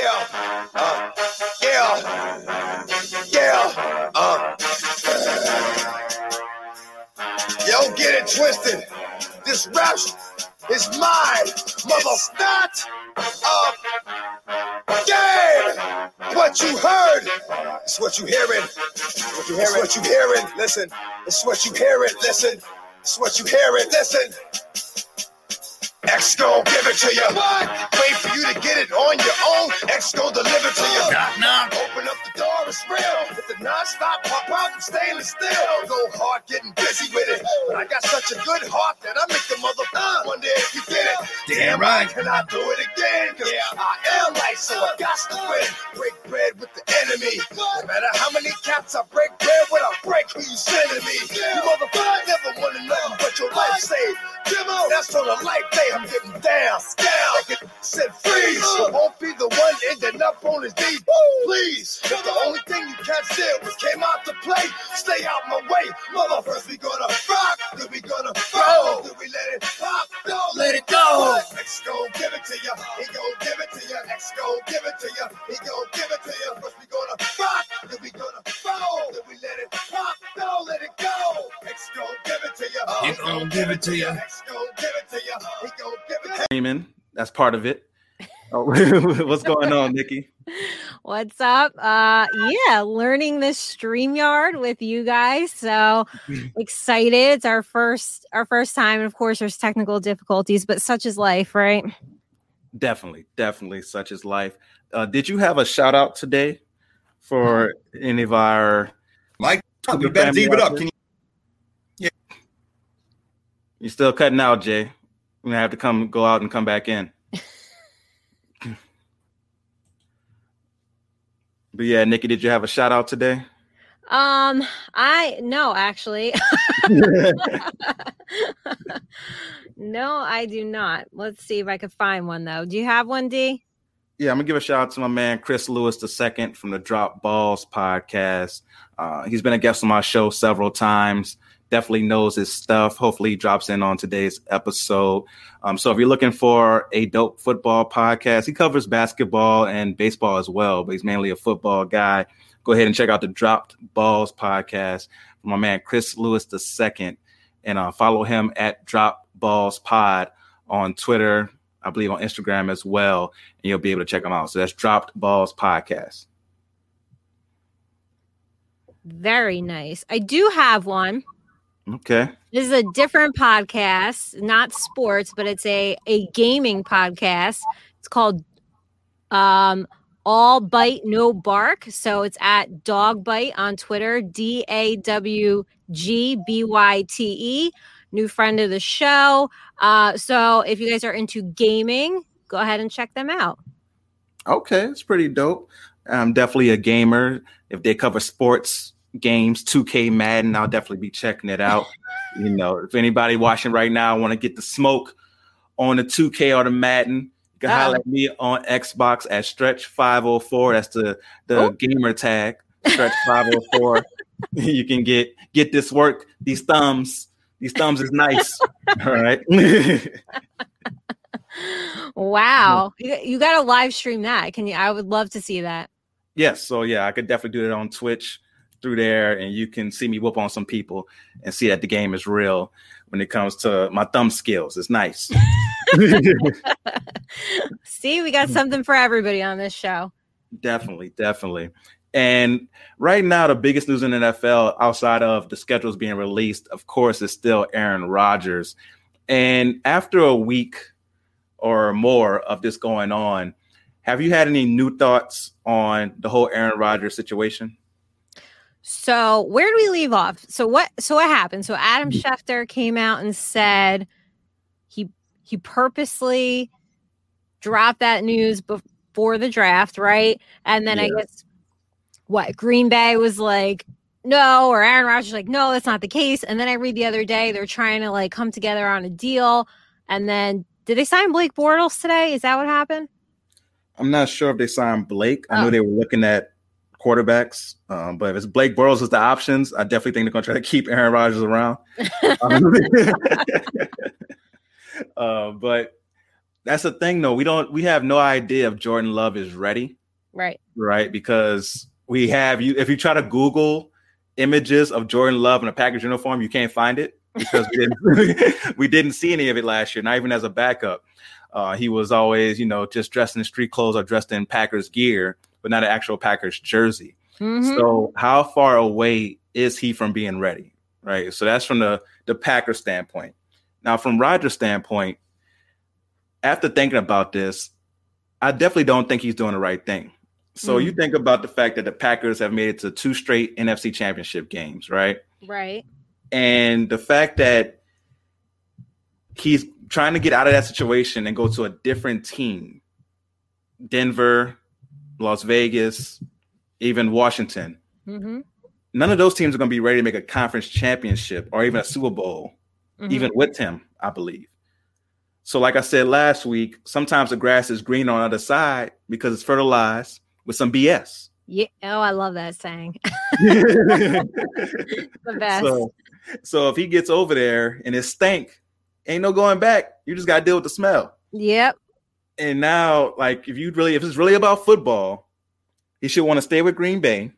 Yeah, uh, yeah, yeah, uh. Yo, get it twisted. This rap is my mother start of game. What you heard it's what you hearing. What you hearing? What you hearing? Listen, it's what you hearing. Listen, it's what you hearing. Listen. X gon' give it to you. What? Wait for you to get it on your own. X gon' deliver to you. Knock, knock. Open up the door, it's real. With the non-stop pop out and stainless steel. Go hard getting busy with it. But I got such a good heart that I make the mother uh, wonder if you get it. Damn right. Can I do it again? Cause yeah. I am like so I got to win. Break bread with the enemy. No matter how many caps I break bread with, I break who you sending me. You motherfucker never wanted nothing but your life saved. Give up. That's on a life day. I'm getting down, it said freeze. I won't be the one ending up on his knees. Please. If the only thing you can't steal was came out to play, stay out my way. Motherfuckers, we gonna rock. Then we gonna roll. Then we let it pop. Don't let it go. X gon' give it to you. He gon' give it to you. X gon' give it to you. He gon' give it to you. First we gonna rock. Then we gonna roll. Then we let it pop. Don't let it go. X gon' give it to you. He gon' give it to you. X gon' give it to you. He gon' give it to you. Freeman. That's part of it. Oh, what's going on, Nikki? What's up? Uh yeah, learning this StreamYard with you guys. So excited. It's our first our first time. And of course there's technical difficulties, but such is life, right? Definitely, definitely. Such is life. Uh, did you have a shout out today for any of our Mike, Good you better family deep it up. there. Can you? Yeah. You're still cutting out, Jay. You're gonna have to come go out and come back in. but yeah, Nikki, did you have a shout out today? Um I no actually. no, I do not. Let's see if I could find one though. Do you have one, D? Yeah, I'm gonna give a shout out to my man Chris Lewis II from the Drop Balls podcast. Uh, he's been a guest on my show several times. Definitely knows his stuff. Hopefully, he drops in on today's episode. Um, so, if you're looking for a dope football podcast, he covers basketball and baseball as well, but he's mainly a football guy. Go ahead and check out the Dropped Balls podcast from my man Chris Lewis II, and uh, follow him at Drop Balls Pod on Twitter, I believe on Instagram as well, and you'll be able to check them out. So that's Dropped Balls Podcast. Very nice. I do have one. Okay. This is a different podcast, not sports, but it's a a gaming podcast. It's called um All Bite No Bark. So it's at Dog Bite on Twitter, D A W G B Y T E. New friend of the show. Uh, so if you guys are into gaming, go ahead and check them out. Okay, it's pretty dope. I'm definitely a gamer. If they cover sports games, 2K Madden, I'll definitely be checking it out. you know, if anybody watching right now want to get the smoke on the 2K or the Madden, you can holler at me on Xbox at Stretch 504. That's the the Oh. gamer tag, Stretch 504. you can get get this work. These thumbs, these thumbs is nice. All right. Wow. You, you got to live stream that. Can you? I would love to see that. Yes, so yeah, I could definitely do it on Twitch through there, and you can see me whoop on some people and see that the game is real when it comes to my thumb skills. It's nice. See, we got something for everybody on this show. definitely, definitely. And right now, the biggest news in the NFL outside of the schedules being released, of course, is still Aaron Rodgers. And after a week or more of this going on, have you had any new thoughts on the whole Aaron Rodgers situation? So where do we leave off? So what? So what happened? So Adam mm-hmm. Schefter came out and said he he purposely dropped that news before the draft, right? And then I guess what Green Bay was like, no, or Aaron Rodgers was like, no, that's not the case. And then I read the other day they're trying to like come together on a deal. And then did they sign Blake Bortles today? Is that what happened? I'm not sure if they signed Blake. I Oh. know they were looking at quarterbacks, um, but if it's Blake Bortles is the options, I definitely think they're going to try to keep Aaron Rodgers around. Um, uh, but that's the thing though. We don't we have no idea if Jordan Love is ready, Right. right? Because we have you if you try to Google images of Jordan Love in a Packers uniform, you can't find it because we didn't we didn't see any of it last year, not even as a backup. Uh, he was always, you know, just dressed in street clothes or dressed in Packers gear, but not an actual Packers jersey. Mhm. So how far away is he from being ready? Right. So that's from the the Packer standpoint. Now, from Rodgers' standpoint, after thinking about this, I definitely don't think he's doing the right thing. So Mm. you think about the fact that the Packers have made it to two straight NFC championship games, right? right. And the fact that he's trying to get out of that situation and go to a different team, Denver, Las Vegas, even Washington hmm none of those teams are going to be ready to make a conference championship or even a Super Bowl, Mm-hmm. even with him, I believe. So, like I said last week, sometimes the grass is green on the other side because it's fertilized with some BS. Yeah. Oh, I love that saying. the best. so, so if he gets over there and it stank, ain't no going back. You just got to deal with the smell. Yep. And now, like, if you really, if it's really about football, he should want to stay with Green Bay,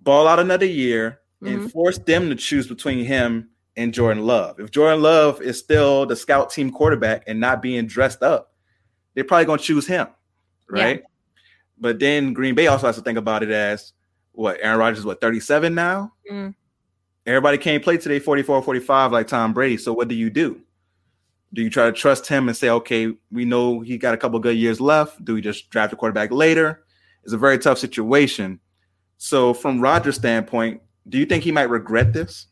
ball out another year, and force them to choose between him and Jordan Love. If Jordan Love is still the scout team quarterback and not being dressed up, they're probably going to choose him, right? But then Green Bay also has to think about it as what Aaron Rodgers is what 37 now. Mm. Everybody can't play today 44 45 like Tom Brady. So what do you do? Do you try to trust him and say, okay, we know he got a couple good years left? Do we just draft a quarterback later? It's a very tough situation. So, from Rodgers' standpoint, do you think he might regret this?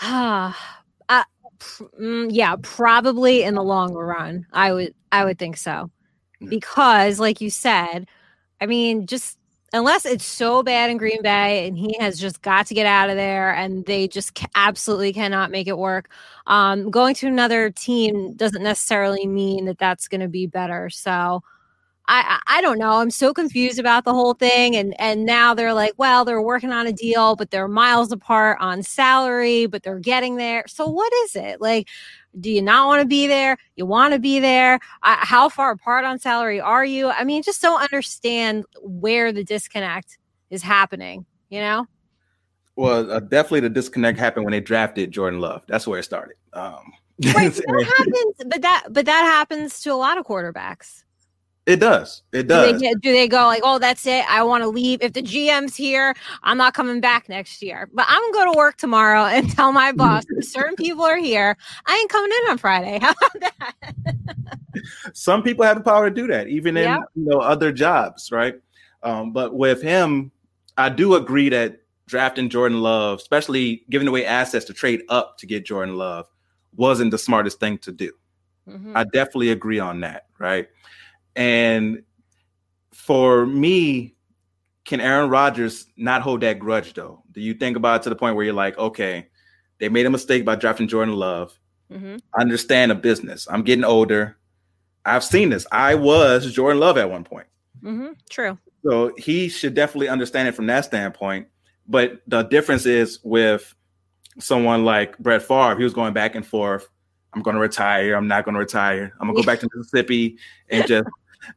Ah, uh, pr- mm, yeah, probably in the long run. I would, I would think so, Yeah. because, like you said, I mean, just unless it's so bad in Green Bay and he has just got to get out of there, and they just ca- absolutely cannot make it work. Um, going to another team doesn't necessarily mean that that's going to be better. So. I, I I don't know. I'm so confused about the whole thing, and and now they're like, well, they're working on a deal, but they're miles apart on salary, but they're getting there. So what is it like? Do you not want to be there? You want to be there? Uh, how far apart on salary are you? I mean, just don't understand where the disconnect is happening. You know? Well, uh, definitely the disconnect happened when they drafted Jordan Love. That's where it started. Um, Right, that happens, but that but that happens to a lot of quarterbacks. It does. It Do they, does. do they go like, oh, that's it? I want to leave. If the GM's here, I'm not coming back next year. But I'm going to go to work tomorrow and tell my boss certain people are here. I ain't coming in on Friday. How about that? some people have the power to do that, even in Yeah. you know other jobs, right? Um, but with him, I do agree that drafting Jordan Love, especially giving away assets to trade up to get Jordan Love, wasn't the smartest thing to do. Mhm. I definitely agree on that, right? And for me, can Aaron Rodgers not hold that grudge though? Do you think about it to the point where you're like, okay, they made a mistake by drafting Jordan Love. Mhm. I understand the business. I'm getting older. I've seen this. I was Jordan Love at one point. Mhm. True. So he should definitely understand it from that standpoint. But the difference is with someone like Brett Favre, he was going back and forth. I'm going to retire. I'm not going to retire. I'm going to go back to Mississippi and just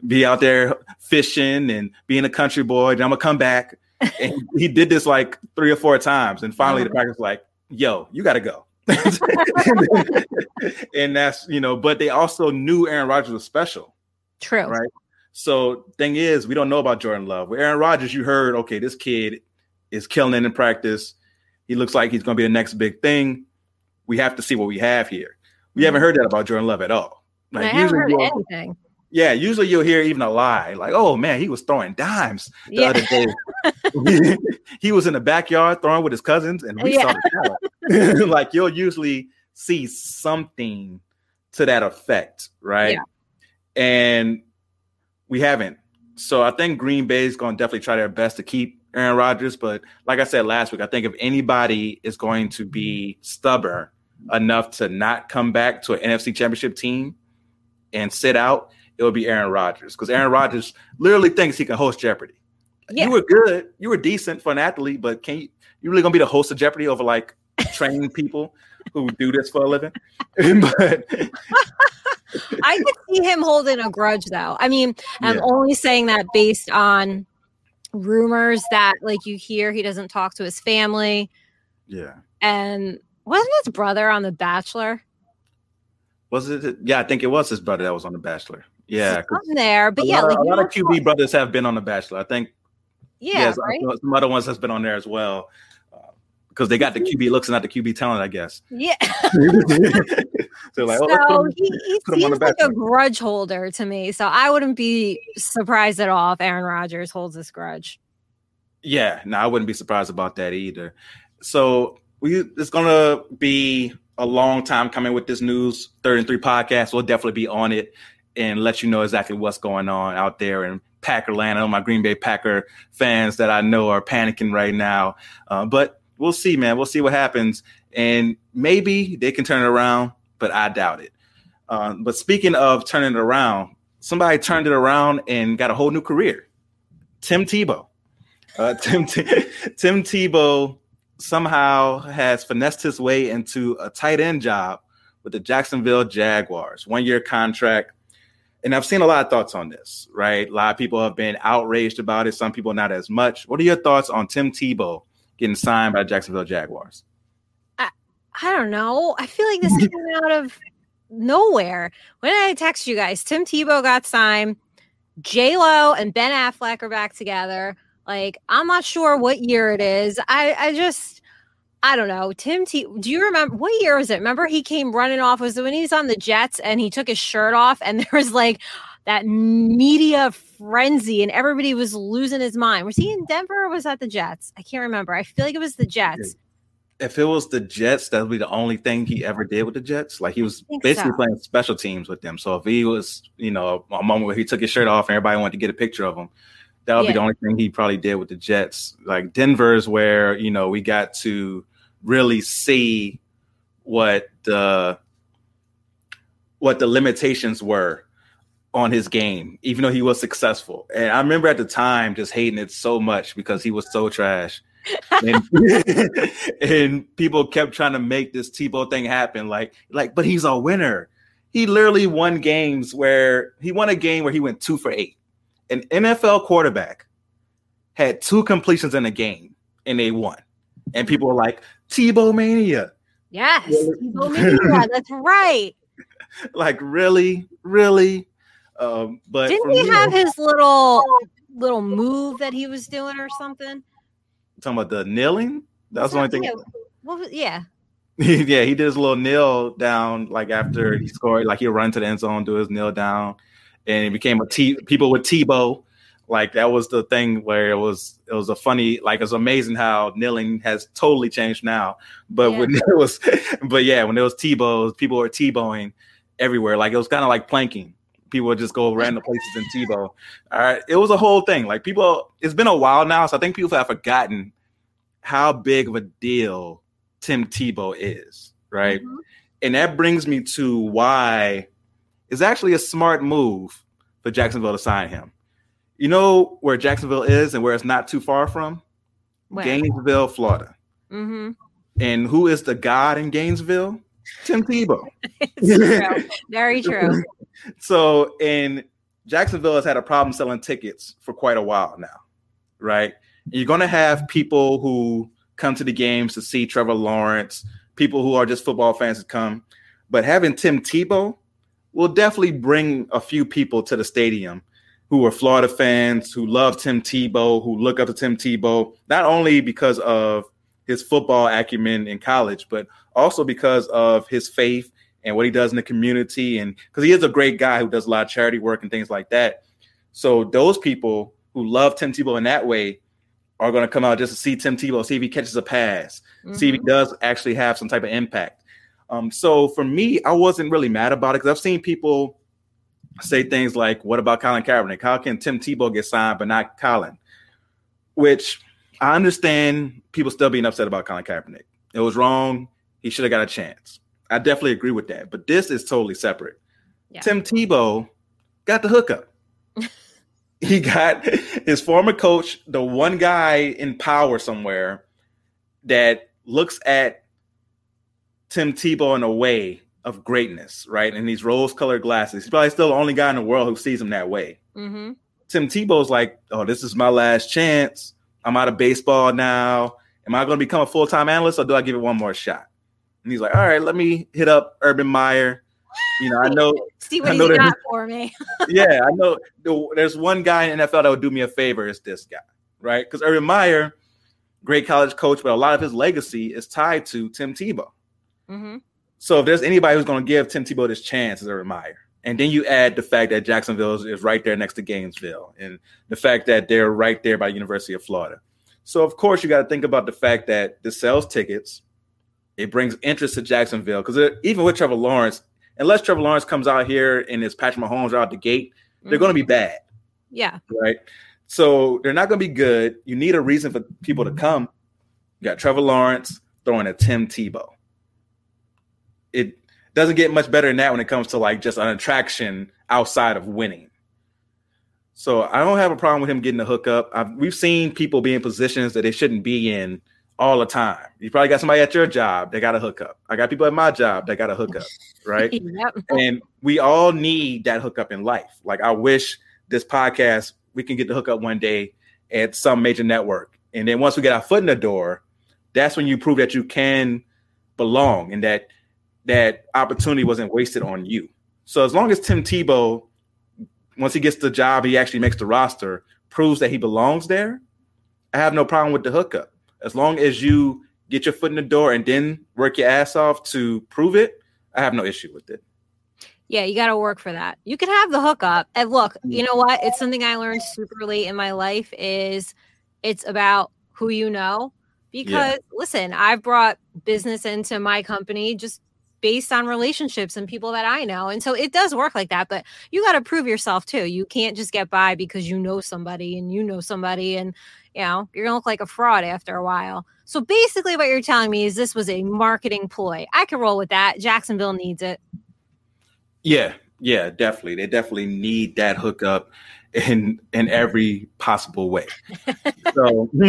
be out there fishing and being a country boy. Then I'm to come back. And he did this like three or four times. And finally, the were like, yo, you got to go. and that's, you know, but they also knew Aaron Rodgers was special. True. Right. So thing is, we don't know about Jordan Love. With Aaron Rodgers, you heard, okay, this kid is killing it in practice. He looks like he's going to be the next big thing. We have to see what we have here. We haven't heard that about Jordan Love at all. And I haven't heard anything. Yeah, usually you'll hear even a lie, like, "Oh man, he was throwing dimes the Yeah. other day. he was in the backyard throwing with his cousins, and we saw Yeah. the like you'll usually see something to that effect, right? Yeah. And we haven't. So I think Green Bay is going to definitely try their best to keep Aaron Rodgers. But like I said last week, I think if anybody is going to be stubborn enough to not come back to an NFC Championship team and sit out, it would be Aaron Rodgers because Aaron Rodgers literally thinks he can host Jeopardy. Yeah. You were good, you were decent for an athlete, but can you you really gonna be the host of Jeopardy over like training people who do this for a living? but I could see him holding a grudge though. I mean, I'm Yeah. only saying that based on rumors that like you hear he doesn't talk to his family Yeah. and wasn't his brother on The Bachelor? Was it? Yeah, I think it was his brother that was on The Bachelor. Yeah. Something there, but yeah, lot, like a lot of QB talk- brothers have been on The Bachelor. I think yeah, yes, right? some other ones has been on there as well. Uh, because they got the mm-hmm. QB looks and not the QB talent, I guess. Yeah. so like, oh, so him- he, he put him on seems like a grudge holder to me. So I wouldn't be surprised at all if Aaron Rodgers holds this grudge. Yeah, no, I wouldn't be surprised about that either. So we it's gonna be a long time coming with this news. Third and three podcast. We'll definitely be on it and let you know exactly what's going on out there in Packerland. I know my Green Bay Packer fans that I know are panicking right now, uh, but we'll see, man. We'll see what happens, and maybe they can turn it around, but I doubt it. Uh, but speaking of turning it around, somebody turned it around and got a whole new career. Tim Tebow. Uh, Tim T- Tim Tebow somehow has finessed his way into a tight end job with the Jacksonville Jaguars, one year contract. And I've seen a lot of thoughts on this, right? A lot of people have been outraged about it. Some people not as much. What are your thoughts on Tim Tebow getting signed by Jacksonville Jaguars? I I don't know. I feel like this came out of nowhere. When I text you guys? Tim Tebow got signed. J Lo and Ben Affleck are back together. Like, I'm not sure what year it is. I, I just, I don't know. Tim T. Do you remember what year was it? Remember he came running off? Was it when he's on the Jets and he took his shirt off and there was like that media frenzy and everybody was losing his mind. Was he in Denver or was that the Jets? I can't remember. I feel like it was the Jets. If it was the Jets, that would be the only thing he ever did with the Jets. Like he was basically so. playing special teams with them. So if he was, you know, a moment where he took his shirt off and everybody wanted to get a picture of him, that would be the only thing he probably did with the Jets. Like Denver's where, you know, we got to really see what the what the limitations were on his game, even though he was successful. And I remember at the time just hating it so much because he was so trash. and, and people kept trying to make this Tebow thing happen. Like, like, but he's a winner. He literally won games where he won a game where he went two for eight. An NFL quarterback had two completions in a game and they won. And people were like, Tebow mania. Yes. Tebow Mania, That's right. Like, really, really. Um, but Didn't he have his little little move that he was doing or something? talking about the kneeling? That's the only thing. Yeah. Yeah. yeah, he did his little kneel down like after he scored, like he'll run to the end zone, do his kneel down, and it became a T people with Tebow. Like that was the thing where it was it was a funny, like it's amazing how kneeling has totally changed now. But when it was but yeah, when it was Tebow, people were Tebowing everywhere. Like it was kind of like planking. People would just go random places in Tebow. All right. It was a whole thing. Like people, it's been a while now. So I think people have forgotten how big of a deal Tim Tebow is, right? Mhm. And that brings me to why it's actually a smart move for Jacksonville to sign him. You know where Jacksonville is and where it's not too far from? Where? Gainesville, Florida. Mm-hmm. And who is the god in Gainesville? Tim Tebow. True. Very true. So, and Jacksonville has had a problem selling tickets for quite a while now, right? You're going to have people who come to the games to see Trevor Lawrence, people who are just football fans to come, but having Tim Tebow will definitely bring a few people to the stadium who are Florida fans, who love Tim Tebow, who look up to Tim Tebow, not only because of his football acumen in college, but also because of his faith and what he does in the community. And because he is a great guy who does a lot of charity work and things like that. So those people who love Tim Tebow in that way are going to come out just to see Tim Tebow, see if he catches a pass, see if he Mhm. does actually have some type of impact. Um, so for me, I wasn't really mad about it because I've seen people say things like, "What about Colin Kaepernick? How can Tim Tebow get signed but not Colin?" Which I understand people still being upset about Colin Kaepernick. It was wrong. He should have got a chance. I definitely agree with that. But this is totally separate. Yeah. Tim Tebow got the hookup. he got his former coach, the one guy in power somewhere that looks at Tim Tebow in a way of greatness, right? In these rose-colored glasses. He's probably still the only guy in the world who sees him that way. Mm-hmm. Tim Tebow's like, oh, this is my last chance. I'm out of baseball now. Am I going to become a full time analyst or do I give it one more shot? And he's like, all right, let me hit up Urban Meyer. You know, I know. See I what know he's that- got for me. yeah, I know. There's one guy in NFL that would do me a favor. It's this guy, right? Because Urban Meyer, great college coach, but a lot of his legacy is tied to Tim Tebow. Hmm So if there's anybody who's going to give Tim Tebow this chance, is Urban Meyer. And then you add the fact that Jacksonville is, right there next to Gainesville, and the fact that they're right there by University of Florida. So of course you got to think about the fact that this sells tickets. It brings interest to Jacksonville because even with Trevor Lawrence, unless Trevor Lawrence comes out here and his Patrick Mahomes out the gate, they're going to be bad Yeah. right? So they're not going to be good. You need a reason for people to come. You got Trevor Lawrence throwing a Tim Tebow. Doesn't get much better than that when it comes to like just an attraction outside of winning. So I don't have a problem with him getting the hookup. I've, we've seen people be in positions that they shouldn't be in all the time. You probably got somebody at your job that got a hookup. I got people at my job that got a hookup, right? Yep. and we all need that hookup in life. Like I wish this podcast we can get the hookup one day at some major network, and then once we get our foot in the door, that's when you prove that you can belong and that that opportunity wasn't wasted on you. So as long as Tim Tebow, once he gets the job, he actually makes the roster, proves that he belongs there. I have no problem with the hookup as long as you get your foot in the door and then work your ass off to prove it. I have no issue with it. Yeah, you got to work for that. You can have the hookup. And look, mm-hmm. you know what? It's something I learned super late in my life is it's about who you know. Because listen, I've brought business into my company just based on relationships and people that I know. And so it does work like that, but you got to prove yourself too. You can't just get by because you know somebody and you know somebody and you know, you're going to look like a fraud after a while. So basically what you're telling me is this was a marketing ploy. I can roll with that. Jacksonville needs it. Yeah, yeah, definitely. They definitely need that hookup in in every possible way. so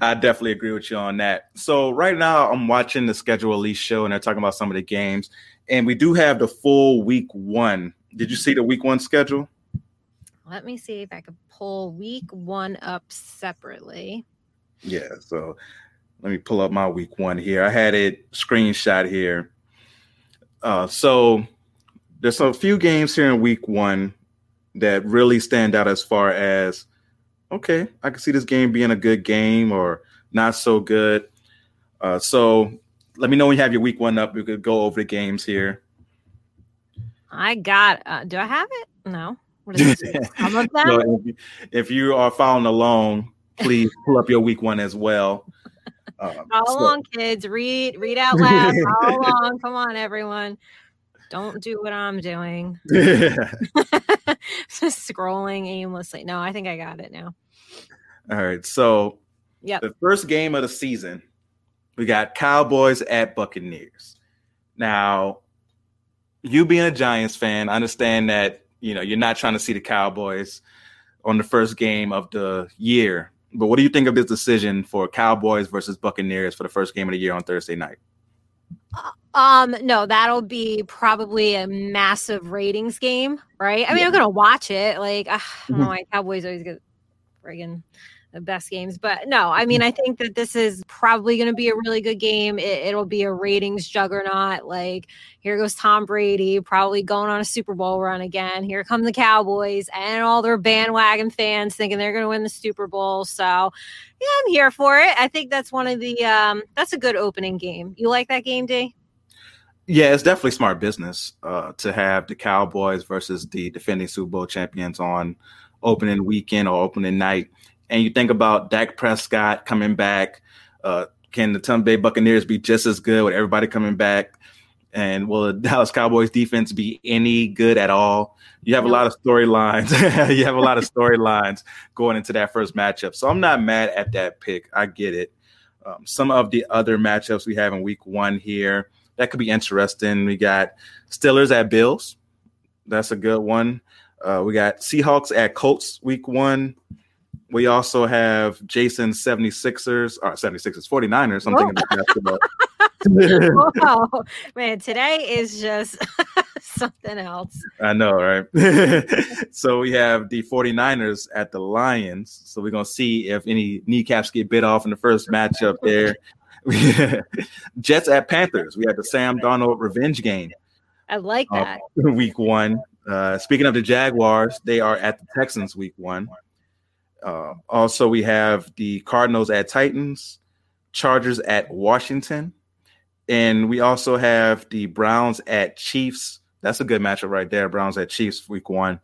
I definitely agree with you on that. So right now I'm watching the schedule release show and they're talking about some of the games. And we do have the full week one. Did you see the week one schedule? Let me see if I could pull week one up separately. Yeah, so let me pull up my week one here. I had it screenshot here. Uh, so there's a few games here in week one that really stand out as far as okay, I can see this game being a good game or not so good. Uh, so let me know when you have your week one up. We could go over the games here. I got. Uh, do I have it? No. What is it? Some of them. So if, you, are following along, please pull up your week one as well. Um, Follow so- along, kids. Read, read out loud. Follow along. Come on, everyone. Don't do what I'm doing. Just scrolling aimlessly. No, I think I got it now. All right. So Yep. the first game of the season, we got Cowboys at Buccaneers. Now, you being a Giants fan, I understand that you know you're not trying to see the Cowboys on the first game of the year. But what do you think of this decision for Cowboys versus Buccaneers for the first game of the year on Thursday night? Um, no, that'll be probably a massive ratings game, right? I mean, I'm gonna watch it. Like, ah, I don't know why Cowboys always get friggin' best games, but no, I mean, I think that this is probably gonna be a really good game. It, it'll be a ratings juggernaut. Like, here goes Tom Brady, probably going on a Super Bowl run again. Here come the Cowboys and all their bandwagon fans thinking they're gonna win the Super Bowl. So, yeah, I'm here for it. I think that's one of the um, that's a good opening game. You like that game, D? Yeah, it's definitely smart business uh, to have the Cowboys versus the defending Super Bowl champions on opening weekend or opening night. And you think about Dak Prescott coming back. Uh, can the Tampa Bay Buccaneers be just as good with everybody coming back? And will the Dallas Cowboys defense be any good at all? You have a lot of storylines. you have a lot of storylines going into that first matchup. So I'm not mad at that pick. I get it. Um, some of the other matchups we have in week one here that could be interesting. We got Steelers at Bills. That's a good one. Uh, we got Seahawks at Colts week one. We also have Jason 76ers or 76ers 49ers. I'm thinking about basketball. Man, today is just something else. I know, right? so we have the 49ers at the Lions. So we're going to see if any kneecaps get bit off in the first matchup there. Jets at Panthers. We have the Sam Darnold revenge game. I like uh, that. week one. Uh, speaking of the Jaguars, they are at the Texans week one. Uh, also, we have the Cardinals at Titans, Chargers at Washington, and we also have the Browns at Chiefs. That's a good matchup right there. Browns at Chiefs week one.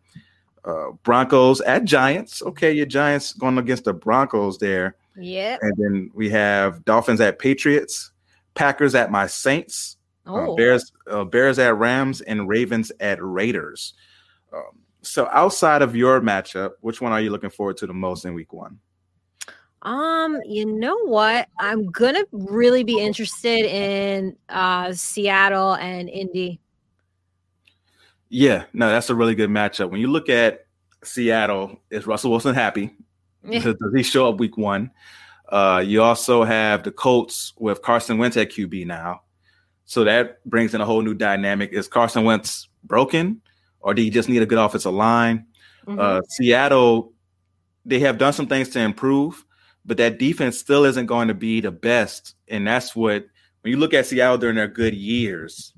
Uh, Broncos at Giants. Okay, your Giants going against the Broncos there. Yeah. And then we have Dolphins at Patriots, Packers at my Saints, uh, Oh, Bears uh, Bears at Rams, and Ravens at Raiders. Um, so outside of your matchup, which one are you looking forward to the most in Week One? Um, you know what? I'm gonna really be interested in uh Seattle and Indy. Yeah, no, that's a really good matchup. When you look at Seattle, is Russell Wilson happy? Does, he show up Week One? Uh, you also have the Colts with Carson Wentz at QB now, so that brings in a whole new dynamic. Is Carson Wentz broken, or do you just need a good offensive line? Mhm. Uh, Seattle, they have done some things to improve, but that defense still isn't going to be the best. And that's what, when you look at Seattle during their good years,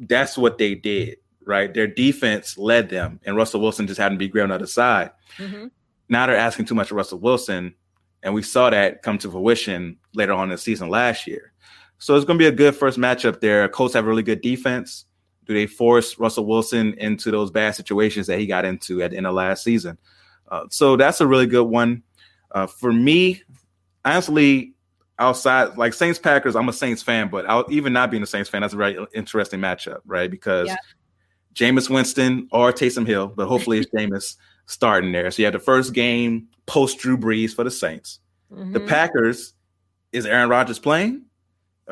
that's what they did, right? Their defense led them, and Russell Wilson just happened to be great on the other side. Mhm. Now they're asking too much of Russell Wilson, and we saw that come to fruition later on in the season last year. So it's going to be a good first matchup there. Colts have a really good defense. Do they force Russell Wilson into those bad situations that he got into at the end of last season? Uh, so that's a really good one. Uh, for me, honestly, outside like Saints Packers, I'm a Saints fan, but I'll, even not being a Saints fan, that's a very interesting matchup, right? Because Yeah. Jameis Winston or Taysom Hill, but hopefully it's Jameis starting there. So you have the first game post Drew Brees for the Saints. The Mhm. Packers, is Aaron Rodgers playing?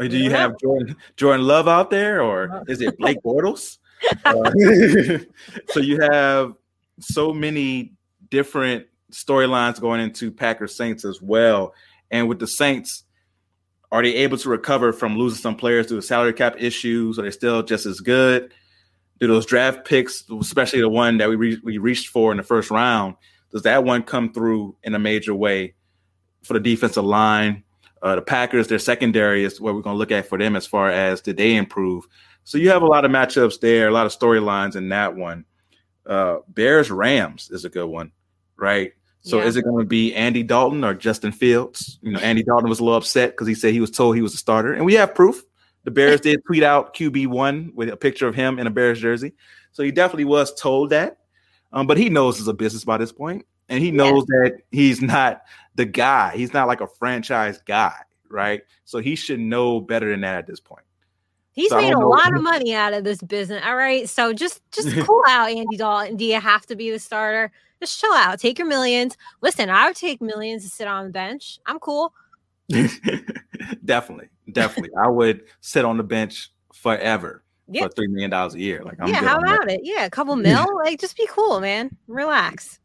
Or do you Yeah. have Jordan, Jordan Love out there, or is it Blake Bortles? Uh, so you have so many different storylines going into Packers Saints as well. And with the Saints, are they able to recover from losing some players due to salary cap issues? Are they still just as good? Do those draft picks, especially the one that we re- we reached for in the first round, does that one come through in a major way for the defensive line? Uh, the Packers, their secondary is what we're going to look at for them as far as did they improve. So you have a lot of matchups there, a lot of storylines in that one. Uh, Bears Rams is a good one, right? So Yeah. is it going to be Andy Dalton or Justin Fields? You know, Andy Dalton was a little upset because he said he was told he was a starter, and we have proof. The Bears did tweet out QB one with a picture of him in a Bears jersey, so he definitely was told that. Um, but he knows it's a business by this point, and he knows that he's not the guy. He's not like a franchise guy, right? So he should know better than that at this point. He's So made a lot of money out of this business. All right. So just just cool out, Andy Dalton. Do you have to be the starter? Just chill out. Take your millions. Listen, I would take millions to sit on the bench. I'm cool. definitely, definitely. I would sit on the bench forever Yeah. for three million dollars a year. Like I'm yeah, how about it? Yeah, a couple mil. like just be cool, man. Relax.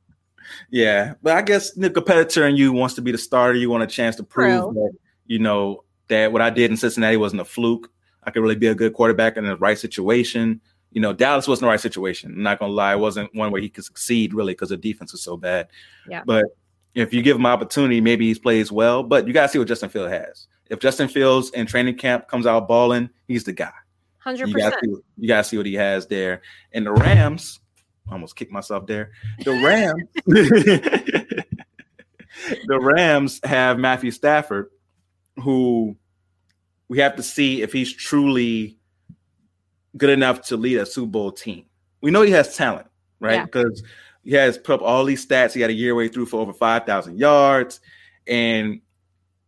Yeah, but I guess the competitor in you wants to be the starter. You want a chance to prove True. that you know that what I did in Cincinnati wasn't a fluke. I could really be a good quarterback in the right situation. You know, Dallas wasn't the right situation. I'm not gonna lie, it wasn't one where he could succeed really because the defense was so bad. Yeah. But if you give him opportunity, maybe he plays well. But you gotta see what Justin Fields has. If Justin Fields in training camp comes out balling, he's the guy. Hundred percent. see, you gotta see what he has there. And the Rams, almost kicked myself there. The Rams, the Rams have Matthew Stafford, who we have to see if he's truly good enough to lead a Super Bowl team. We know he has talent, right? Yeah. Because he has put up all these stats. He had a year way through for over five thousand yards, and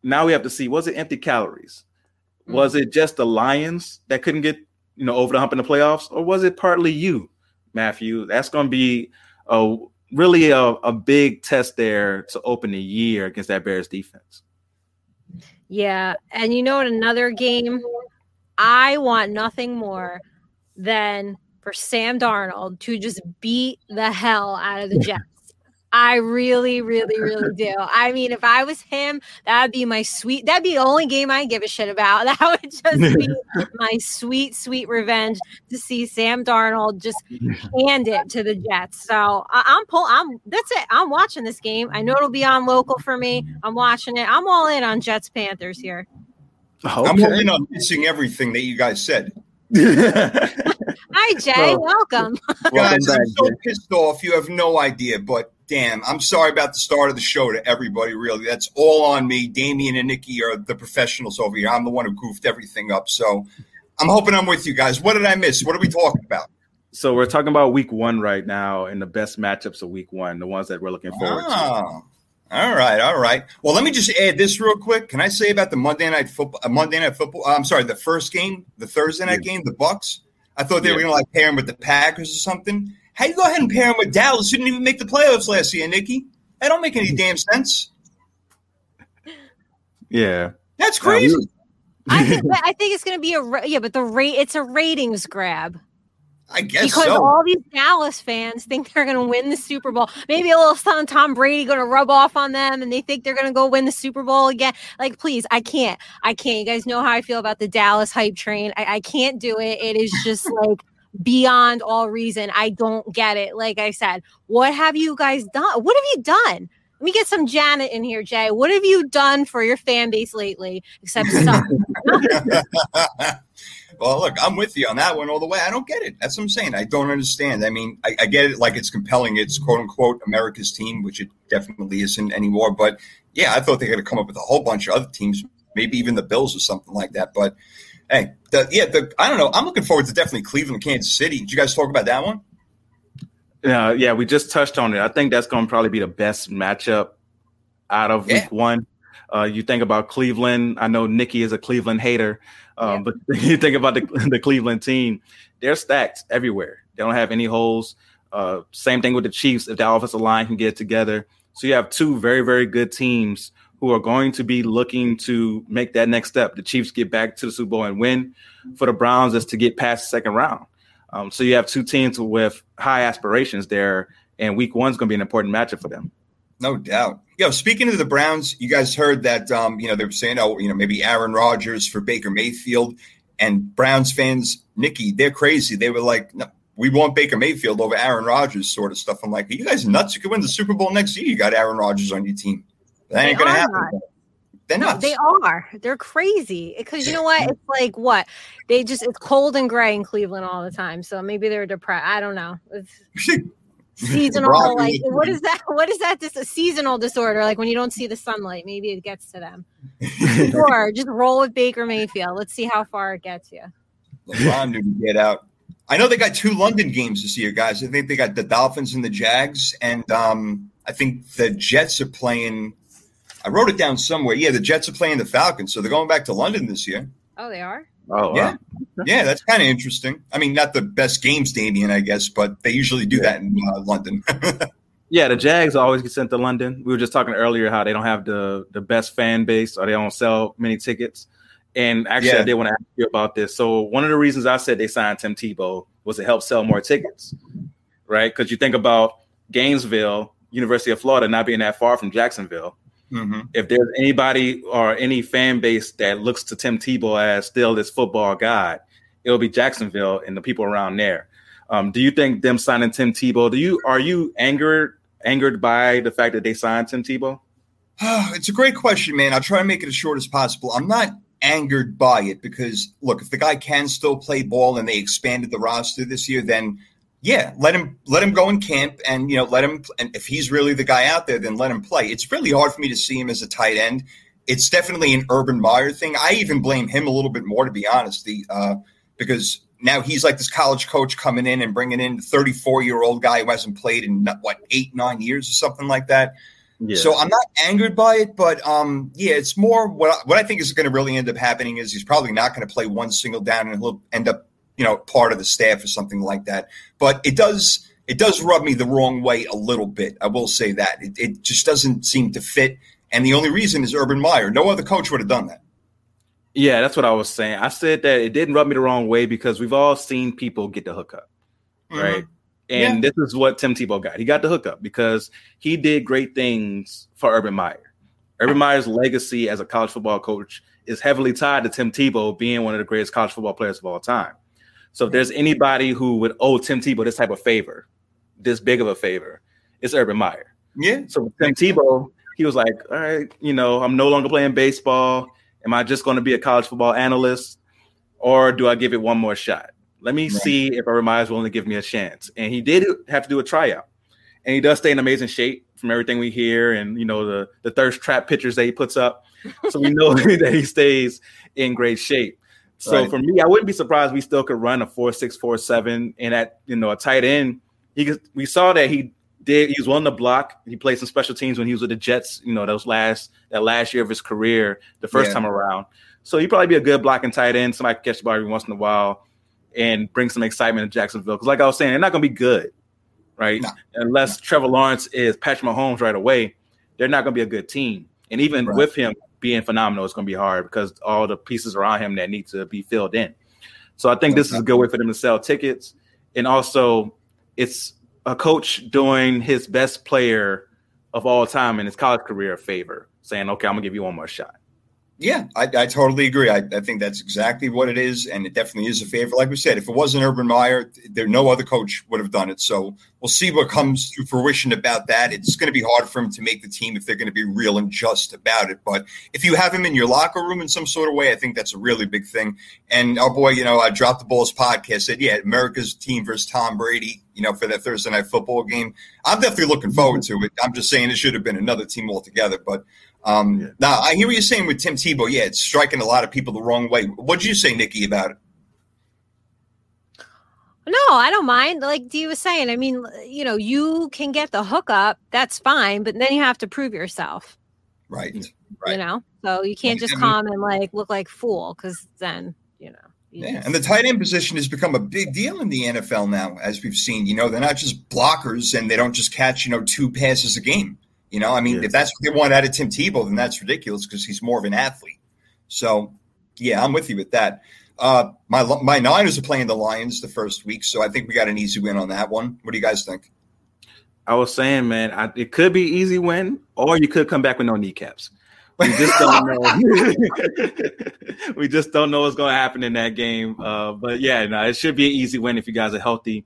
now we have to see was it empty calories? Mm. Was it just the Lions that couldn't get you know over the hump in the playoffs, or was it partly you, Matthew? That's going to be a really a, a big test there to open the year against that Bears defense. Yeah. And you know in Another game, I want nothing more than for Sam Darnold to just beat the hell out of the Jets. I really, really, really do. I mean, if I was him, that'd be my sweet. That'd be the only game I give a shit about. That would just be my sweet, sweet revenge to see Sam Darnold just hand it to the Jets. So I, I'm pull. I'm that's it. I'm watching this game. I know it'll be on local for me. I'm watching it. I'm all in on Jets Panthers here. Okay. I'm all in on missing everything that you guys said. Hi, Jay. Well- Welcome. Guys, I'm so pissed off. You have no idea, but damn, I'm sorry about the start of the show to everybody. Really, that's all on me. Damien and Nikki are the professionals over here. I'm the one who goofed everything up. So I'm hoping I'm with you guys. What did I miss? What are we talking about? So we're talking about week one right now and the best matchups of week one, the ones that we're looking forward to. Ah. All right, all right. Well, let me just add this real quick. Can I say about the Monday night football? Uh, Monday night football. I'm sorry, the first game, the Thursday night game, the Bucks. I thought they were going to like pair him with the Packers or something. How you go ahead and pair him with Dallas? Who didn't even make the playoffs last year, Nikki. That don't make any damn sense. Yeah. That's Now, we- crazy. I think I think it's going to be a yeah, but the rate it's a ratings grab. I guess because so. all these Dallas fans think they're going to win the Super Bowl. Maybe a little son Tom Brady going to rub off on them, and they think they're going to go win the Super Bowl again. Like, please, I can't. I can't. You guys know how I feel about the Dallas hype train. I, I can't do it. It is just like beyond all reason. I don't get it. Like I said, what have you guys done? What have you done? Let me get some Janet in here, Jay. What have you done for your fan base lately except suck? well, look, I'm with you on that one all the way. I don't get it. That's what I'm saying. I don't understand. I mean, I, I get it like it's compelling. It's quote unquote America's team, which it definitely isn't anymore. But yeah, I thought they were going to come up with a whole bunch of other teams, maybe even the Bills or something like that. But hey, the, yeah, the, I don't know. I'm looking forward to definitely Cleveland, Kansas City. Did you guys talk about that one? Yeah, yeah, we just touched on it. I think that's going to probably be the best matchup out of Yeah. week one. Uh, you think about Cleveland. I know Nikki is a Cleveland hater, um, but you think about the, the Cleveland team. They're stacked everywhere. They don't have any holes. Uh, same thing with the Chiefs. If the offensive line can get together, so you have two very, very good teams who are going to be looking to make that next step. The Chiefs get back to the Super Bowl and win. For the Browns, is to get past the second round. Um, so you have two teams with high aspirations there, and Week One's going to be an important matchup for them. No doubt. Yo, speaking of the Browns, you guys heard that um, you know they were saying, oh, you know, maybe Aaron Rodgers for Baker Mayfield, and Browns fans, Nikki, they're crazy. They were like, no, we want Baker Mayfield over Aaron Rodgers, sort of stuff. I'm like, are you guys nuts? You could win the Super Bowl next year. You got Aaron Rodgers on your team. That They ain't gonna happen. not. They're No, nuts. they are. They're crazy. Because you know what? It's like what they just it's cold and gray in Cleveland all the time. So maybe they're depressed. I don't know. Seasonal. Like what is that? What is that? This a seasonal disorder? Like when you don't see the sunlight, maybe it gets to them. or just roll with Baker Mayfield. Let's see how far it gets you. LeBron didn't get out. I know they got two London games this year, guys. I think they got the Dolphins and the Jags, and um, I think the Jets are playing. I wrote it down somewhere. Yeah, the Jets are playing the Falcons, so they're going back to London this year. Oh, they are. Oh, Yeah, yeah, that's kind of interesting. I mean, not the best games, Damien, I guess, but they usually do that in uh, London. Yeah, the Jags always get sent to London. We were just talking earlier how they don't have the the best fan base or they don't sell many tickets. And actually, Yeah. I did want to ask you about this. So one of the reasons I said they signed Tim Tebow was to help sell more tickets, right? Because you think about Gainesville, University of Florida, not being that far from Jacksonville. Hmm If there's anybody or any fan base that looks to Tim Tebow as still this football god, it'll be Jacksonville and the people around there. Um, do you think them signing Tim Tebow? Do you are you angered angered by the fact that they signed Tim Tebow? it's a great question, man. I'll try to make it as short as possible. I'm not angered by it because, look, if the guy can still play ball and they expanded the roster this year, then yeah, let him let him go in camp and you know let him. And if he's really the guy out there, then let him play. It's really hard for me to see him as a tight end. It's definitely an Urban Meyer thing. I even blame him a little bit more, to be honest, the, uh, because now he's like this college coach coming in and bringing in a 34 year old guy who hasn't played in what eight nine years or something like that. Yeah. So I'm not angered by it, but um, yeah, it's more what I, what I think is going to really end up happening is he's probably not going to play one single down, and he'll end up, you know, part of the staff or something like that. But it does it does rub me the wrong way a little bit. I will say that it, it just doesn't seem to fit, and the only reason is Urban Meyer. No other coach would have done that. yeah, that's what I was saying. I said that it didn't rub me the wrong way because we've all seen people get the hookup, mm-hmm. right? And yeah. this is what Tim Tebow got. He got the hookup because he did great things for Urban Meyer. Urban Meyer's legacy as a college football coach is heavily tied to Tim Tebow being one of the greatest college football players of all time. So if there's anybody who would owe Tim Tebow this type of favor, this big of a favor, it's Urban Meyer. Yeah. So Tim Tebow, he was like, all right, you know, I'm no longer playing baseball. Am I just going to be a college football analyst, or do I give it one more shot? Let me right. see if Urban Meyer is willing to give me a chance. And he did have to do a tryout, and he does stay in amazing shape from everything we hear, and you know the the thirst trap pictures that he puts up. So we know that he stays in great shape. So right. for me, I wouldn't be surprised we still could run a four six four seven, and at you know a tight end, he we saw that he did. He was willing to block. He played some special teams when he was with the Jets. You know, those last that last year of his career, the first yeah. time around. So he'd probably be a good blocking tight end. Somebody could catch the ball every once in a while and bring some excitement to Jacksonville. Because, like I was saying, they're not going to be good, right? No. Unless no. Trevor Lawrence is Patrick Mahomes right away, they're not going to be a good team. And even right. with him being phenomenal, is going to be hard because all the pieces around him that need to be filled in. So I think this is a good way for them to sell tickets. And also, it's a coach doing his best player of all time in his college career a favor, saying, okay, I'm going to give you one more shot. Yeah, I, I totally agree. I, I, think that's exactly what it is, and it definitely is a favor. Like we said, if it wasn't Urban Meyer, there no other coach would have done it. So we'll see what comes to fruition about that. It's going to be hard for him to make the team if they're going to be real and just about it. But if you have him in your locker room in some sort of way, I think that's a really big thing. And our boy, you know, I dropped the balls podcast said, yeah, America's team versus Tom Brady. You know, for that Thursday night football game, I'm definitely looking forward to it. I'm just saying it should have been another team altogether, but. Um, yeah. Now, I hear what you're saying with Tim Tebow. Yeah, it's striking a lot of people the wrong way. What did you say, Nikki, about it? No, I don't mind. Like Dee was saying, I mean, you know, you can get the hookup, that's fine, but then you have to prove yourself. Right. right. You know, so you can't just come and like look like fool because then, you know. You yeah, just... and the tight end position has become a big deal in the NFL now, as we've seen. You know, they're not just blockers and they don't just catch, you know, two passes a game. You know, I mean, yeah. if that's what they want out of Tim Tebow, then that's ridiculous because he's more of an athlete. So, yeah, I'm with you with that. Uh, my my Niners are playing the Lions the first week, so I think we got an easy win on that one. What do you guys think? I was saying, man, I, it could be easy win, or you could come back with no kneecaps. We just don't know. we just don't know what's going to happen in that game. Uh, but yeah, no, it should be an easy win if you guys are healthy.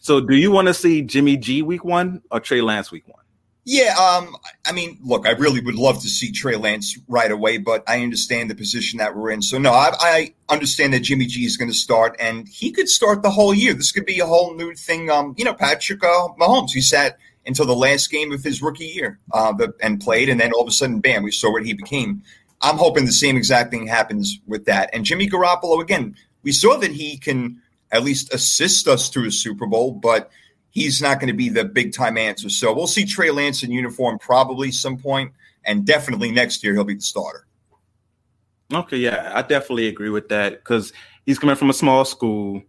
So, do you want to see Jimmy G week one or Trey Lance week one? Yeah, um, I mean, look, I really would love to see Trey Lance right away, but I understand the position that we're in. So no, I, I understand that Jimmy G is going to start, and he could start the whole year. This could be a whole new thing. Um, you know, Patrick uh, Mahomes, he sat until the last game of his rookie year uh, and played, and then all of a sudden, bam, we saw what he became. I'm hoping the same exact thing happens with that. And Jimmy Garoppolo, again, we saw that he can at least assist us to a Super Bowl, but – he's not going to be the big time answer. So we'll see Trey Lance in uniform probably some point, and definitely next year he'll be the starter. Okay, yeah, I definitely agree with that because he's coming from a small school,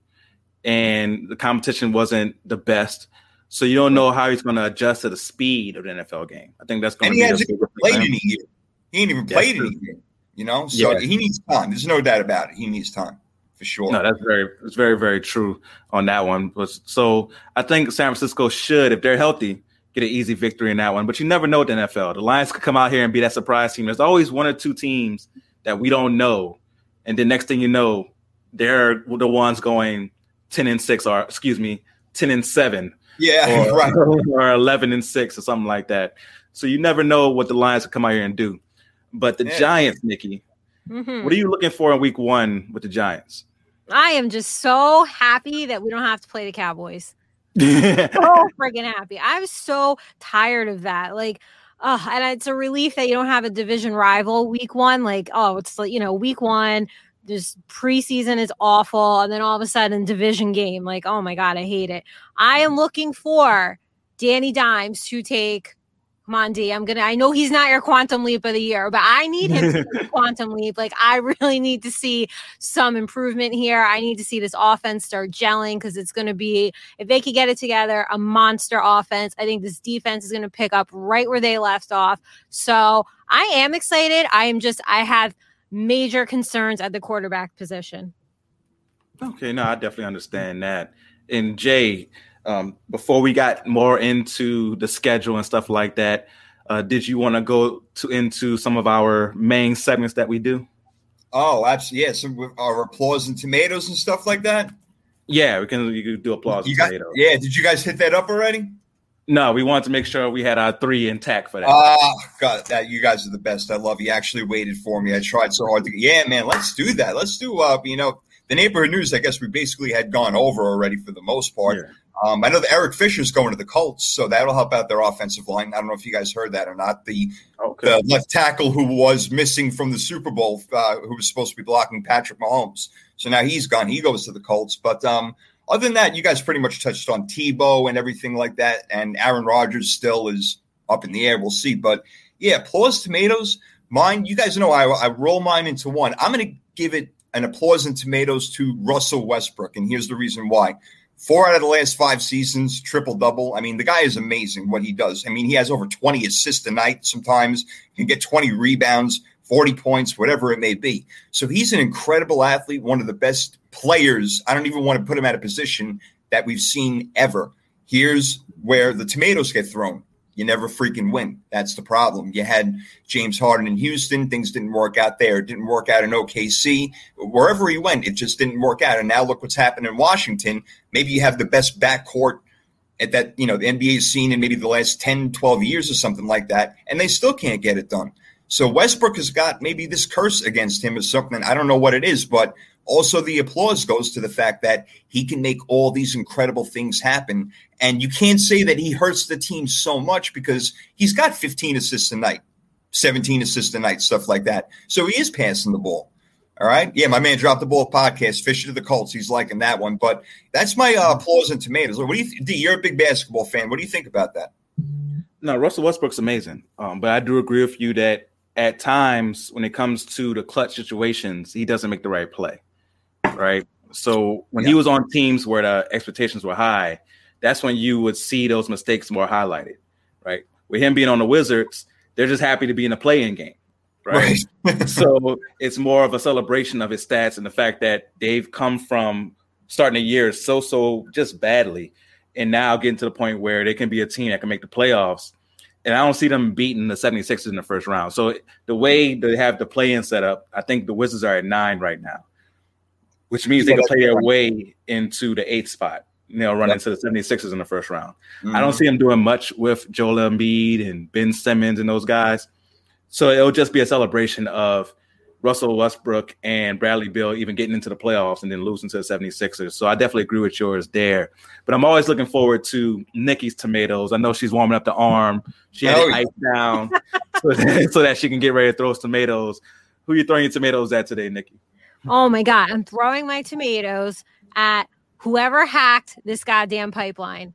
and the competition wasn't the best. So you don't know how he's going to adjust to the speed of the NFL game. I think that's going and to be. He hasn't played in a year. He ain't even played in a year. You know, so yeah. he needs time. There's no doubt about it. He needs time for sure. No, that's very it's very very true on that one. So I think San Francisco should, if they're healthy, get an easy victory in that one. But you never know with the NFL. The Lions could come out here and be that surprise team. There's always one or two teams that we don't know, and then next thing you know, they're the ones going ten and six, or excuse me, ten and seven. Yeah, or, right. or eleven and six, or something like that. So you never know what the Lions could come out here and do. But the yeah. Giants, Nikki, Mm-hmm. What are you looking for in week one with the Giants? I am just so happy that we don't have to play the Cowboys. so freaking happy. I'm so tired of that. Like, uh, and it's a relief that you don't have a division rival week one. Like, oh, it's like, you know, week one, this preseason is awful. And then all of a sudden, division game, like, oh my God, I hate it. I am looking for Danny Dimes to take Mondi, I'm gonna. I know he's not your quantum leap of the year, but I need him to quantum leap. Like I really need to see some improvement here. I need to see this offense start gelling because it's going to be if they could get it together, a monster offense. I think this defense is going to pick up right where they left off. So I am excited. I am just. I have major concerns at the quarterback position. Okay, no, I definitely understand that. And Jay, Um, before we got more into the schedule and stuff like that, uh, did you want to go to into some of our main segments that we do? Oh, absolutely. Yeah, some our applause and tomatoes and stuff like that. Yeah, we can. You can do applause. You got, tomatoes. yeah. Did you guys hit that up already? No, we wanted to make sure we had our three intact for that. Ah, God, that you guys are the best. I love you. Actually, waited for me. I tried so hard to. Yeah, man. Let's do that. Let's do. Uh, you know, the neighborhood news. I guess we basically had gone over already for the most part. Yeah. Um, I know that Eric Fisher's going to the Colts, so that'll help out their offensive line. I don't know if you guys heard that or not. The Okay. the left tackle who was missing from the Super Bowl, uh, who was supposed to be blocking Patrick Mahomes. So now he's gone. He goes to the Colts. But um, other than that, you guys pretty much touched on Tebow and everything like that. And Aaron Rodgers still is up in the air. We'll see. But yeah, applause tomatoes. Mine, you guys know I, I roll mine into one. I'm going to give it an applause and tomatoes to Russell Westbrook. And here's the reason why. Four out of the last five seasons, triple double. I mean, the guy is amazing what he does. I mean, he has over 20 assists a night sometimes. Can get 20 rebounds, 40 points, whatever it may be. So he's an incredible athlete, one of the best players. I don't even want to put him at a position that we've seen ever. Here's where the tomatoes get thrown. You never freaking win. That's the problem. You had James Harden in Houston. Things didn't work out there. It didn't work out in OKC. Wherever he went, it just didn't work out. And now look what's happened in Washington. Maybe you have the best backcourt at that, you know, the NBA's seen in maybe the last 10, 12 years or something like that. And they still can't get it done. So Westbrook has got maybe this curse against him or something. I don't know what it is, but also the applause goes to the fact that he can make all these incredible things happen. And you can't say that he hurts the team so much because he's got 15 assists a night, 17 assists a night, stuff like that. So he is passing the ball. All right. Yeah, my man dropped the ball podcast, Fisher to the Colts. He's liking that one. But that's my uh, applause and tomatoes. What do you, D? You're a big basketball fan. What do you think about that? No, Russell Westbrook's amazing. Um, but I do agree with you that at times when it comes to the clutch situations, he doesn't make the right play. Right. So when he was on teams where the expectations were high, that's when you would see those mistakes more highlighted. Right. With him being on the Wizards, they're just happy to be in a playing game. Right. so it's more of a celebration of his stats and the fact that they've come from starting the year so so just badly and now getting to the point where they can be a team that can make the playoffs and i don't see them beating the 76ers in the first round so the way they have the play-in set up i think the wizards are at nine right now which means they can play their way into the eighth spot you know run Yep. into the 76ers in the first round I Mm-hmm. don't see them doing much with Joel Embiid and Ben Simmons and those guys. So it'll just be a celebration of Russell Westbrook and Bradley Beal even getting into the playoffs and then losing to the 76ers. So I definitely agree with yours there. But I'm always looking forward to Nikki's tomatoes. I know she's warming up the arm. She had Oh, it yeah. down so, that, so that she can get ready to throw some tomatoes. Who are you throwing your tomatoes at today, Nikki? Oh my god, I'm throwing my tomatoes at whoever hacked this goddamn pipeline.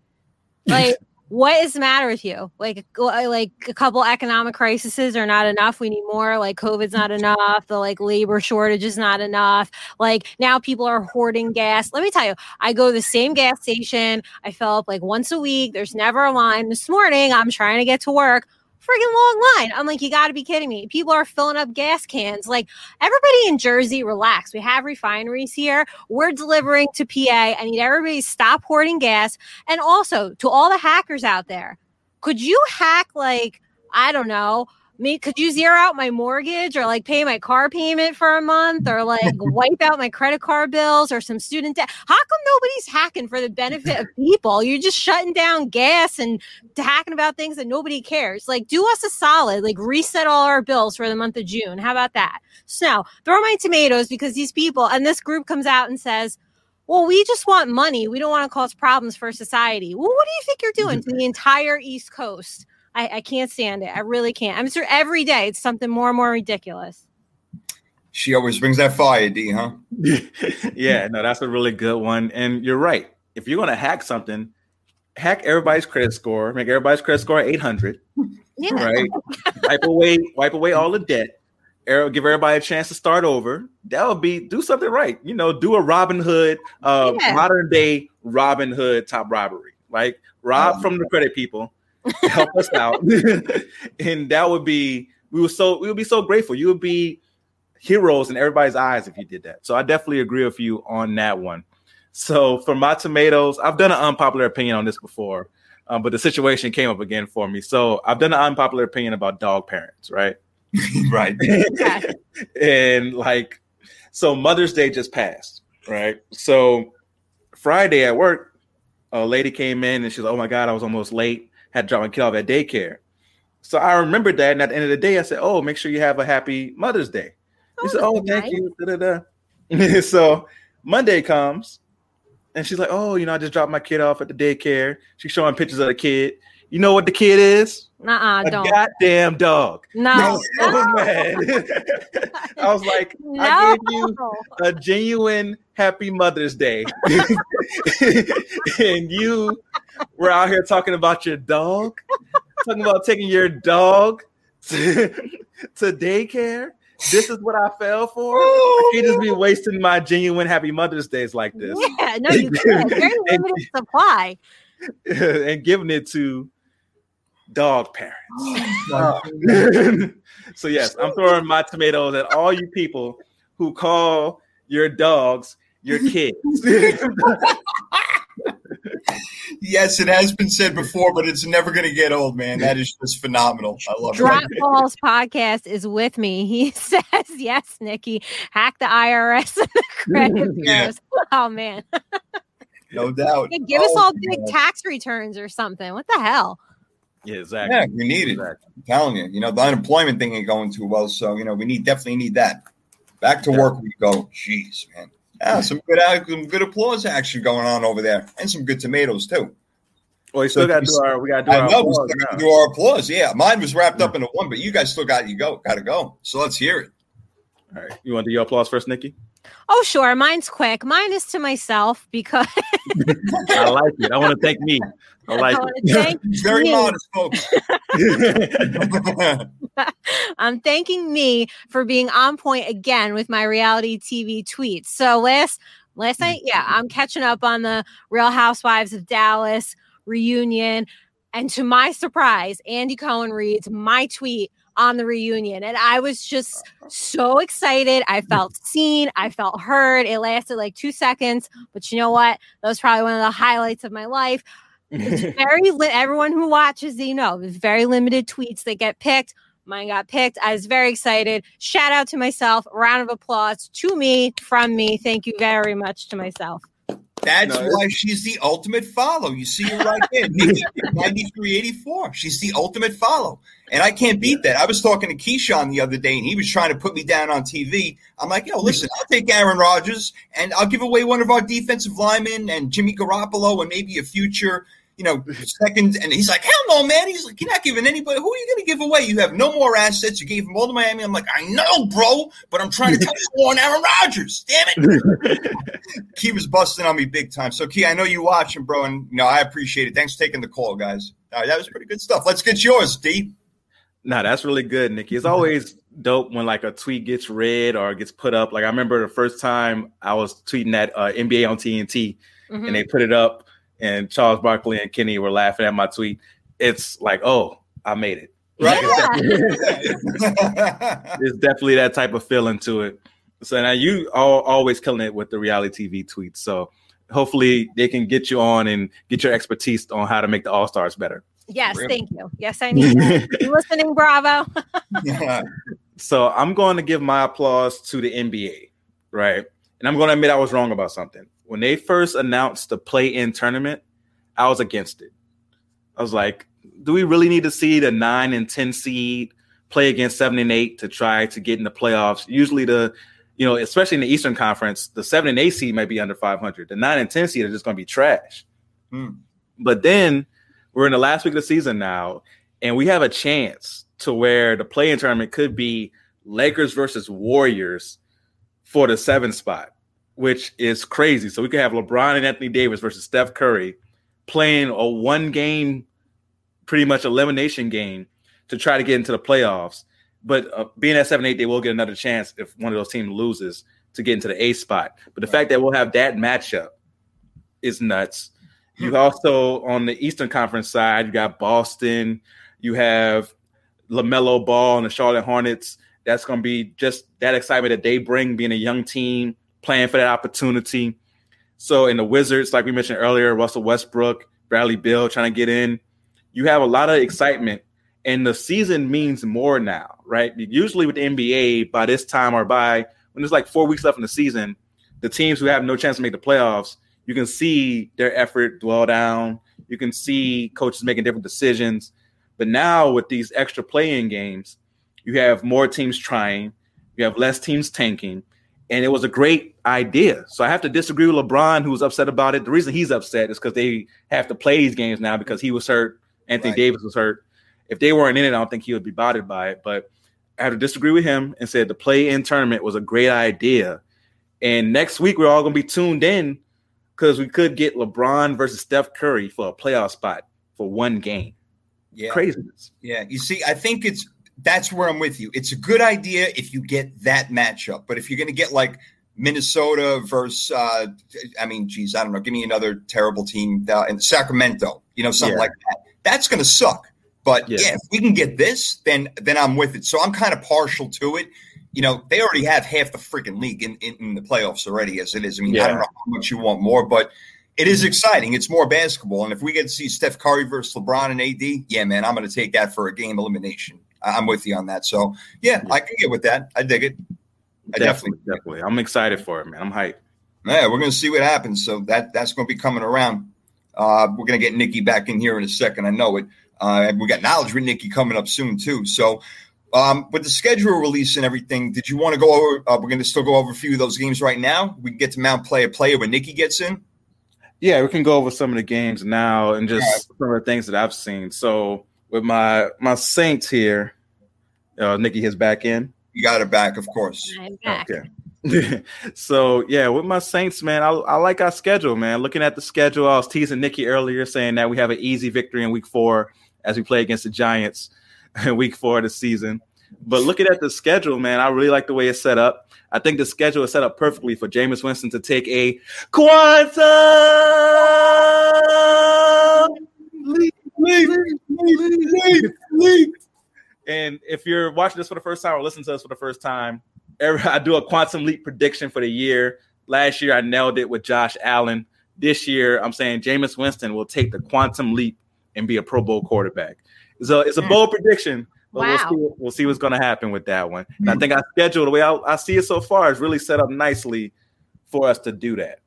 Like, what is the matter with you? Like, uh, like a couple economic crises are not enough. We need more. Like, COVID's not enough. The like labor shortage is not enough. Like now, people are hoarding gas. Let me tell you, I go to the same gas station. I fill up like once a week. There's never a line. This morning, I'm trying to get to work. Freaking long line. I'm like, you got to be kidding me. People are filling up gas cans. Like, everybody in Jersey, relax. We have refineries here. We're delivering to PA. I need everybody to stop hoarding gas. And also to all the hackers out there, could you hack like, I don't know, me could you zero out my mortgage or like pay my car payment for a month or like wipe out my credit card bills or some student debt? How come nobody's hacking for the benefit of people? You're just shutting down gas and hacking about things that nobody cares. Like, do us a solid, like reset all our bills for the month of June. How about that? So throw my tomatoes because these people and this group comes out and says, well, we just want money. We don't want to cause problems for society. Well, what do you think you're doing mm-hmm. to the entire East Coast? I, I can't stand it. I really can't. I'm sure every day it's something more and more ridiculous. She always brings that fire, D, huh? yeah, no, that's a really good one. And you're right. If you're going to hack something, hack everybody's credit score, make everybody's credit score 800, Yeah. right? wipe away, wipe away all the debt. Give everybody a chance to start over. That would be do something right. You know, do a Robin Hood, uh, Yeah. modern day Robin Hood top robbery. Like rob Oh. from the credit people, help us out, and that would be we would so we would be so grateful. You would be heroes in everybody's eyes if you did that. So I definitely agree with you on that one. So for my tomatoes, I've done an unpopular opinion on this before, um, but the situation came up again for me. So I've done an unpopular opinion about dog parents, right? right. and like, so Mother's Day just passed, right? So Friday at work, a lady came in and she's like, "Oh my god, I was almost late. Had to drop my kid off at daycare." So I remembered that, and at the end of the day, I said, "Oh, make sure you have a happy Mother's Day." He oh, said, "Oh, thank nice. you." Da-da-da. so Monday comes, and she's like, "Oh, you know, I just dropped my kid off at the daycare." She's showing pictures of the kid. You know what the kid is? Uh-uh, A don't. goddamn dog. I No. was so No. Oh, mad. I was like, No. I gave you a genuine happy Mother's Day. and you were out here talking about your dog, talking about taking your dog to, to daycare. This is what I fell for. I can't just be oh. wasting my genuine happy Mother's Days like this Yeah, no, you can't. Very limited supply. and giving it to dog parents. Oh, uh, so yes, I'm throwing my tomatoes at all you people who call your dogs your kids. yes, it has been said before, but it's never going to get old, man. That is just phenomenal. I love Drop it. Balls podcast is with me. He says, yes, Nikki, hack the IRS and the credit Yeah. Oh, man. No doubt. Hey, give us Oh, all big God. tax returns or something. What the hell? Yeah, exactly. Yeah, we need it. Exactly. I'm telling you, you know, the unemployment thing ain't going too well. So, you know, we need definitely need that. Back to Yeah. work we go. Jeez, man. Yeah, some good some good applause action going on over there. And some good tomatoes too. Well, we still So got to you- do our. We got to do I our. know we applause still got do our applause. Yeah. Mine was wrapped up into one, but you guys still got you go, gotta go. So let's hear it. All right, you want to do your applause first, Nikki? Oh, sure. Mine's quick. Mine is to myself because I like it. I want to thank me. I like I want to thank Very you. modest, folks. it. I'm thanking me for being on point again with my reality TV tweets. So last last night, yeah, I'm catching up on the Real Housewives of Dallas reunion. And to my surprise, Andy Cohen reads my tweet on the reunion. And I was just uh-huh. so excited. I mm. felt seen. I felt heard. It lasted like two seconds. But you know what? That was probably one of the highlights of my life. It's very li- everyone who watches, you know, there's very limited tweets that get picked. Mine got picked. I was very excited. Shout out to myself. Round of applause to me from me. Thank you very much to myself. That's No, why she's the ultimate follow. You see her right there. Nikki, 9384. She's the ultimate follow. And I can't beat that. I was talking to Keyshawn the other day, and he was trying to put me down on TV. I'm like, yo, listen, I'll take Aaron Rodgers, and I'll give away one of our defensive linemen and Jimmy Garoppolo and maybe a future, you know, seconds. And he's like, hell no, man. He's like, you're not giving anybody. Who are you going to give away? You have no more assets. You gave them all to Miami. I'm like, I know, bro, but I'm trying to tell you on Aaron Rodgers. Damn it. Key was busting on me big time. So, Key, I know you watching, bro, and you know I appreciate it. Thanks for taking the call, guys. All right, that was pretty good stuff. Let's get yours, D. No, that's really good, Nikki. It's always dope when like a tweet gets read or gets put up. Like I remember the first time I was tweeting that uh, NBA on TNT Mhm. and they put it up, and Charles Barkley and Kenny were laughing at my tweet. It's like, oh, I made it. Right? It's definitely that type of feeling to it. So now you are always killing it with the reality TV tweets. So hopefully they can get you on and get your expertise on how to make the All Stars better. Yes, Really? thank you. Yes, I need that. You listening, Bravo? Yeah. So I'm going to give my applause to the NBA, right? And I'm going to admit I was wrong about something. When they first announced the play-in tournament, I was against it. I was like, do we really need to see the nine and ten seed play against seven and eight to try to get in the playoffs? Usually, the you know, especially in the Eastern Conference, the seven and eight seed might be under 500. The nine and ten seed are just going to be trash. Hmm. But then we're in the last week of the season now, and we have a chance to where the play-in tournament could be Lakers versus Warriors for the seven spot, which is crazy. So we could have LeBron and Anthony Davis versus Steph Curry playing a one game, pretty much elimination game to try to get into the playoffs. But uh, being at seven eight, they will get another chance if one of those teams loses to get into the A spot. But the fact that we'll have that matchup is nuts. You also on the Eastern Conference side, you got Boston, you have LaMelo Ball and the Charlotte Hornets. That's going to be just that excitement that they bring, being a young team, playing for that opportunity. So in the Wizards, like we mentioned earlier, Russell Westbrook, Bradley Beal trying to get in. You have a lot of excitement, and the season means more now, right? Usually with the NBA, by this time or by when there's like four weeks left in the season, the teams who have no chance to make the playoffs, you can see their effort dwell down. You can see coaches making different decisions. But now with these extra playing games, you have more teams trying, you have less teams tanking, and it was a great idea. So I have to disagree with LeBron, who's upset about it. The reason he's upset is because they have to play these games now because he was hurt, Anthony right. Davis was hurt. If they weren't in it, I don't think he would be bothered by it. But I have to disagree with him and said the play-in tournament was a great idea. And next week we're all going to be tuned in because we could get LeBron versus Steph Curry for a playoff spot for one game. Yeah, craziness. Yeah, you see, I think it's that's where I'm with you. It's a good idea if you get that matchup, but if you're going to get like Minnesota versus, uh, I mean, geez, I don't know, give me another terrible team uh, in Sacramento, you know, something yeah. like that. That's going to suck. But yeah. yeah, if we can get this, then then I'm with it. So I'm kind of partial to it. You know, they already have half the freaking league in, in, in the playoffs already as it is. I mean, yeah. I don't know how much you want more, but it is exciting. It's more basketball. And if we get to see Steph Curry versus LeBron and AD, yeah, man, I'm going to take that for a game elimination. I'm with you on that. So, yeah, yeah. I can get with that. I dig it. I definitely, definitely, definitely. I'm excited for it, man. I'm hyped. Yeah, we're going to see what happens. So that that's going to be coming around. Uh, we're going to get Nikki back in here in a second. I know it. Uh, and we got knowledge with Nikki coming up soon too. So, um, with the schedule release and everything, did you want to go over? Uh, we're going to still go over a few of those games right now. We can get to Mount Player Player when Nikki gets in. Yeah, we can go over some of the games now and just right. some of the things that I've seen. So with my my Saints here, uh, Nikki is back in. You got it back, of course. I'm back. Okay. so yeah, with my Saints, man, I, I like our schedule, man. Looking at the schedule, I was teasing Nikki earlier, saying that we have an easy victory in Week Four as we play against the Giants in Week Four of the season. But looking at the schedule, man, I really like the way it's set up. I think the schedule is set up perfectly for Jameis Winston to take a quantum leap, leap, leap, leap, And if you're watching this for the first time or listening to us for the first time, I do a quantum leap prediction for the year. Last year, I nailed it with Josh Allen. This year, I'm saying Jameis Winston will take the quantum leap and be a Pro Bowl quarterback. So it's a hmm. bold prediction, but wow. we'll, see, we'll see what's going to happen with that one. And I think I schedule, the way I, I see it so far, is really set up nicely for us to do that.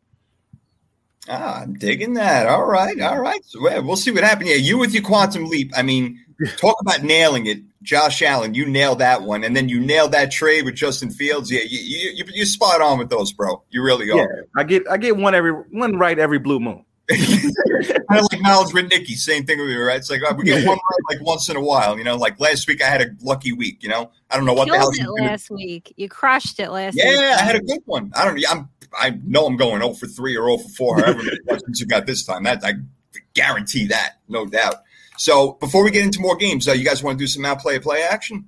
Ah, I'm digging that. All right, all right. So yeah, we'll see what happens. Yeah, you with your quantum leap. I mean, talk about nailing it, Josh Allen. You nailed that one, and then you nailed that trade with Justin Fields. Yeah, you you you spot on with those, bro. You really are. Yeah, I get I get one every one right every blue moon. I of like knowledge with Nikki, same thing with me, right? It's like uh, we get one right like once in a while, you know. Like last week, I had a lucky week, you know. I don't know what Killed the hell. it last week, you crushed it last. Yeah, week. I had a good one. I don't. Know. I'm. I know I'm going 0 for three or 0 for four, however many questions you got this time. That I guarantee that, no doubt. So before we get into more games, uh, you guys want to do some out play play action?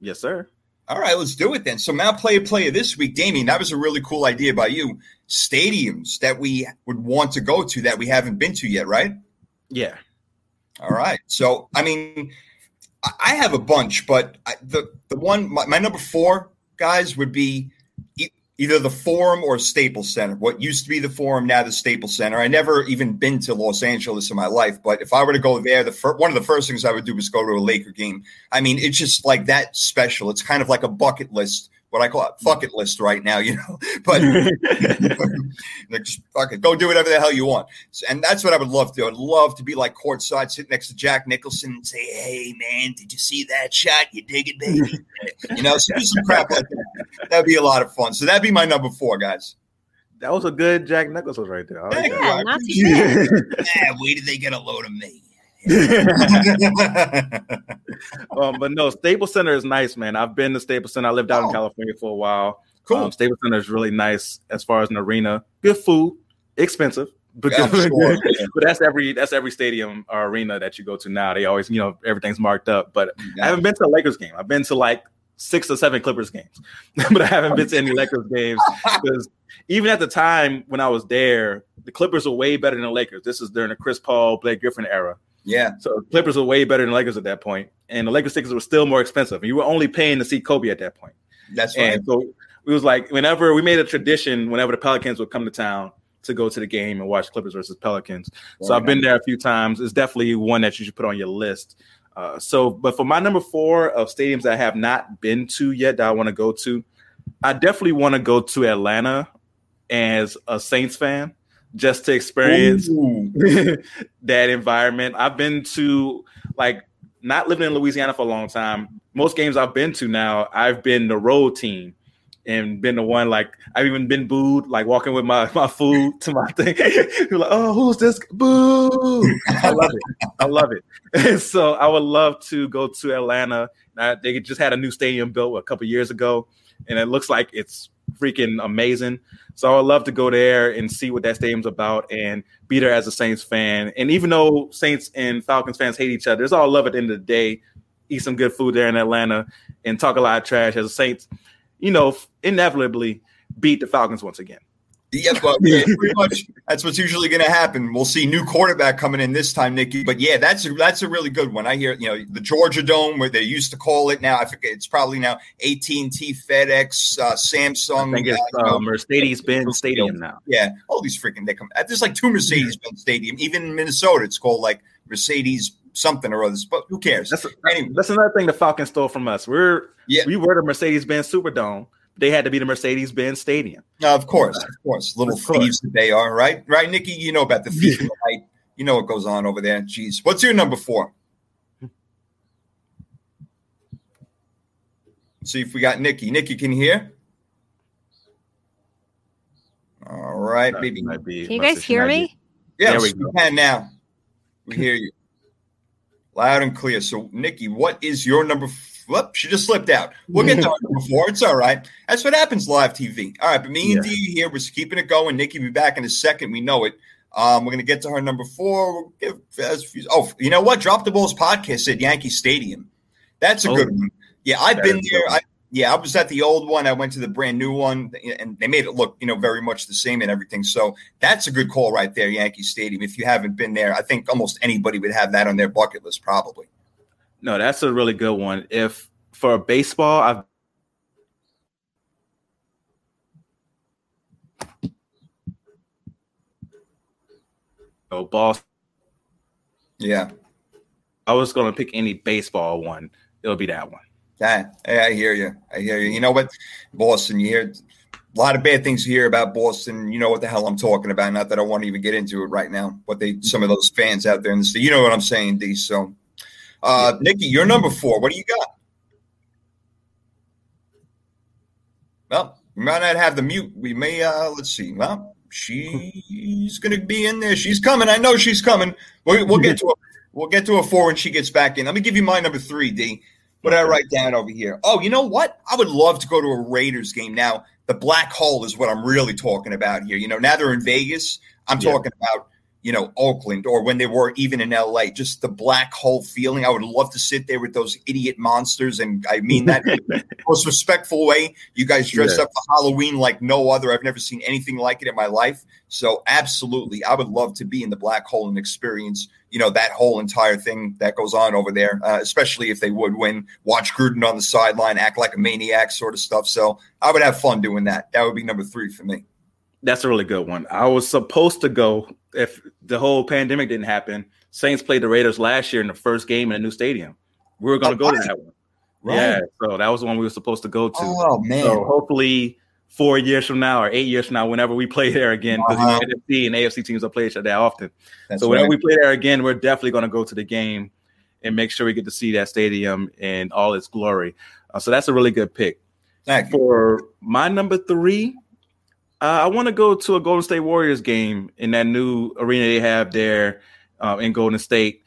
Yes, sir. All right, let's do it then. So Mount Player Player this week, Damien, that was a really cool idea by you. Stadiums that we would want to go to that we haven't been to yet, right? Yeah. All right. So I mean, I have a bunch, but the the one my, my number four guys would be either the Forum or Staples Center. What used to be the Forum, now the Staples Center. I never even been to Los Angeles in my life, but if I were to go there, the fir- one of the first things I would do was go to a Laker game. I mean, it's just like that special. It's kind of like a bucket list what I call it bucket list right now, you know. But just fuck it, go do whatever the hell you want. And that's what I would love to. I'd love to be like courtside, sit next to Jack Nicholson and say, "Hey, man, did you see that shot? You dig it, baby?" you know, so do some crap like that. That'd be a lot of fun. So that'd be my number four, guys. That was a good Jack Nicholson right there. Like yeah, not too bad. yeah, wait till they get a load of me. um, but no, Staples Center is nice, man. I've been to Staples Center. I lived out oh. in California for a while. Cool. Um, Staples Center is really nice as far as an arena. Good food, expensive, but, yeah, sure, but that's every that's every stadium or arena that you go to now. They always, you know, everything's marked up. But yeah. I haven't been to a Lakers game. I've been to like six or seven Clippers games, but I haven't been to any Lakers games because even at the time when I was there, the Clippers were way better than the Lakers. This is during the Chris Paul, Blake Griffin era. Yeah. So Clippers were way better than Lakers at that point, and the Lakers tickets were still more expensive. And you were only paying to see Kobe at that point. That's right. And so it was like whenever we made a tradition, whenever the Pelicans would come to town, to go to the game and watch Clippers versus Pelicans. So I've been there a few times. It's definitely one that you should put on your list. Uh, so, but for my number four of stadiums I have not been to yet that I want to go to, I definitely want to go to Atlanta as a Saints fan just to experience that environment. I've been to like not living in Louisiana for a long time. Most games I've been to now, I've been the road team and been the one like I've even been booed, like walking with my my food to my thing. You're like, oh, who's this? Boo! I love it. I love it. So I would love to go to Atlanta. Now, they just had a new stadium built a couple years ago, and it looks like it's freaking amazing. So I would love to go there and see what that stadium's about and be there as a Saints fan. And even though Saints and Falcons fans hate each other, it's all love at the end of the day. Eat some good food there in Atlanta and talk a lot of trash as a Saints, you know, inevitably beat the Falcons once again. Yeah, but yeah, pretty much that's what's usually going to happen. We'll see new quarterback coming in this time, Nikki. But yeah, that's a, that's a really good one. I hear you know the Georgia Dome where they used to call it now. I forget it's probably now AT and T, FedEx, uh, Samsung. I think it's uh, uh, Mercedes Benz Stadium now. Yeah, all these freaking they come. There's like two Mercedes Benz Stadium. Even in Minnesota, it's called like Mercedes something or others. But who cares? That's, anyway. that's another thing the Falcons stole from us. We're yeah. we were the Mercedes Benz Superdome they had to be the Mercedes Benz Stadium. No, of course, of course, little of course. thieves that they are, right? Right, Nikki. You know about the thief the night. You know what goes on over there. Jeez, what's your number four? See if we got Nikki. Nikki, can you hear? All right, maybe. Be, can you guys hear me? Yes, we, we can now. We hear you loud and clear. So, Nikki, what is your number? Whoop, she just slipped out. We'll get to her before. It's all right. That's what happens live TV. All right, but me and yeah. D here, we're keeping it going. Nikki will be back in a second. We know it. Um, we're going to get to her number four. We'll give, oh, you know what? Drop the Balls podcast at Yankee Stadium. That's a oh, good one. Yeah, I've been there. I, yeah, I was at the old one. I went to the brand new one, and they made it look, you know, very much the same and everything. So that's a good call right there, Yankee Stadium. If you haven't been there, I think almost anybody would have that on their bucket list, probably. No, that's a really good one. If for baseball, I've oh, Boston. Yeah. I was going to pick any baseball one. It'll be that one. Yeah, I hear you. I hear you. You know what, Boston? You hear a lot of bad things you hear about Boston. You know what the hell I'm talking about. Not that I want to even get into it right now. but they, some of those fans out there in the state, you know what I'm saying, D. So, uh, Nikki, you're number four. What do you got? Well, we might not have the mute. We may. uh Let's see. Well, she's going to be in there. She's coming. I know she's coming. We'll, we'll get to a we'll get to a four when she gets back in. Let me give you my number three, D. What did I write down over here? Oh, you know what? I would love to go to a Raiders game. Now, the black hole is what I'm really talking about here. You know, now they're in Vegas. I'm yeah. talking about you know, Oakland or when they were even in LA, just the black hole feeling. I would love to sit there with those idiot monsters. And I mean that most respectful way. You guys dressed yeah. up for Halloween like no other. I've never seen anything like it in my life. So absolutely, I would love to be in the black hole and experience, you know, that whole entire thing that goes on over there, uh, especially if they would win, watch Gruden on the sideline, act like a maniac sort of stuff. So I would have fun doing that. That would be number three for me. That's a really good one. I was supposed to go if the whole pandemic didn't happen. Saints played the Raiders last year in the first game in a new stadium. We were going to oh, go to that one. Right. Yeah, so that was the one we were supposed to go to. Oh man! So hopefully, four years from now or eight years from now, whenever we play there again, because uh-huh. NFC and AFC teams don't play each other that often. That's so whenever right. we play there again, we're definitely going to go to the game and make sure we get to see that stadium in all its glory. Uh, so that's a really good pick. For my number three, uh, I want to go to a Golden State Warriors game in that new arena they have there uh, in Golden State.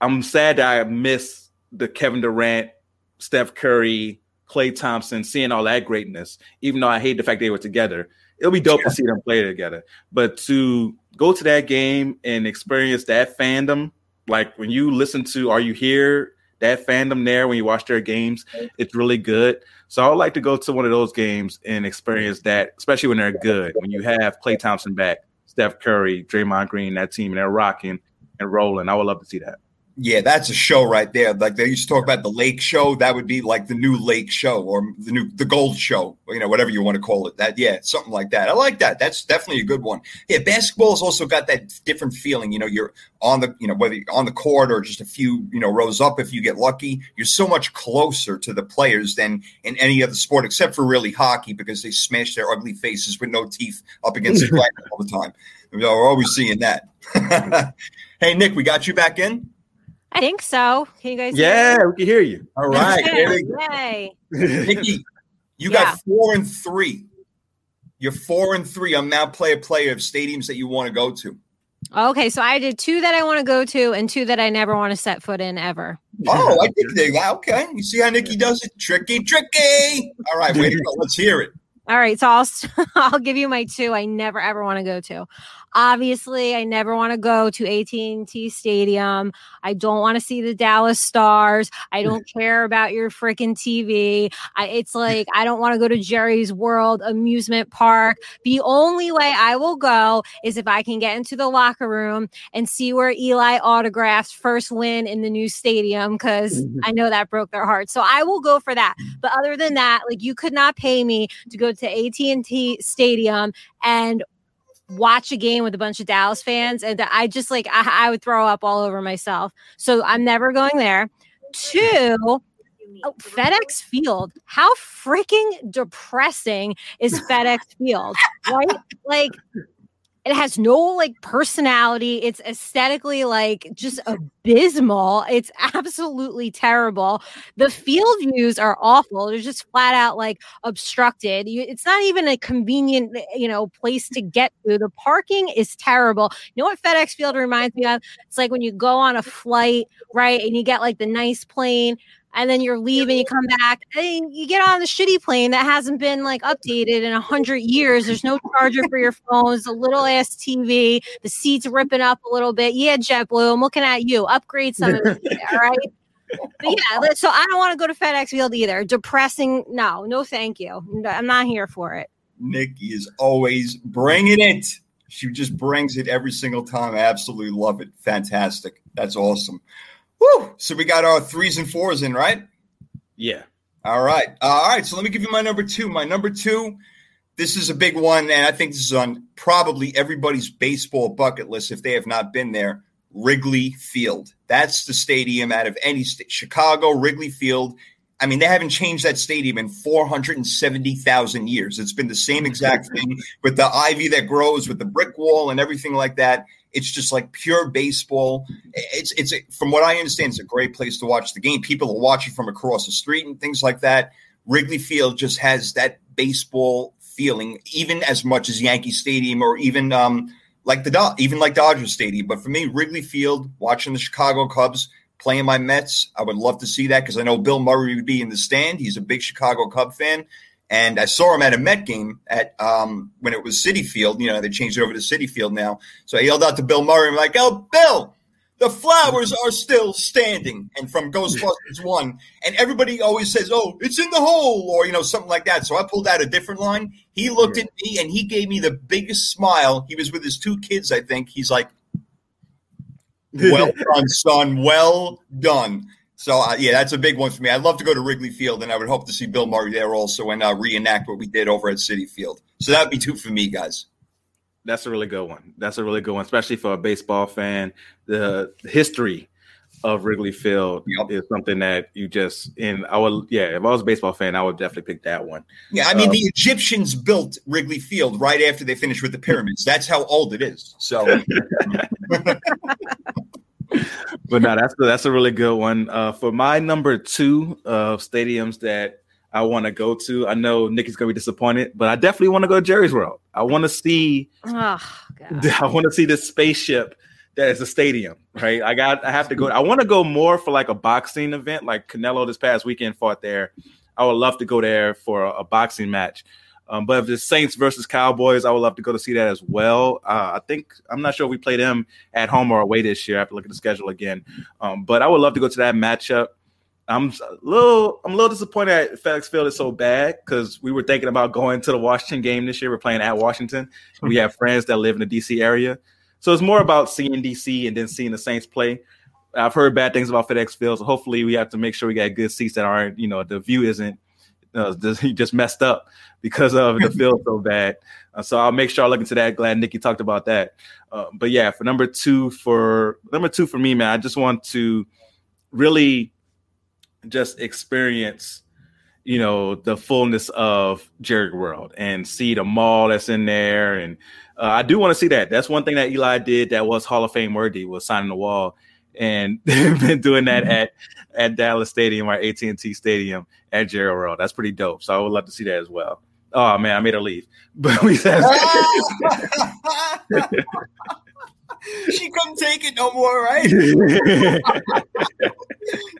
I'm sad that I miss the Kevin Durant, Steph Curry, Klay Thompson, seeing all that greatness. Even though I hate the fact they were together, it'll be dope yeah. to see them play together. But to go to that game and experience that fandom, like when you listen to "Are You Here," that fandom there when you watch their games, it's really good. So I would like to go to one of those games and experience that, especially when they're good. When you have Klay Thompson back, Steph Curry, Draymond Green, that team, and they're rocking and rolling. I would love to see that. Yeah, that's a show right there. Like they used to talk about the Lake Show. That would be like the new Lake Show or the new the Gold Show, you know, whatever you want to call it. That yeah, something like that. I like that. That's definitely a good one. Yeah, basketball has also got that different feeling. You know, you're on the you know whether you're on the court or just a few you know rows up if you get lucky. You're so much closer to the players than in any other sport except for really hockey because they smash their ugly faces with no teeth up against the glass all the time. We're always seeing that. hey Nick, we got you back in. I think so. Can you guys? Yeah, we can hear you. All right. Yay. Nikki, you got four and three. You're four and three on Mount Player Player of stadiums that you want to go to. Okay, so I did two that I want to go to and two that I never want to set foot in ever. Oh, I did that. Okay. You see how Nikki does it? Tricky, tricky. All right, wait a go. Let's hear it. All right, so I'll I'll give you my two I never ever want to go to. Obviously, I never want to go to AT&T Stadium. I don't want to see the Dallas Stars. I don't care about your freaking TV. I, it's like I don't want to go to Jerry's World amusement park. The only way I will go is if I can get into the locker room and see where Eli autographs first win in the new stadium because Mhm. I know that broke their heart. So I will go for that. But other than that, like you could not pay me to go to AT&T Stadium and watch a game with a bunch of Dallas fans and I just like I, I would throw up all over myself. So I'm never going there. Two, oh, FedEx Field. How freaking depressing is FedEx Field? Right? Like it has no like personality. It's aesthetically like just abysmal. It's absolutely terrible. The field views are awful. They're just flat out like obstructed. You, it's not even a convenient, eh, you know, place to get to. The parking is terrible. You know what FedEx Field reminds me of? It's like when you go on a flight, right, and you get like the nice plane and then you're leaving, you come back, and you get on the shitty plane that hasn't been like updated in a hundred years. There's no charger for your phone. It's a little ass TV. The seats ripping up a little bit. Yeah, JetBlue, I'm looking at you. Upgrade some of it. All right. But yeah, so I don't want to go to FedEx Field either. Depressing. No, no, thank you. I'm not here for it. Nikki is always bringing it. She just brings it every single time. I absolutely love it. Fantastic. That's awesome. Woo! So we got our threes and fours in, right? Yeah. All right. Uh, all right. So let me give you my number two. My number two, this is a big one, and I think this is on probably everybody's baseball bucket list if they have not been there. Wrigley Field. That's the stadium out of any state. Chicago, Wrigley Field. I mean, they haven't changed that stadium in 470,000 years. It's been the same exact thing with the ivy that grows, with the brick wall and everything like that. It's just like pure baseball. It's it's from what I understand, it's a great place to watch the game. People are watching from across the street and things like that. Wrigley Field just has that baseball feeling, even as much as Yankee Stadium or even um, like the even like Dodger Stadium. But for me, Wrigley Field, watching the Chicago Cubs playing my Mets, I would love to see that because I know Bill Murray would be in the stand. He's a big Chicago Cub fan. And I saw him at a Met game at um, when it was Citi Field. You know, they changed it over to Citi Field now. So I yelled out to Bill Murray, I'm like, "Oh, Bill, the flowers are still standing." And from Ghostbusters One, and everybody always says, "Oh, it's in the hole," or you know, something like that. So I pulled out a different line. He looked at me and he gave me the biggest smile. He was with his two kids, I think. He's like, "Well done, son. Well done." So uh, yeah, that's a big one for me. I'd love to go to Wrigley Field, and I would hope to see Bill Murray there also and uh, reenact what we did over at Citi Field. So that'd be two for me, guys. That's a really good one. That's a really good one, especially for a baseball fan. The history of Wrigley Field Yep. is something that you just in I would yeah, if I was a baseball fan, I would definitely pick that one. Yeah, I mean Um, the Egyptians built Wrigley Field right after they finished with the pyramids. That's how old it is. So But no, that's that's a really good one. Uh, for my number two of stadiums that I want to go to, I know Nikki's gonna be disappointed, but I definitely want to go to Jerry's World. I want to see Oh god. I want to see this spaceship that is a stadium, right? I got I have to go. I want to go more for like a boxing event, like Canelo this past weekend fought there. I would love to go there for a, a boxing match. Um, but if it's Saints versus Cowboys, I would love to go to see that as well. Uh, I think I'm not sure if we play them at home or away this year. I have to look at the schedule again. Um, but I would love to go to that matchup. I'm a little I'm a little disappointed that FedEx Field is so bad because we were thinking about going to the Washington game this year. We're playing at Washington. We have friends that live in the DC area. So it's more about seeing DC and then seeing the Saints play. I've heard bad things about FedEx Field, so hopefully we have to make sure we got good seats that aren't, you know, the view isn't uh, just, just messed up because of the field so bad. Uh, so I'll make sure I look into that. Glad Nikki talked about that. Uh, but yeah, for number two, for number two for me, man, I just want to really just experience, you know, the fullness of Jerry World and see the mall that's in there. And uh, I do want to see that. That's one thing that Eli did that was Hall of Fame worthy was signing the wall and they've been doing that mm-hmm. at at Dallas Stadium or AT and T Stadium at Jerry World. That's pretty dope. So I would love to see that as well. Oh man, I made her leave, but we said she couldn't take it no more, right?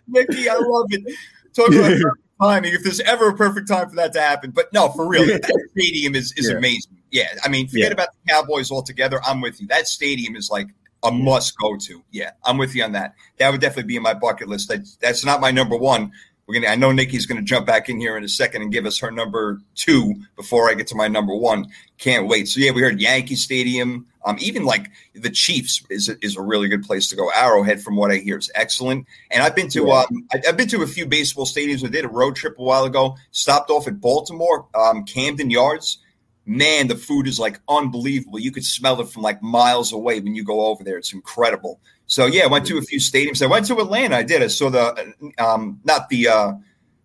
Nikki, I love it. Talk about timing. If there's ever a perfect time for that to happen, but no, for real, that stadium is is yeah. amazing. Yeah, I mean, forget yeah. about the Cowboys altogether. I'm with you. That stadium is like a must go to. Yeah, I'm with you on that. That would definitely be in my bucket list. That, that's not my number one. We're gonna. I know Nikki's gonna jump back in here in a second and give us her number two before I get to my number one. Can't wait. So yeah, we heard Yankee Stadium. Um, even like the Chiefs is a, is a really good place to go. Arrowhead, from what I hear, is excellent. And I've been to yeah. um, I, have been to a few baseball stadiums. I did a road trip a while ago. Stopped off at Baltimore, um, Camden Yards man, the food is like unbelievable. You could smell it from like miles away when you go over there. It's incredible. So yeah, I went to a few stadiums. I went to Atlanta. I did. I saw the um, not the uh,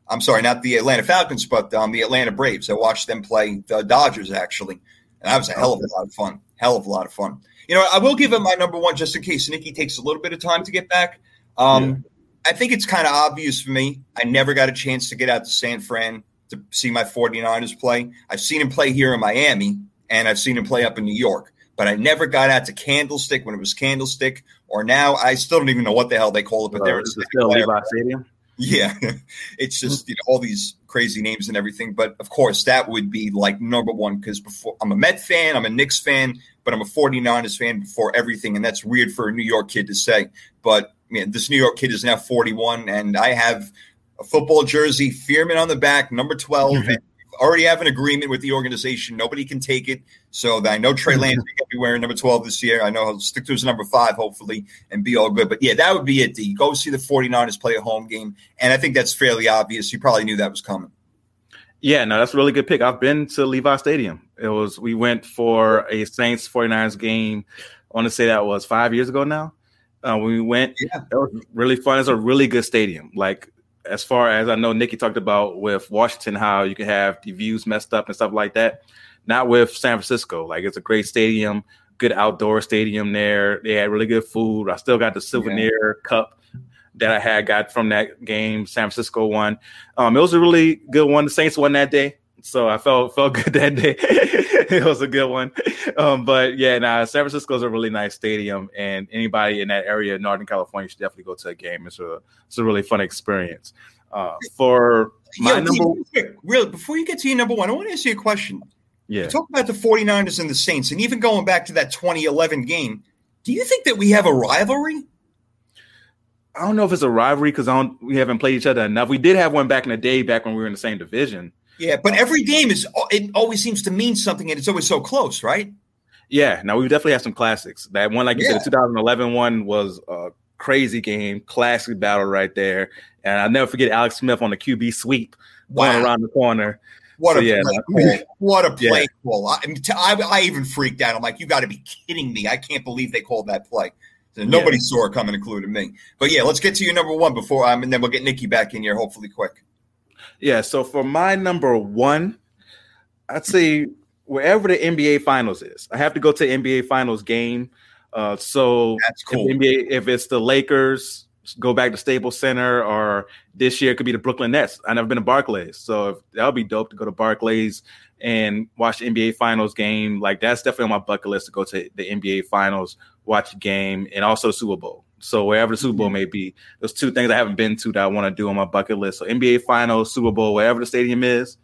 I'm sorry, not the Atlanta Falcons, but um, the Atlanta Braves. I watched them play the Dodgers actually, and that was a hell of a lot of fun. Hell of a lot of fun. You know, I will give him my number one just in case Nikki takes a little bit of time to get back. Um, yeah. I think it's kind of obvious for me. I never got a chance to get out to San Fran to see my 49ers play. I've seen him play here in Miami and I've seen him play up in New York, but I never got out to Candlestick when it was Candlestick or now I still don't even know what the hell they call it, but uh, there it's still Levi Stadium. Yeah, it's just you know all these crazy names and everything. But of course, that would be like number one because before I'm a Met fan, I'm a Knicks fan, but I'm a 49ers fan before everything, and that's weird for a New York kid to say. But man, this New York kid is now 41, and I have a football jersey, Fearman on the back, number 12. Mm-hmm. already have an agreement with the organization. Nobody can take it. So I know Trey Lance is going to be wearing number 12 this year. I know he'll stick to his number five, hopefully, and be all good. But yeah, that would be it, D. Go see the 49ers play a home game. And I think that's fairly obvious. You probably knew that was coming. Yeah, no, that's a really good pick. I've been to Levi Stadium. It was we went for a Saints 49ers game. I want to say that was five years ago now. Uh, when we went, yeah. it was really fun. It's a really good stadium. Like as far as I know, Nikki talked about with Washington, how you can have the views messed up and stuff like that. Not with San Francisco. Like it's a great stadium, good outdoor stadium there. They had really good food. I still got the souvenir yeah. cup that I had got from that game. San Francisco won. Um, it was a really good one. The Saints won that day, so I felt felt good that day. it was a good one. Um, but yeah, now nah, San Francisco is a really nice stadium, and anybody in that area, Northern California, should definitely go to a game. It's a it's a really fun experience. Uh, for my yeah, number, really, before you get to your number one, I want to ask you a question. Yeah, talk about the 49ers and the Saints, and even going back to that 2011 game. Do you think that we have a rivalry? I don't know if it's a rivalry because I don't. We haven't played each other enough. We did have one back in the day, back when we were in the same division. Yeah, but every game is it always seems to mean something, and it's always so close, right? Yeah. Now we definitely have some classics. That one, like you yeah. said, the 2011 one was a crazy game, classic battle right there. And I'll never forget Alex Smith on the QB sweep wow. going around the corner. What so, a yeah, play. what a play yeah. call! I, I, I, even freaked out. I'm like, you got to be kidding me! I can't believe they called that play. Nobody yeah. saw it coming, including me. But yeah, let's get to your number one before um, and then we'll get Nikki back in here, hopefully quick. Yeah. So for my number one, I'd say wherever the NBA Finals is, I have to go to NBA Finals game. Uh, so that's cool. If, NBA, if it's the Lakers, go back to Staples Center, or this year it could be the Brooklyn Nets. I've never been to Barclays, so that would be dope to go to Barclays and watch the NBA Finals game. Like that's definitely on my bucket list to go to the NBA Finals, watch a game, and also the Super Bowl. So wherever the Super Bowl may be, those two things I haven't been to that I want to do on my bucket list. So NBA Finals, Super Bowl, wherever the stadium is.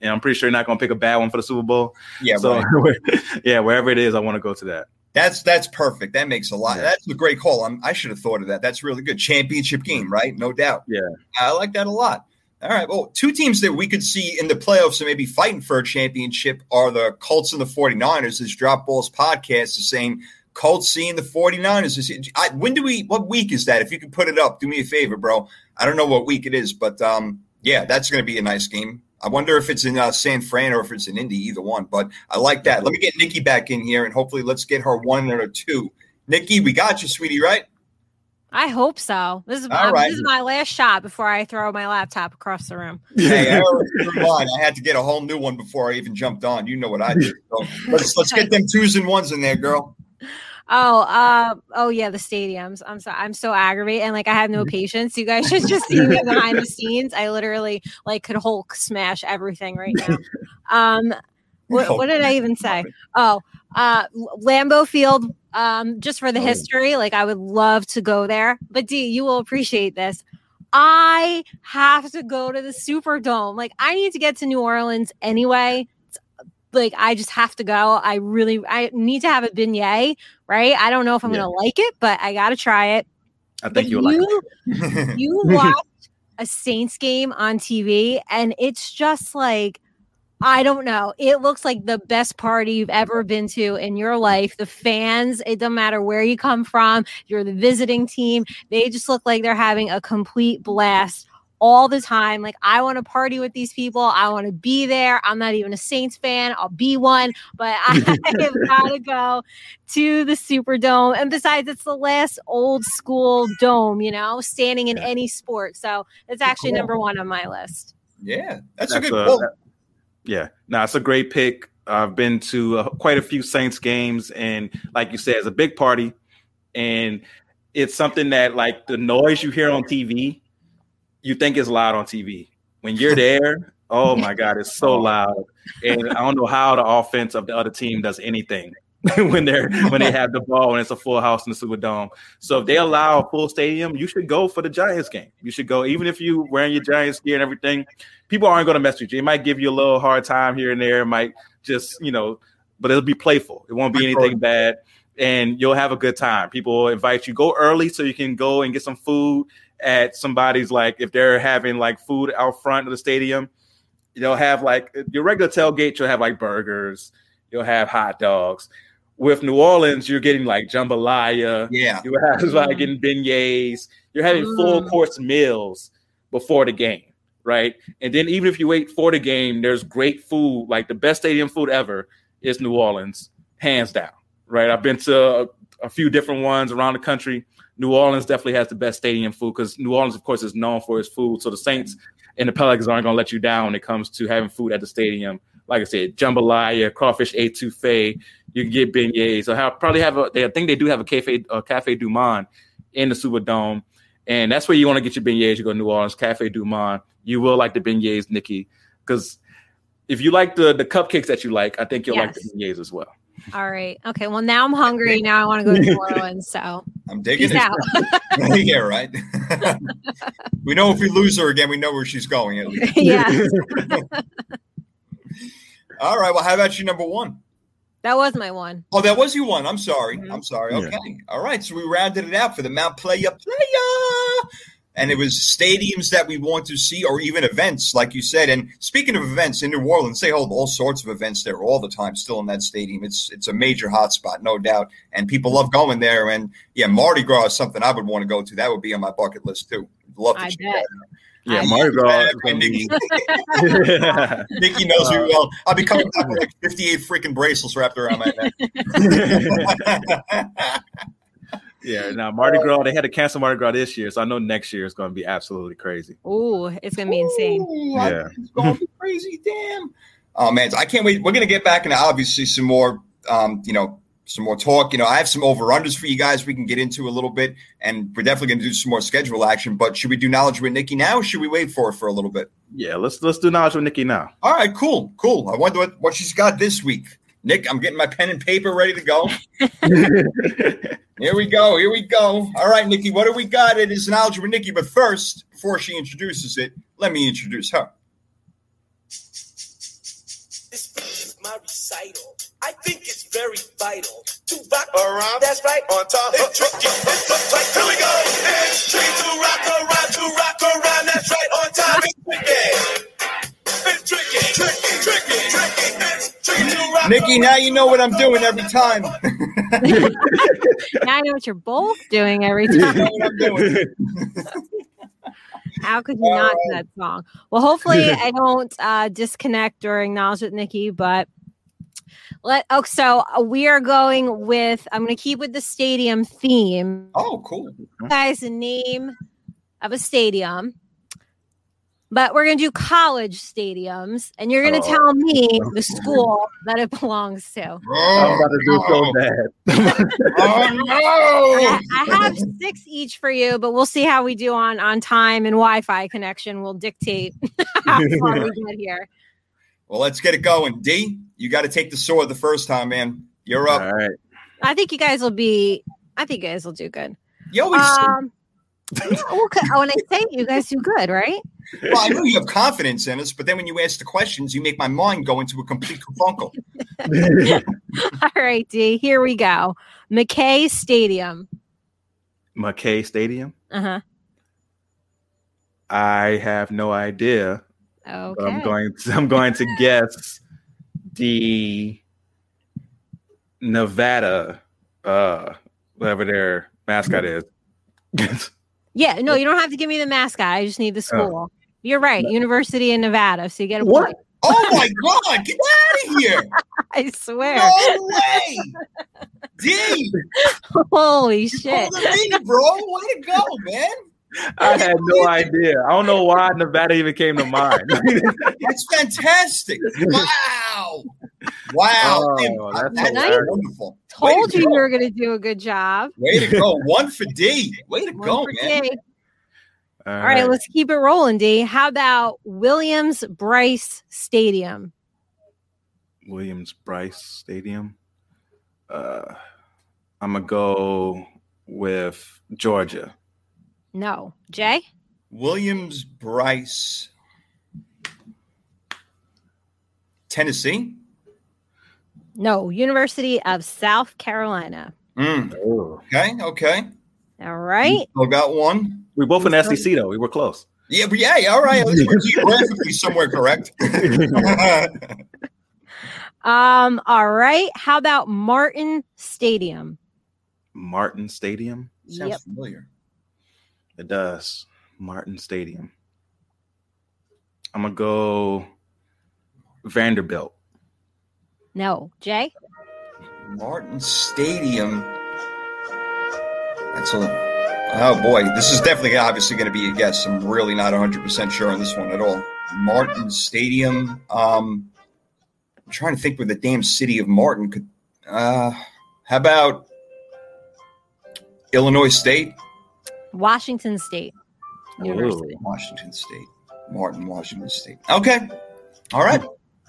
And I'm pretty sure you're not going to pick a bad one for the Super Bowl. Yeah. So right. yeah, wherever it is, I want to go to that. That's that's perfect. That makes a lot. Yeah. That's a great call. I'm, i should have thought of that. That's really good. Championship game, right? No doubt. Yeah, I like that a lot. All right. Well, two teams that we could see in the playoffs and maybe fighting for a championship are the Colts and the 49ers. This Drop Balls podcast is saying Colts seeing the 49ers. Is it- I, when do we, what week is that? If you could put it up, do me a favor, bro. I don't know what week it is, but um, yeah, that's going to be a nice game. I wonder if it's in uh, San Fran or if it's in Indy, either one. But I like that. Let me get Nikki back in here and hopefully let's get her one or two. Nikki, we got you, sweetie, right? I hope so. This is All my, right. this is my last shot before I throw my laptop across the room. Hey, I already threw mine. I had to get a whole new one before I even jumped on. You know what I did. So let's let's get them twos and ones in there, girl. Oh, uh, oh yeah, the stadiums. I'm so I'm so aggravated, and like I have no patience. You guys should just see me behind the scenes. I literally like could Hulk smash everything right now. Um, what, what did I even say? Oh, uh, Lambeau Field. Um, just for the Oh. history, like I would love to go there. But D, you will appreciate this. I have to go to the Superdome. Like I need to get to New Orleans anyway. Like I just have to go. I really I need to have a beignet, right? I don't know if I'm Yeah. gonna like it, but I gotta try it. I think you'll like. it. you watch a Saints game on TV and it's just like I don't know. It looks like the best party you've ever been to in your life. The fans, it doesn't matter where you come from, you're the visiting team. They just look like they're having a complete blast all the time. Like, I want to party with these people. I want to be there. I'm not even a Saints fan. I'll be one, but I have got to go to the Superdome. And besides, it's the last old school dome, you know, standing in Yeah. any sport. So it's actually Cool. number one on my list. yeah, that's, a That's good a- call. that- Yeah, no, it's a great pick. I've been to uh, quite a few Saints games, and like you said, it's a big party, and it's something that like the noise you hear on TV, you think it's loud on TV. When you're there, oh my god, it's so oh. loud, and I don't know how the offense of the other team does anything when they're when they have the ball and it's a full house in the Superdome. So if they allow a full stadium, you should go for the Giants game. You should go, even if you wearing your Giants gear and everything. People aren't going to mess with you. It might give you a little hard time here and there. It might just, you know, but it'll be playful. It won't be anything bad, and you'll have a good time. People will invite you. Go early so you can go and get some food at somebody's like if they're having like food out front of the stadium. you'll have like your regular tailgate. You'll have like burgers. You'll have hot dogs. With New Orleans, you're getting like jambalaya. Yeah, You have like getting beignets. You're having full Mm. course meals before the game, right? And then even if you wait for the game, there's great food. Like the best stadium food ever is New Orleans, hands down, right? I've been to a, a few different ones around the country. New Orleans definitely has the best stadium food because New Orleans, of course, is known for its food. So the Saints and the Pelicans aren't going to let you down when it comes to having food at the stadium. Like I said, jambalaya, crawfish etouffee. You can get beignets. So have, probably have a. They, I think they do have a cafe, a cafe du Monde in the Superdome, and that's where you want to get your beignets. You go to New Orleans, Cafe du Monde. You will like the beignets, Nikki, because if you like the the cupcakes that you like, I think you'll like the Yes. beignets as well. All right. Okay. Well, now I'm hungry. Now I want to go to New Orleans. So I'm digging peace it. out. yeah, right. we know if we lose her again, we know where she's going. At least. yeah, All right. Well, how about you, number one? that was my one. Oh, that was you one. I'm sorry. Mhm. I'm sorry. Yeah. Okay. All right. So we rounded it out for the Mount Playa Playa. And it was stadiums that we want to see or even events, like you said. And speaking of events in New Orleans, they hold all sorts of events there all the time, still in that stadium. It's it's a major hotspot, no doubt. And people love going there. And yeah, Mardi Gras is something I would want to go to. That would be on my bucket list too. Love to I check bet. that out. Yeah, Mardi Gras. is And gonna be- Nikki, Nikki knows me well. I'll be coming back with like 58 freaking bracelets wrapped around my neck. Yeah, now Mardi Gras. They had to cancel Mardi Gras this year, so I know next year is going to be absolutely crazy. Ooh, it's gonna be insane. Ooh, I Yeah. It's going to be crazy. Damn. Oh man, I can't wait. We're gonna get back into obviously some more, um, you know, some more talk. You know, I have some over unders for you guys. We can get into a little bit, and we're definitely gonna do some more schedule action. But should we do knowledge with Nikki now? Or should we wait for it for a little bit? Yeah, let's let's do knowledge with Nikki now. All right, cool, cool. I wonder what, what she's got this week. Nick, I'm getting my pen and paper ready to go. Here we go. Here we go. All right, Nikki, what do we got? It is an algebra Nikki. But first, before she introduces it, let me introduce her. This is my recital. I think it's very vital to rock around. That's right. On top. It's tricky. It's just like, here we go. It's tricky to rock around, to rock around. That's right. On top. It's tricky. Nikki, now you know what I'm doing every time. now I know what you're both doing every time. Doing. How could you not do that song? Well, hopefully I don't uh, disconnect or acknowledge with Nikki, but let oh so we are going with I'm gonna keep with the stadium theme. Oh, cool. Guys, the name of a stadium. But we're gonna do college stadiums, and you're gonna Oh. tell me the school that it belongs to. I'm about to do so bad. Oh no! I, I have six each for you, but we'll see how we do on on time and Wi-Fi connection. will dictate how far we get here. Well, let's get it going. D, you got to take the sword the first time, man. You're up. All right. I think you guys will be. I think you guys will do good. You always. Um, yeah, okay. Oh, when I say you guys do good, right? well, I know you have confidence in us, but then when you ask the questions, you make my mind go into a complete kerfunkle. All right, D. Here we go. Mackay Stadium. Mackay Stadium. Uh huh. I have no idea. Okay. I'm going. To, I'm going to guess the Nevada, uh, whatever their mascot is. yeah. No, you don't have to give me the mascot. I just need the school. You're right. University of Nevada. So you get a What? point. Oh my God! Get out of here! I swear. No way! D, Holy shit. the bro. Way to go, man. I had no idea. I don't know why Nevada even came to mind. That's fantastic. Wow. Wow. Oh, that's that's hilarious. wonderful. Told to you go. you were going to do a good job. Way to go. One for D. Way to One go, man. D. All right, let's keep it rolling, D. How about Williams Brice Stadium? Williams Brice Stadium. Uh, I'm gonna go with Georgia. No. Jay? Williams Brice. Tennessee. No. University of South Carolina. Mm, Oh. okay, okay. All right. I got one. We both in the SEC though. We were close. Yeah, but yeah, yeah, all right. We're geographically somewhere correct. Um, all right. How about Martin Stadium? Martin Stadium. Sounds Yep. familiar. It does. Martin Stadium. I'm gonna go Vanderbilt. No. Jay? Martin Stadium. That's a. Oh boy, this is definitely obviously going to be a guess. I'm really not 100 percent sure on this one at all. Martin Stadium. Um, I'm trying to think where the damn city of Martin could. Uh, how about Illinois State? Washington State University. Washington State. Martin, Washington State. Okay. All right.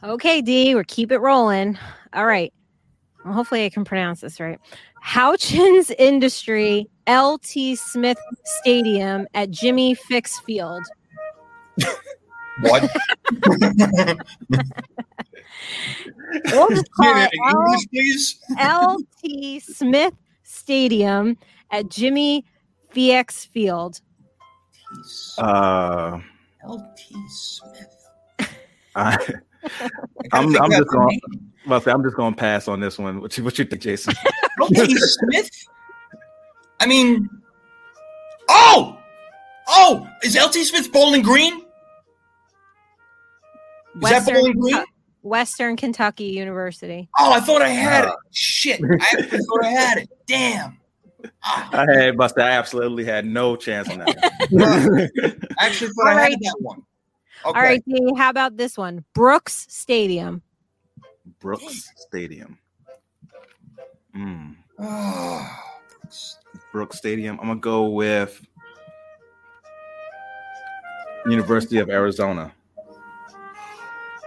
Okay, D, we're keep it rolling. All right. Well, hopefully I can pronounce this right. Houchens Industry LT Smith Stadium at Jimmy Feix Field. What? We'll just call it English, please. LT Smith Stadium at Jimmy Feix Field. Uh, LT Smith. I, I gotta I'm, I'm just going. name. Well, I'm just going to pass on this one. What you, what you think, Jason? LT Smith? I mean, oh, oh, is LT Smith Bowling Green? Is that Western, Bowling Green? Kentucky, Western Kentucky University. Oh, I thought I had it. Shit, I thought I had it. Damn. Ah, I had, must. I absolutely had no chance on that. I actually thought I All had that one. Okay. All right, D, how about this one? Brooks Stadium. Brooks Stadium. Mm, Brooks Stadium. I'm gonna go with University of Arizona.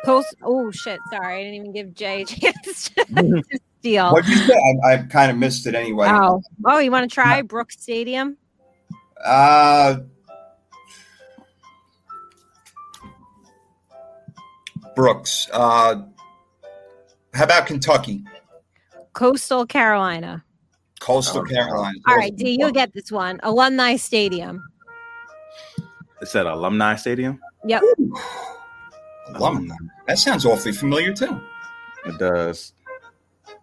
Coast. Oh shit! Sorry, I didn't even give Jay a chance to, to steal. What'd you say? I, I kind of missed it anyway. Oh, oh, you want to try Brooks Stadium? Uh, Brooks. Uh, how about Kentucky? Coastal Carolina. Coastal Oh, Carolina. All right, D, you'll get this one. Alumni Stadium. Is that Alumni Stadium? Yep. Alumni. That sounds awfully familiar too. It does.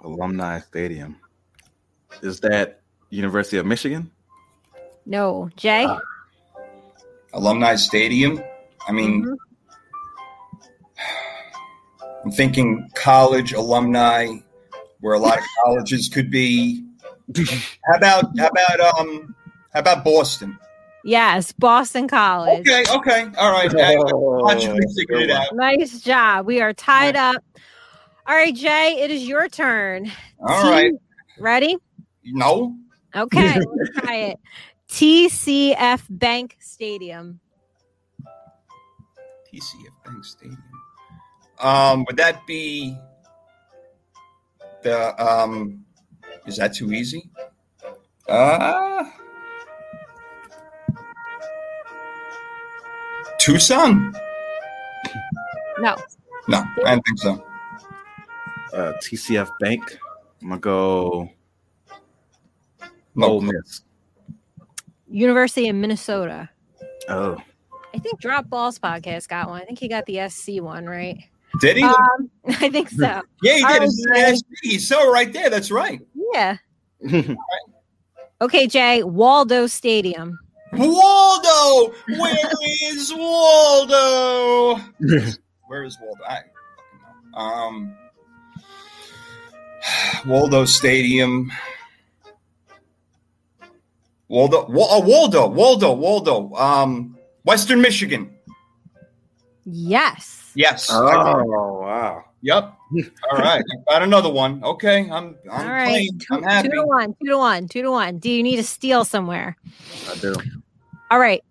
Alumni Stadium. Is that University of Michigan? No, Jay. Ah. Alumni Stadium. I mean, Mhm. I'm thinking college alumni, where a lot of colleges could be. How about how about um how about Boston? Yes, Boston College. Okay, okay, all right. I, Oh, I it out. Nice job. We are tied up. All right, Jay, it is your turn. All T- right. Ready? No, Okay, let's try it. TCF Bank Stadium. TCF Bank Stadium. Um, would that be the um? Is that too easy? Uh Tucson? No. No, I don't think so. Uh, TCF Bank. I'm gonna go No. Ole Miss. University of Minnesota. Oh, I think Drop Balls podcast got one. I think he got the SC one, right? Did he? Um, I think so. yeah, he did. right, It's Jay. SC. He's so right there. That's right. Yeah. Okay, Jay. Waldo Stadium. Waldo, where is Waldo? Where is Waldo? I, um, Waldo Stadium. Waldo, Wa- oh, Waldo, Waldo, Waldo. Um, Western Michigan. Yes. Yes. oh wow. Yep. All right. Got another one. Okay. I'm. I'm All right. playing. Two, I'm happy. two to one. Two to one. Two to one. Do you need to steal somewhere? I do. All right.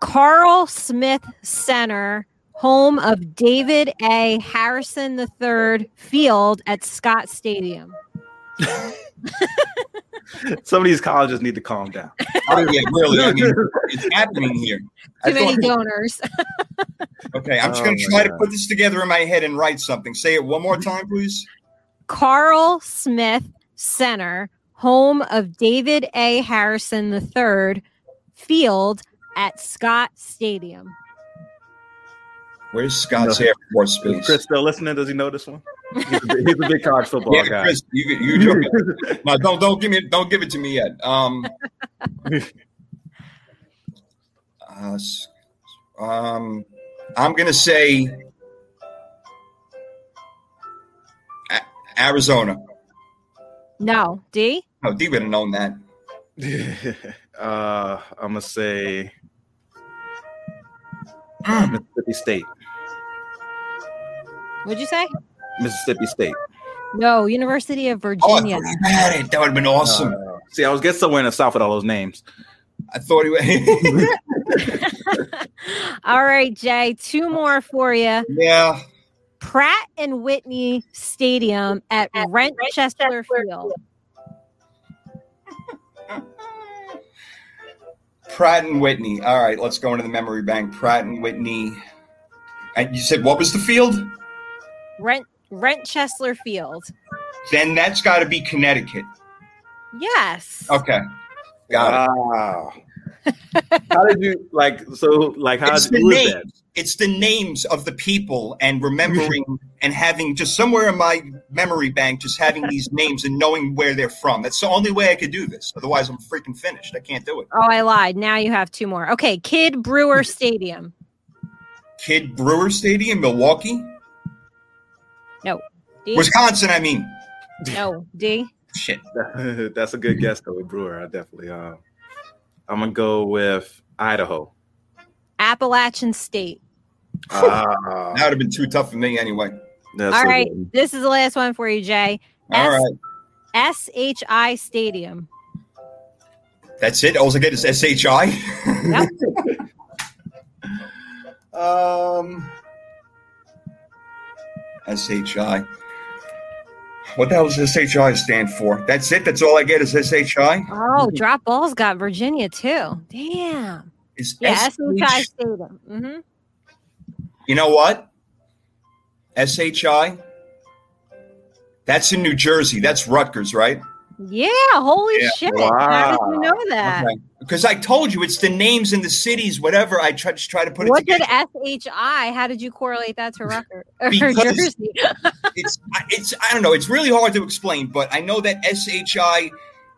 Carl Smith Center, home of David A. Harrison III Field at Scott Stadium. Some of these colleges need to calm down. Oh, yeah, really. I mean, it's happening here. Too many donors. okay. I'm just Oh going to my try to put this together in my head and write something. Say it one more time, please. Carl Smith Center, home of David A. Harrison III Field at Scott Stadium. Where's Scott's No. Air Force Base? Chris still listening? Does he know this one? He's a big, he's a big college football yeah, guy. Chris, you, you joking. no, don't don't give me don't give it to me yet. Um, uh, um, I'm gonna say A- Arizona. No, D. No, D would have known that. uh, I'm gonna say Mm. Mississippi State. What'd you say? Mississippi State. No, University of Oh, I Virginia. thought you had it. That would have been awesome. Uh, see, I was getting somewhere in the south with all those names. I thought he would. All right, Jay, two more for you. yeah. Pratt and Whitney Stadium at Rentchester Field. Pratt and Whitney. All right, let's go into the memory bank. Pratt and Whitney. And you said what was the field? Rent Rentchester Field. Then that's got to be Connecticut. Yes. Okay, got it. Wow. how did you like? So, like, how It's did the who is that? It's the names of the people and remembering and having just somewhere in my memory bank, just having these names and knowing where they're from. That's the only way I could do this. Otherwise, I'm freaking finished. I can't do it. Oh, I lied. Now you have two more. Okay, Kidd Brewer Stadium. Kidd Brewer Stadium, Milwaukee, D. Wisconsin. I mean, No, D. shit. That's a good guess, though, with Brewer. I definitely. Uh, I'm gonna go with Idaho. Appalachian State. Ah, That would have been too tough for me anyway. that's All good one. this is the last one for you, Jay. All S- right, SHI Stadium. that's it. All I get is SHI. Yep. um, SHI. What the hell does SHI stand for? That's it. That's all I get is SHI. Oh, Drop Balls got Virginia too. Damn. Is Yeah, SH SHI Stadium. hmm You know what? SHI. That's in New Jersey. That's Rutgers, right? Yeah, holy Yeah. shit. How did you know that? Because I told you it's the names and the cities, whatever. I tried to try to put it What did SHI? How did you correlate that to Rutgers or Because- Jersey? it's I- it's I don't know. It's really hard to explain, but I know that SHI.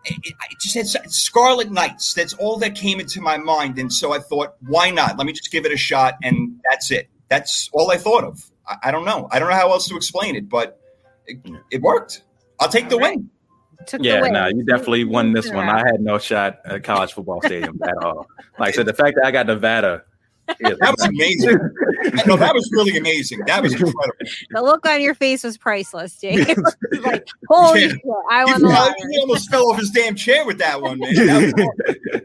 It, it just had Scarlet Knights. That's all that came into my mind, and so I thought, why not? Let me just give it a shot, and that's it. That's all I thought of. I, I don't know. I don't know how else to explain it, but it, it worked. I'll take the win. Took the Yeah, win. no, you definitely won this one. Yeah. I had no shot at college football stadium at all. Like I said, the fact that I got Nevada. yeah, That was amazing. no, that was really amazing. That was incredible. The look on your face was priceless, Jake. Was like, holy Yeah. shit, I He, won the he almost fell off his damn chair with that one, man. That was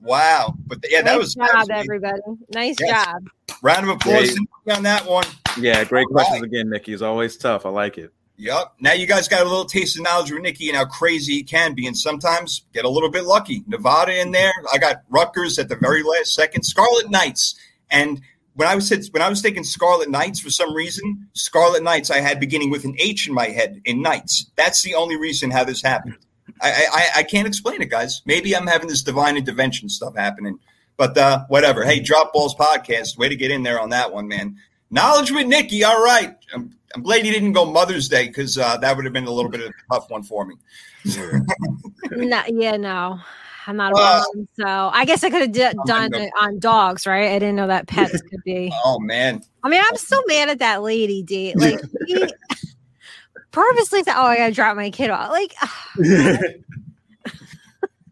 wow, but yeah, that nice was, that job, was everybody. Nice Yes. job. round of applause Yeah. on that one. yeah, great All right. questions again, Nikki. It's always tough. I like it. Yep. Now you guys got a little taste of knowledge with Nikki and how crazy he can be, and sometimes get a little bit lucky. Nevada in there. I got Rutgers at the very last second. Scarlet Knights. And when I was when I was thinking Scarlet Knights for some reason, Scarlet Knights I had beginning with an H in my head in Knights. That's the only reason how this happened. I I, I can't explain it, guys. Maybe I'm having this divine intervention stuff happening. But uh, whatever. Hey, Drop Balls podcast. Way to get in there on that one, man. Knowledge with Nikki. All right. I'm, I'm glad you didn't go Mother's Day because uh, that would have been a little bit of a tough one for me. No, yeah, no. I'm not a Uh, woman, so I guess I could have d- done it on dogs, right? I didn't know that pets could be. Oh man. I mean, I'm still mad at that lady, D. Like, he purposely said, "Oh, I gotta drop my kid off." Like,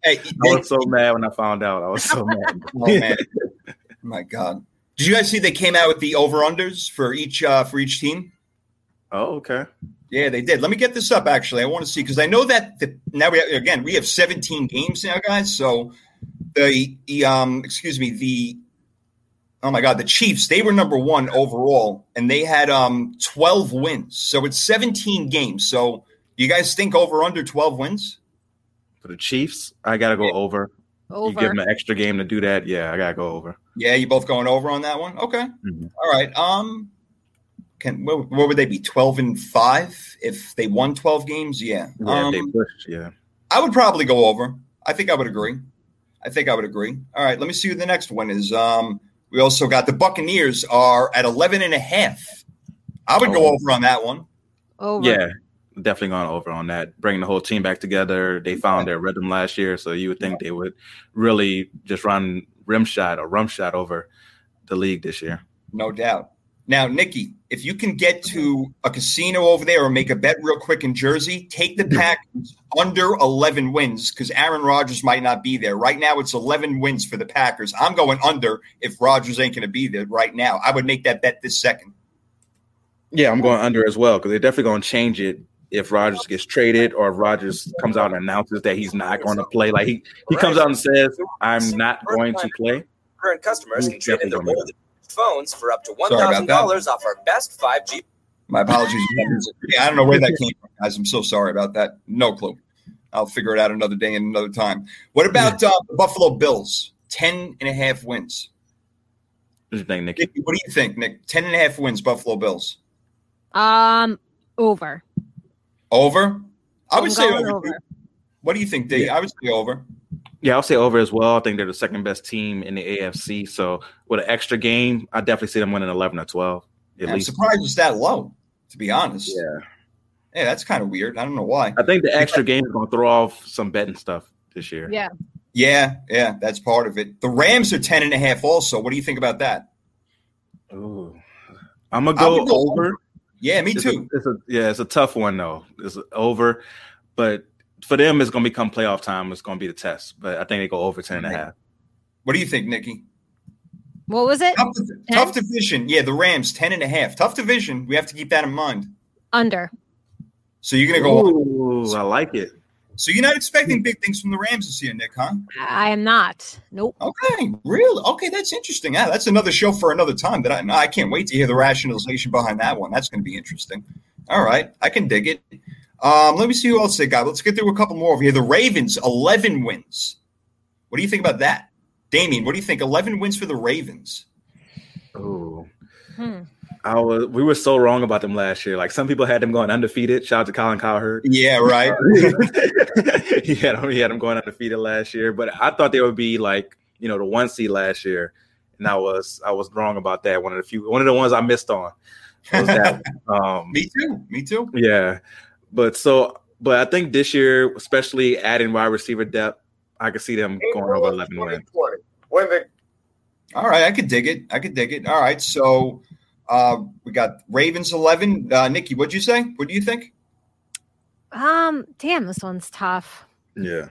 Hey, I was so mad when I found out. I was so mad. oh man. Oh, my God. Did you guys see they came out with the over unders for each uh, for each team? Oh, okay. Yeah, they did. Let me get this up. Actually, I want to see because I know that the, now we again we have 17 games now, guys. So the, the um excuse me the oh my god the Chiefs they were number one overall and they had um 12 wins. So it's 17 games. So you guys think over under 12 wins? For the Chiefs, I got to go over. You give over. them an extra game to do that. Yeah, I got to go over. Yeah, you both going over on that one. Okay, Mhm. All right. Um, can what, what would they be? 12 and five if they won 12 games? Yeah. Yeah, Um, they pushed. Yeah. I would probably go over. I think I would agree. I think I would agree. All right, let me see who the next one is. Um, we also got the Buccaneers are at 11 and a half. I would go Oh. over on that one. over. Yeah, definitely going over on that. Bringing the whole team back together. They found their rhythm last year, so you would think they would really just run rim shot or rum shot over the league this year. No doubt. Now, Nikki, if you can get to a casino over there or make a bet real quick in Jersey, take the Packers under 11 wins because Aaron Rodgers might not be there. Right now, it's 11 wins for the Packers. I'm going under if Rodgers ain't going to be there right now. I would make that bet this second. Yeah, I'm going under as well because they're definitely going to change it if Rodgers gets traded or if Rodgers comes out and announces that he's not going to play. Like he, he comes out and says, "I'm not going to play." Current customers can trade in their older phones for up to one Sorry about thousand dollars off our best five G. My apologies. yeah, I don't know where that came from, guys. I'm so sorry about that. No clue. I'll figure it out another day and another time. What about uh, the Buffalo Bills? 10 and a half wins. What do you think, Nick, what do you think, Nick? 10 and a half wins, Buffalo Bills. Um, over. Over? I would I'm say over. over. What do you think, Dave? I would say over. Yeah, I'll say over as well. I think they're the second best team in the AFC. So with an extra game, I definitely see them winning 11 or 12 at I'm least. surprised it's that low, to be honest. Yeah, Yeah, that's kind of weird. I don't know why. I think the extra game is going to throw off some betting stuff this year. Yeah. Yeah, yeah, that's part of it. The Rams are 10 and a half also. What do you think about that? Ooh. I'm gonna I go would go over. Yeah, me It's too. A, it's a yeah, it's a tough one though. It's over, but for them, it's gonna become playoff time. It's gonna be the test. But I think they go over 10 and a half. What do you think, Nikki? What was it? Tough, tough division. Yeah, the Rams, 10 and a half. Tough division. We have to keep that in mind. Under. So you're going to go. Ooh, I like it. So you're not expecting big things from the Rams this year, Nick, huh? I am not. Nope. Okay, really? Okay, that's interesting. Yeah, that's another show for another time. That I, I can't wait to hear the rationalization behind that one. That's going to be interesting. All right, I can dig it. Um, let me see who else they got. Let's get through a couple more over here. The Ravens, 11 wins. What do you think about that? Damien, what do you think? 11 wins for the Ravens. Ooh. Hmm. I was we were so wrong about them last year. Like some people had them going undefeated. Shout out to Colin Cowherd. Yeah, right. he had he had them going undefeated last year, but I thought they would be like you know the one seed last year, and I was I was wrong about that. One of the few one of the ones I missed on was that. um, Me too. Me too. yeah, but so but I think this year, especially adding wide receiver depth, I could see them going over eleven wins. 2020. When All right, I could dig it. I could dig it. All right, so uh, we got Ravens eleven. Uh, Nikki, what'd you say? What do you think? Um, damn, this one's tough. Yeah,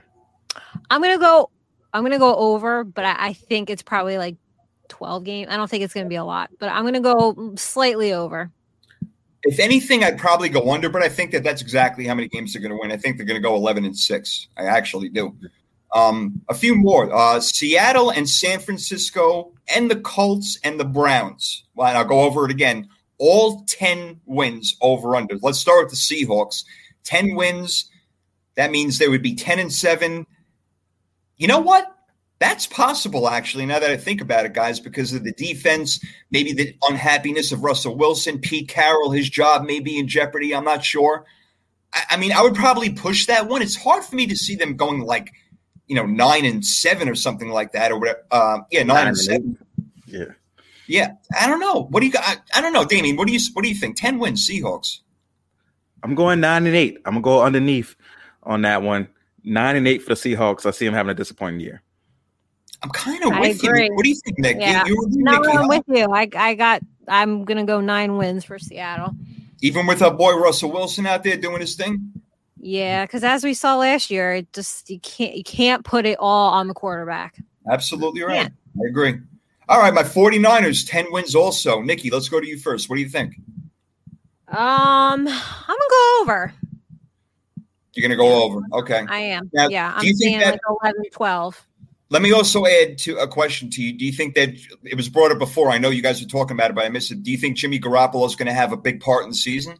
I'm gonna go. I'm gonna go over, but I, I think it's probably like 12 games. I don't think it's gonna be a lot, but I'm gonna go slightly over. If anything, I'd probably go under, but I think that that's exactly how many games they're going to win. I think they're going to go eleven and six. I actually do. Um, a few more: uh, Seattle and San Francisco, and the Colts and the Browns. Well, I'll go over it again. All ten wins over under. Let's start with the Seahawks. Ten wins. That means they would be ten and seven. You know what? That's possible, actually, now that I think about it, guys, because of the defense, maybe the unhappiness of Russell Wilson, Pete Carroll, his job may be in jeopardy. I'm not sure. I, I mean, I would probably push that one. It's hard for me to see them going like, you know, nine and seven or something like that, or whatever. Uh, yeah, nine, Nine and and seven. yeah. Yeah, I don't know. What do you got? I, I don't know, Damien. What do you what do you think? Ten wins, Seahawks. I'm going nine and eight. I'm gonna go underneath on that one. Nine and eight for the Seahawks. I see them having a disappointing year. I'm kind of I with you. What do you think, Nick? Yeah. You, you No, Nikki, I'm huh? with you. I I got. I'm gonna go nine wins for Seattle. Even with our boy Russell Wilson out there doing his thing. Yeah, because as we saw last year, it just you can't you can't put it all on the quarterback. Absolutely right. I agree. All right, my 49ers, 10 wins also. Nikki, let's go to you first. What do you think? Um, I'm gonna go over. You're going to go over. Okay. I am. Now, yeah, do I'm you think seeing that- like 11, 12. Let me also add to a question to you. Do you think that it was brought up before? I know you guys were talking about it, but I missed it. Do you think Jimmy Garoppolo is going to have a big part in the season?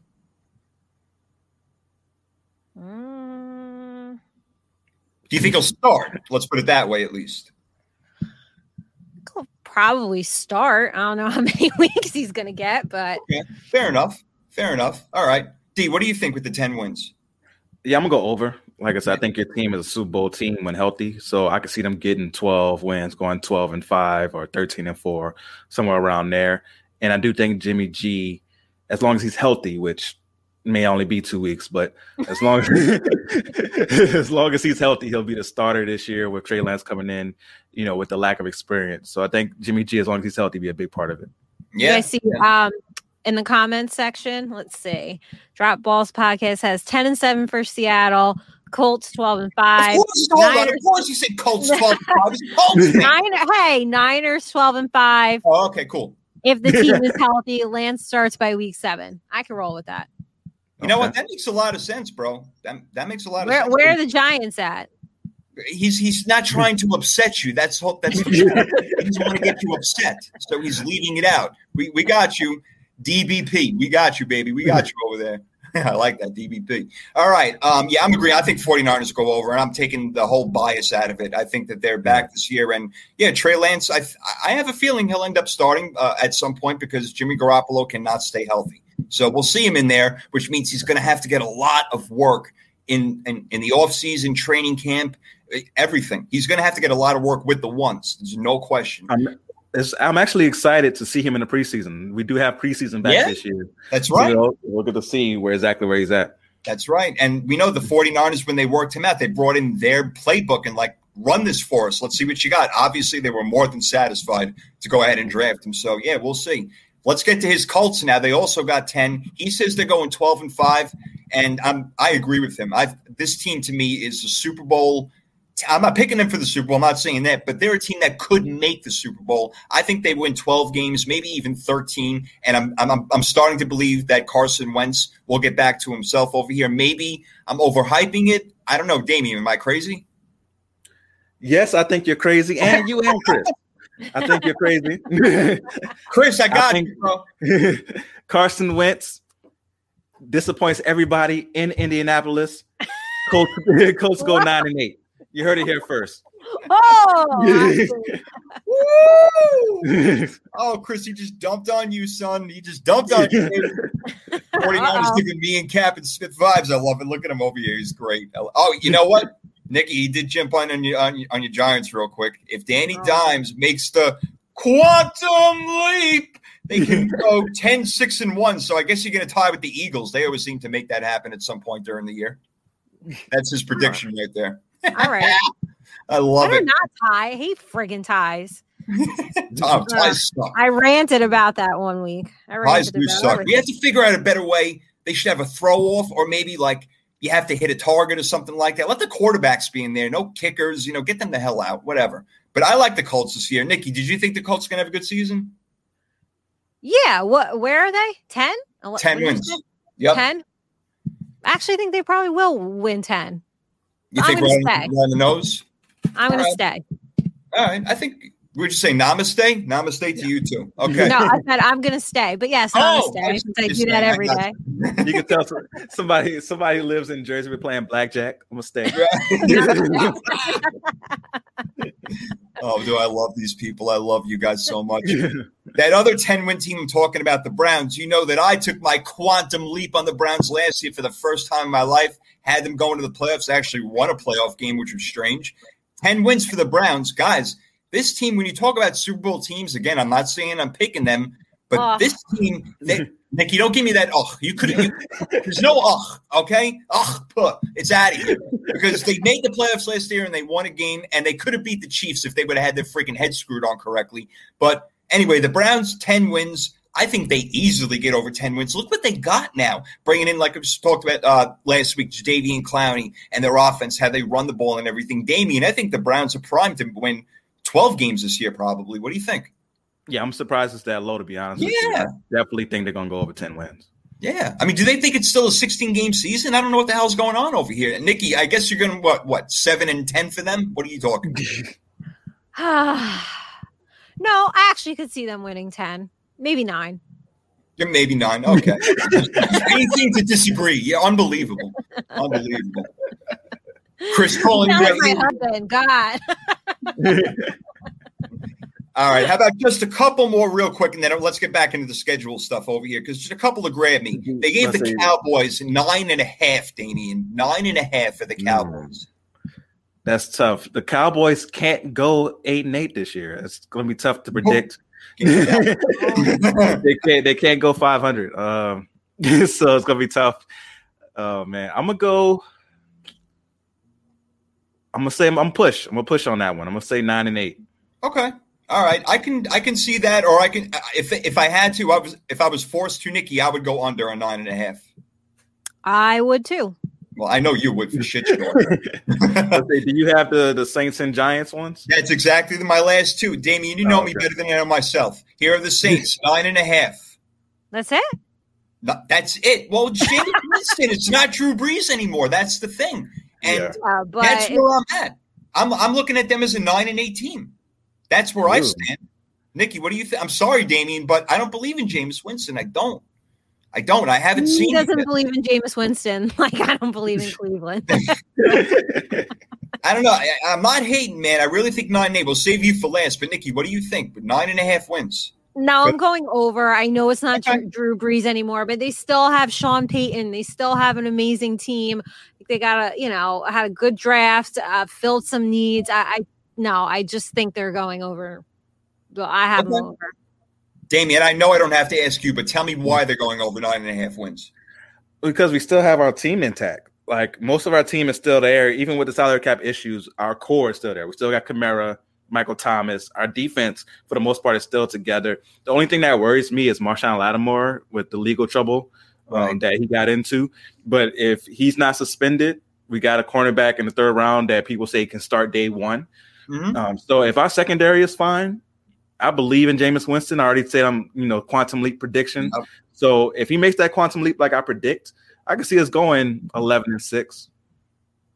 Do you think he'll start? Let's put it that way, at least. he'll probably start. I don't know how many weeks he's gonna get, but Fair enough. Fair enough. All right. D, what do you think with the 10 wins? Yeah, I'm gonna go over. Like I said, I think your team is a Super Bowl team when healthy, so I could see them getting 12 wins, going 12 and five or 13 and four, somewhere around there. And I do think Jimmy G, as long as he's healthy, which may only be two weeks, but as long as as long as he's healthy, he'll be the starter this year with Trey Lance coming in, you know, with the lack of experience. So I think Jimmy G, as long as he's healthy, be a big part of it. Yeah. I see um in the comments section. Let's see. Drop Balls podcast has 10 and 7 for Seattle, Colts 12 and Of 5. course, hold on. Of course you said Colts 12 and 5. Colts. man. Niner, hey, Niners 12 and 5. Oh, okay, cool. If the team is healthy, Lance starts by week seven. I can roll with that. You know what? That makes a lot of sense, bro. That, that makes a lot of Where sense. where are the Giants at? he's he's not trying to upset you. That's all- that's he doesn't want to get you upset, so he's leaving it out. We we got you, DBP. We got you, baby. We got you over there. I like that DBP. All right. Um, yeah, I'm agreeing. I think 49ers go over, and I'm taking the whole bias out of it. I think that they're back this year, and yeah, Trey Lance. I I have a feeling he'll end up starting uh, at some point because Jimmy Garoppolo cannot stay healthy. So we'll see him in there, which means he's going to have to get a lot of work in in, in the offseason, training camp, everything. He's going to have to get a lot of work with the ones. There's no question. I'm it's, I'm actually excited to see him in the preseason. We do have preseason back Yeah. this year. That's right. we'll, we'll get to see where exactly where he's at. That's right. And we know the 49ers, when they worked him out, they brought in their playbook and like, run this for us. Let's see what you got. Obviously, they were more than satisfied to go ahead and draft him. So, yeah, we'll see. Let's get to his Colts now. They also got 10. He says they're going 12 and 5. And I'm, I agree with him. I've, this team to me is a Super Bowl. I'm not picking them for the Super Bowl. I'm not saying that, but they're a team that could make the Super Bowl. I think they win 12 games, maybe even 13. And I'm, I'm, I'm starting to believe that Carson Wentz will get back to himself over here. Maybe I'm overhyping it. I don't know, Damien. Am I crazy? Yes, I think you're crazy, and you and Chris. I think you're crazy. Chris, I got think- you, bro. Carson Wentz disappoints everybody in Indianapolis. Colts, Colts go nine and eight. You heard it here first. Oh, Woo! Oh, Chris, he just dumped on you, son. He just dumped on you. 49ers Uh-oh. giving me and Kap and Smith vibes. I love it. Look at him over here. He's great. Oh, you know what? Nikki, he did jump on on your, on your, on your Giants real quick. If Danny Oh. Dimes makes the quantum leap, they can go 10, 6, and 1. So I guess you're going to tie with the Eagles. They always seem to make that happen at some point during the year. That's his prediction right there. all right. I love Better it. not tie. Hate friggin' ties. Tom, uh, ties suck. I ranted about that one week. I Ties do suck. We have to figure out a better way. They should have a throw off, or maybe like you have to hit a target or something like that. Let the quarterbacks be in there. No kickers. You know, get them the hell out. Whatever. But I like the Colts this year. Nikki, did you think the Colts gonna have a good season? Yeah. What? Where are they? Ten. Ten what did you wins. Yep. Ten. I actually think they probably will win ten. You I'm think on, stay. on the nose? I'm going to stay. All right. I think we just say namaste. Namaste to you too. Okay. No, I said I'm going to stay. But yes, I'm Oh, going. I I do that saying, I every got day. You can tell somebody somebody who lives in Jersey We're playing blackjack. I'm gonna stay. oh, do I love these people? I love you guys so much. that other 10 win team I'm talking about, the Browns, you know that I took my quantum leap on the Browns last year for the first time in my life, had them going to the playoffs, actually won a playoff game, which was strange. 10 wins for the Browns. Guys, this team, when you talk about Super Bowl teams, again, I'm not saying I'm picking them, but Ugh. this team, they, Nicky, don't give me that. Oh, you could. You, there's no ugh. Okay, puh, It's out of here because they made the playoffs last year and they won a game and they could have beat the Chiefs if they would have had their freaking head screwed on correctly. But anyway, the Browns ten wins. I think they easily get over ten wins. Look what they got now, bringing in like I just talked about uh, last week, Jadeveon Clowney and their offense, how they run the ball and everything. Damien, I think the Browns are primed to win twelve games this year. Probably. What do you think? Yeah, I'm surprised it's that low to be honest. with you. Yeah. I definitely think they're gonna go over ten wins. Yeah, I mean, do they think it's still a 16 game season? I don't know what the hell's going on over here. Nikki, I guess you're going to what what seven and ten for them? What are you talking? no, I actually could see them winning 10, maybe nine. You're maybe nine. Okay, anything to disagree? Yeah, unbelievable, unbelievable. Chris calling you Sound out. like my husband. God. All right, how about just a couple more real quick, and then let's get back into the schedule stuff over here because just a couple to grab me. They gave Let's the see. Cowboys nine and a half, Damien, nine and a half for the Cowboys. That's tough. The Cowboys can't go eight and eight this year. It's gonna be tough to predict. they can't they can't go 500 um so it's gonna be tough oh man i'm gonna go i'm gonna say i'm, I'm push i'm gonna push on that one i'm gonna say nine and eight Okay. All right. I can I can see that, or I can if if I had to, I was if I was forced to, Nikki, I would go under a nine and a half. I would too. Well, I know you would for shit sure. Do you have the the saints and giants ones That's exactly my last two. Damien, you know Oh, me better than I know myself. Here are the Saints, nine and a half. That's it. No, that's it. Well, it's Jameis Winston. It's not Drew Brees anymore. That's the thing. And Yeah. Uh, but that's where I'm at. I'm I'm looking at them as a nine and eight team. That's where I stand. Nikki, what do you think? I'm sorry, Damien, but I don't believe in Jameis Winston. I don't. I don't. I haven't he seen it doesn't believe in Jameis Winston. Like I don't believe in Cleveland. I don't know. I, I'm not hating, man. I really think nine and eight will save you for last. But Nikki, what do you think? But nine and a half wins. No, I'm going over. I know it's not Okay. Drew, Drew Brees anymore, but they still have Sean Payton. They still have an amazing team. They got a, you know, had a good draft, uh, filled some needs. I, I no, I just think they're going over. Well, I have them over. Damien, I know I don't have to ask you, but tell me why they're going over nine and a half wins. because we still have our team intact. Like most of our team is still there, even with the salary cap issues. Our core is still there. We still got Kamara, Michael Thomas. Our defense, for the most part, is still together. The only thing that worries me is Marshon Lattimore with the legal trouble um, Right. that he got into. But if he's not suspended, we got a cornerback in the third round that people say can start day one. Mhm. Um, so if our secondary is fine, I believe in Jameis Winston. I already said I'm, you know, quantum leap prediction. Yep. So if he makes that quantum leap like I predict, I can see us going 11 and 6.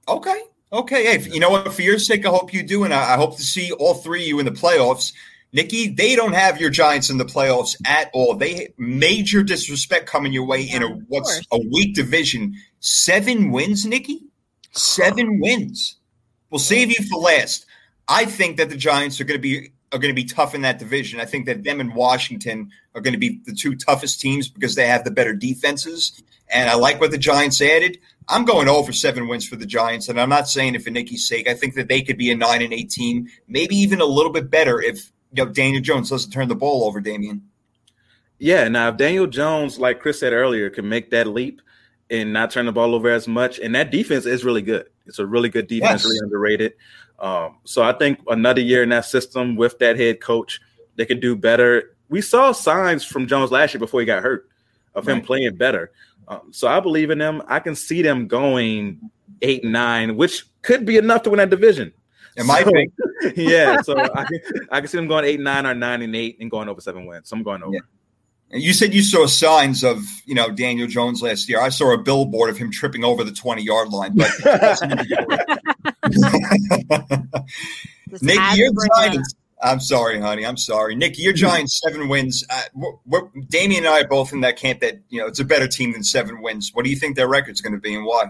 Okay. Okay. Hey, you know what? For your sake, I hope you do. And I, I hope to see all three of you in the playoffs. Nikki, they don't have your Giants in the playoffs at all. They major disrespect coming your way in a Yeah, what's a weak division. Seven wins, Nikki? Seven wins. We'll save you for last. I think that the Giants are going to be are going to be tough in that division. I think that them and Washington are going to be the two toughest teams because they have the better defenses. And I like what the Giants added. I'm going over seven wins for the Giants, and I'm not saying it for Nicky's sake. I think that they could be a nine and eight team, maybe even a little bit better if you know Daniel Jones doesn't turn the ball over, Damien. Yeah, now if Daniel Jones, like Chris said earlier, can make that leap and not turn the ball over as much, and that defense is really good. It's a really good defense, Yes. really underrated. Um, so I think another year in that system with that head coach, they can do better. We saw signs from Jones last year before he got hurt of him playing better. Um, so I believe in them. I can see them going eight and nine, which could be enough to win that division. It might So- be. yeah, so I can, I can see them going eight and nine or nine and eight and going over seven wins. So I'm going over. Yeah. You said you saw signs of you know Daniel Jones last year. I saw a billboard of him tripping over the 20 yard line. But that's another story. Just Nick, your bring it up. Giants. I'm sorry, honey. I'm sorry, Nick. Your Giants seven wins. Uh, we're, we're, Damien and I are both in that camp that you know it's a better team than seven wins. What do you think their record's going to be and why?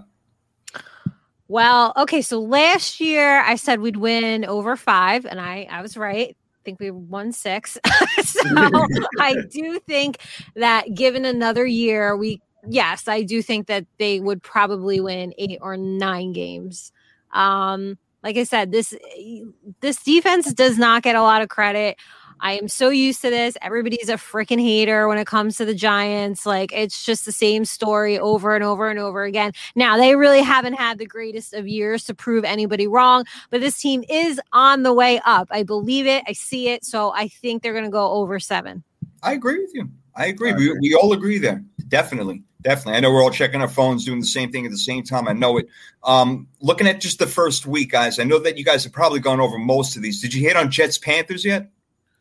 Well, okay, so last year I said we'd win over five, and I I was right. I think we won six. so I do think that given another year, we yes, I do think that they would probably win eight or nine games. Um, like I said, this eh, this defense does not get a lot of credit. I am so used to this. Everybody's a freaking hater when it comes to the Giants. Like it's just the same story over and over and over again. Now, they really haven't had the greatest of years to prove anybody wrong, but this team is on the way up. I believe it. I see it. So I think they're going to go over seven. I agree with you. I agree. I We, agree. we all agree there. Definitely. Definitely. I know we're all checking our phones, doing the same thing at the same time. I know it. Um, looking at just the first week, guys, I know that you guys have probably gone over most of these. Did you hit on Jets Panthers yet?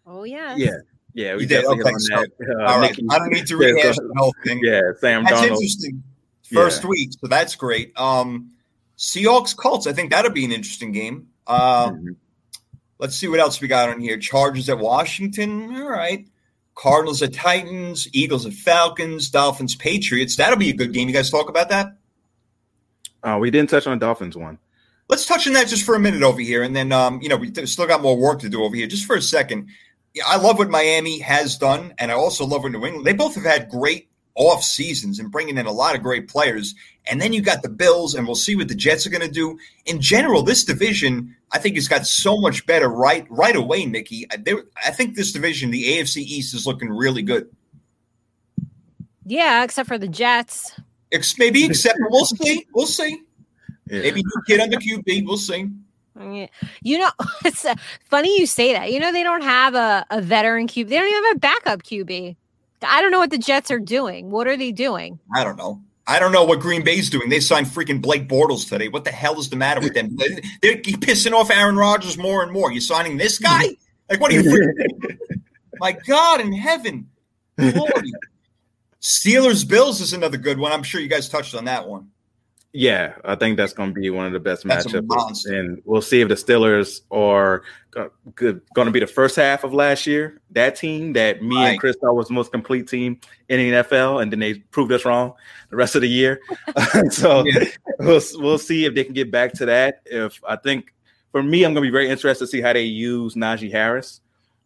Oh, yeah. Yeah, yeah, we You did? definitely Okay, on so- that. Uh, All right. Nicky- I don't need to Yeah, rehash so- the whole thing. Yeah, Sam That's Darnold. interesting. First Yeah. week, so that's great. Um, Seahawks Colts. I think that'll be an interesting game. Uh, Mhm. Let's see what else we got on here. Chargers at Washington. All right. Cardinals at Titans. Eagles at Falcons. Dolphins Patriots. That'll be a good game. You guys talk about that. Uh, we didn't touch on Dolphins one. Let's touch on that just for a minute over here, and then um, you know we still got more work to do over here. Just for a second, yeah, I love what Miami has done, and I also love what New England. They both have had great off seasons and bringing in a lot of great players. And then you got the Bills, and we'll see what the Jets are going to do. In general, this division I think has got so much better right right away, Nikki. I, there, I think this division, the AFC East, is looking really good. Yeah, except for the Jets. Ex- maybe except we'll see, we'll see. Yeah. Maybe new kid under QB, we'll see. Yeah. You know, it's uh, funny you say that. You know, they don't have a, a veteran QB. They don't even have a backup QB. I don't know what the Jets are doing. What are they doing? I don't know. I don't know what Green Bay's doing. They signed freaking Blake Bortles today. What the hell is the matter with them? They're they're pissing off Aaron Rodgers more and more. You signing this guy? Like, what are you? freaking- My God in heaven! Lordy. Steelers Bills is another good one. I'm sure you guys touched on that one. Yeah, I think that's going to be one of the best That's matchups, and we'll see if the Steelers are going to be the first half of last year. That team that me Right. and Chris thought was the most complete team in the NFL, and then they proved us wrong the rest of the year. so Yeah. we'll we'll see if they can get back to that. If I think for me, I'm going to be very interested to see how they use Najee Harris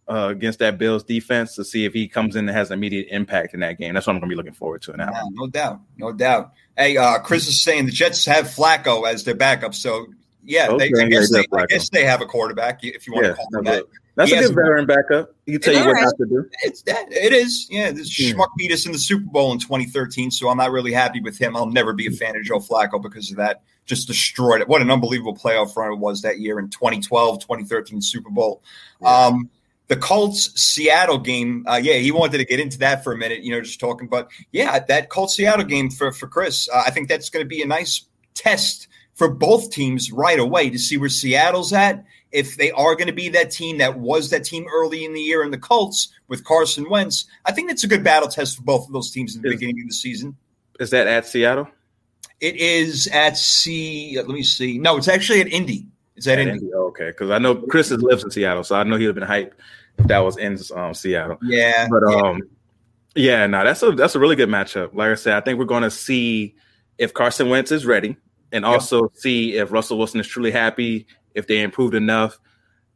uh, against that Bills defense to see if he comes in and has immediate impact in that game. That's what I'm going to be looking forward to now. Yeah, no doubt, no doubt. Hey, uh, Chris is saying the Jets have Flacco as their backup. So yeah, Okay, they, I, guess they I guess they have a quarterback if you want Yeah, to call him that. That's He a good veteran backup. He can tell you what right. not to do. It's that it is. Yeah, this Hmm. schmuck beat us in the Super Bowl in 2013, so I'm not really happy with him. I'll never be a fan of Joe Flacco because of that. Just destroyed it. What an unbelievable playoff run it was that year in 2012, 2013 Super Bowl. Um, the Colts Seattle game, uh, yeah, he wanted to get into that for a minute, you know, just talking. But yeah, that Colts Seattle game for for Chris, uh, I think that's going to be a nice test for both teams right away to see where Seattle's at. If they are going to be that team that was that team early in the year in the Colts with Carson Wentz, I think that's a good battle test for both of those teams in the Is- beginning of the season. Is that at Seattle? It is at C. Let me see. No, it's actually at Indy. It's at At Indy. Indy. Okay, because I know Chris is- lives in Seattle, so I know he would have been hyped if that was in um, Seattle. Yeah, But yeah. um, yeah, no, that's a that's a really good matchup. Like I said, I think we're going to see if Carson Wentz is ready, and also see if Russell Wilson is truly happy, if they improved enough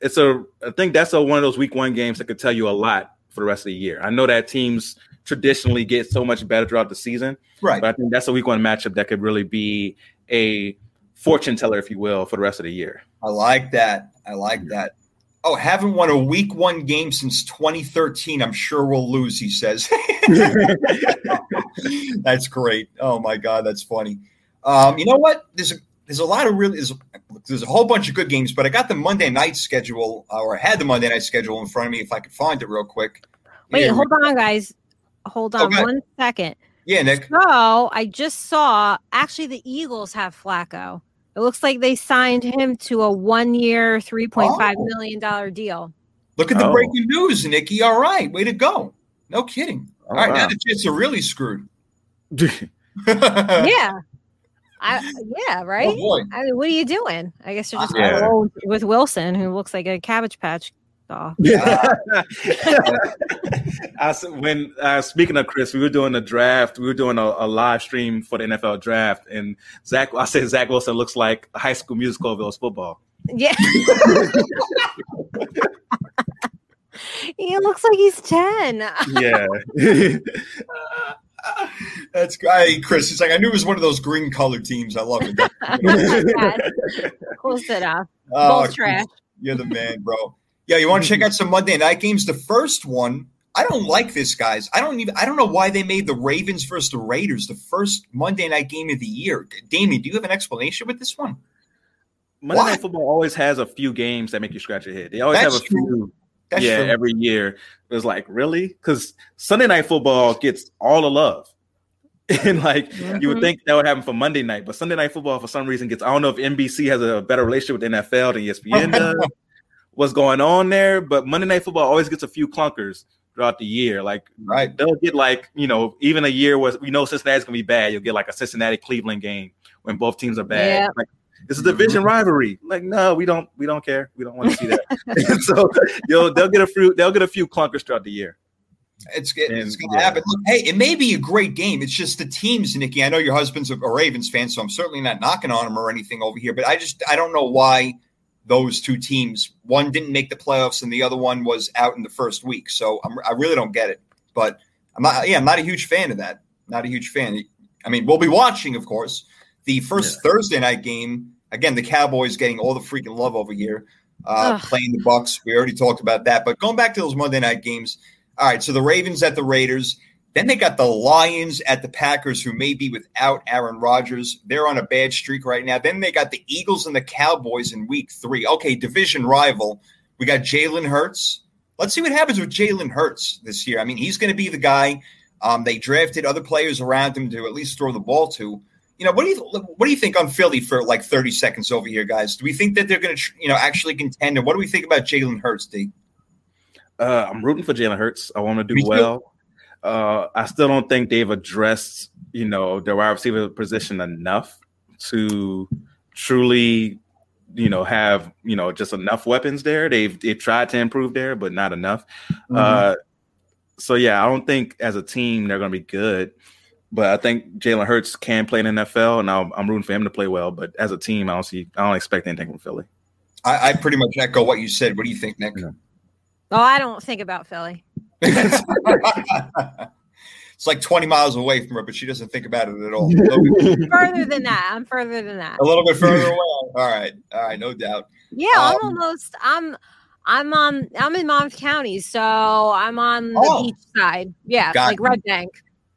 it's a I think that's a one of those week one games that could tell you a lot for the rest of the year. I know that teams traditionally get so much better throughout the season, Right. but I think that's a week one matchup that could really be a fortune teller, if you will, for the rest of the year. I like that. I like that. Oh, haven't won a week one game since 2013. I'm sure we'll lose, he says. that's great. Oh my God, that's funny. Um, you know what? There's a there's a lot of really there's, there's a whole bunch of good games, but I got the Monday night schedule, or I had the Monday night schedule in front of me if I could find it real quick. Wait, Here hold on, guys. Hold on Okay. one second. Yeah, Nick. So I just saw actually the Eagles have Flacco. It looks like they signed him to a one year, three point five Oh. million dollar deal. Look at the Oh. breaking news, Nicky. All right, way to go. No kidding. Oh, All right, now wow. the Jets are really screwed. yeah. I yeah, oh, right? Oh boy. I mean, what are you doing? I guess you're just Yeah. gonna with Wilson, who looks like a cabbage patch doll. I s- when uh, speaking of Chris, we were doing a draft. We were doing a, a live stream for the NFL draft, and Zach. I said Zach Wilson looks like High School Musical vs. football. Yeah. he looks like he's 10. Yeah, That's great, Chris. It's like I knew it was one of those green colored teams. I love it. Close enough. Oh, Both trash. You're the man, bro. Yeah, you want to check out some Monday night games? The first one, I don't like this, guys. I don't even. I don't know why they made the Ravens versus the Raiders the first Monday night game of the year. Damien, do you have an explanation with this one? Monday Why? Night Football always has a few games that make you scratch your head. They always That's have a true. few. That's yeah, true. every year it was like really because Sunday Night Football gets all the love. And like you would Mhm. think that would happen for Monday night, but Sunday Night Football for some reason gets. I don't know if NBC has a better relationship with NFL than ESPN does. What's going on there? But Monday Night Football always gets a few clunkers throughout the year. Like right. they'll get like you know even a year where we know Cincinnati's gonna be bad. You'll get like a Cincinnati Cleveland game when both teams are bad. Yeah. Like it's a division mm-hmm. rivalry. Like no, we don't we don't care. We don't want to see that. so you'll they'll get a few they'll get a few clunkers throughout the year. It's, it's And, going to yeah. happen. Look, hey, it may be a great game. It's just the teams, Nikki. I know your husband's a, a Ravens fan, so I'm certainly not knocking on him or anything over here. But I just I don't know why those two teams one didn't make the playoffs and the other one was out in the first week. So I'm, I really don't get it. But I'm not. Yeah, I'm not a huge fan of that. Not a huge fan. I mean, we'll be watching, of course, the first Thursday night game. Again, the Cowboys getting all the freaking love over here, uh, playing the Bucs. We already talked about that. But going back to those Monday night games. All right, so the Ravens at the Raiders. Then they got the Lions at the Packers, who may be without Aaron Rodgers. They're on a bad streak right now. Then they got the Eagles and the Cowboys in week three. Okay, division rival. We got Jalen Hurts. Let's see what happens with Jalen Hurts this year. I mean, he's going to be the guy. Um, they drafted other players around him to at least throw the ball to. You know, what do you what do you think on Philly for like thirty seconds over here, guys? Do we think that they're going to you know actually contend? And what do we think about Jalen Hurts, D? Uh, I'm rooting for Jalen Hurts. I want to do well. Uh, I still don't think they've addressed, you know, their wide receiver position enough to truly, you know, have you know just enough weapons there. They've they've tried to improve there, but not enough. Uh, so yeah, I don't think as a team they're going to be good. But I think Jalen Hurts can play in the NFL, and I'm, I'm rooting for him to play well. But as a team, I don't see, I don't expect anything from Philly. I, I pretty much echo what you said. What do you think, Nick? Yeah. Oh, I don't think about Philly. It's like 20 miles away from her, but she doesn't think about it at all. Further than that. I'm further than that. A little bit further away. All right. All right. No doubt. Yeah, I'm Um, almost I'm I'm on I'm in Monmouth County, so I'm on the Oh. beach side. Yeah, Got like you. Red Bank.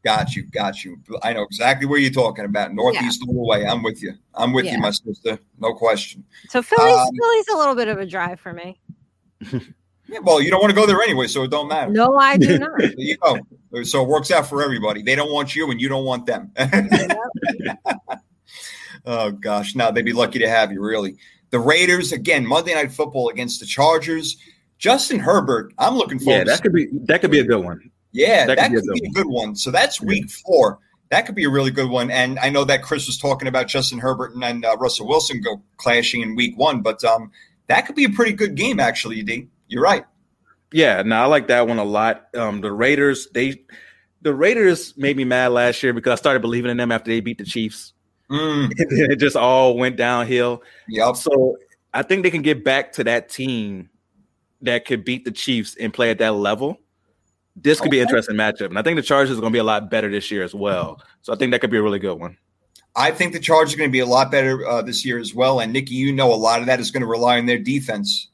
Got you. Got you. I know exactly where you're talking about. Northeast all the way. I'm with you. I'm with Yeah. you, my sister. No question. So Philly's Um, Philly's a little bit of a drive for me. Yeah, well, you don't want to go there anyway, so it don't matter. No, I do not. There you go. So it works out for everybody. They don't want you, and you don't want them. oh gosh, now they'd be lucky to have you. Really, the Raiders again. Monday Night Football against the Chargers. Justin Herbert. I'm looking forward. Yeah, to that could be that could be a good one. Yeah, that, That could could be, be a a good one. So that's week four. That could be a really good one. And I know that Chris was talking about Justin Herbert and, and uh, Russell Wilson go clashing in week one, but um, that could be a pretty good game, actually, D. You're right. Yeah, no, I like that one a lot. Um, the Raiders, they the Raiders made me mad last year because I started believing in them after they beat the Chiefs. Mm, it just all went downhill. yep. So I think they can get back to that team that could beat the Chiefs and play at that level. This could be an interesting matchup, and I think the Chargers are going to be a lot better this year as well. So I think that could be a really good one. I think the Chargers are going to be a lot better uh, this year as well. And Nikki, you know, a lot of that is going to rely on their defense.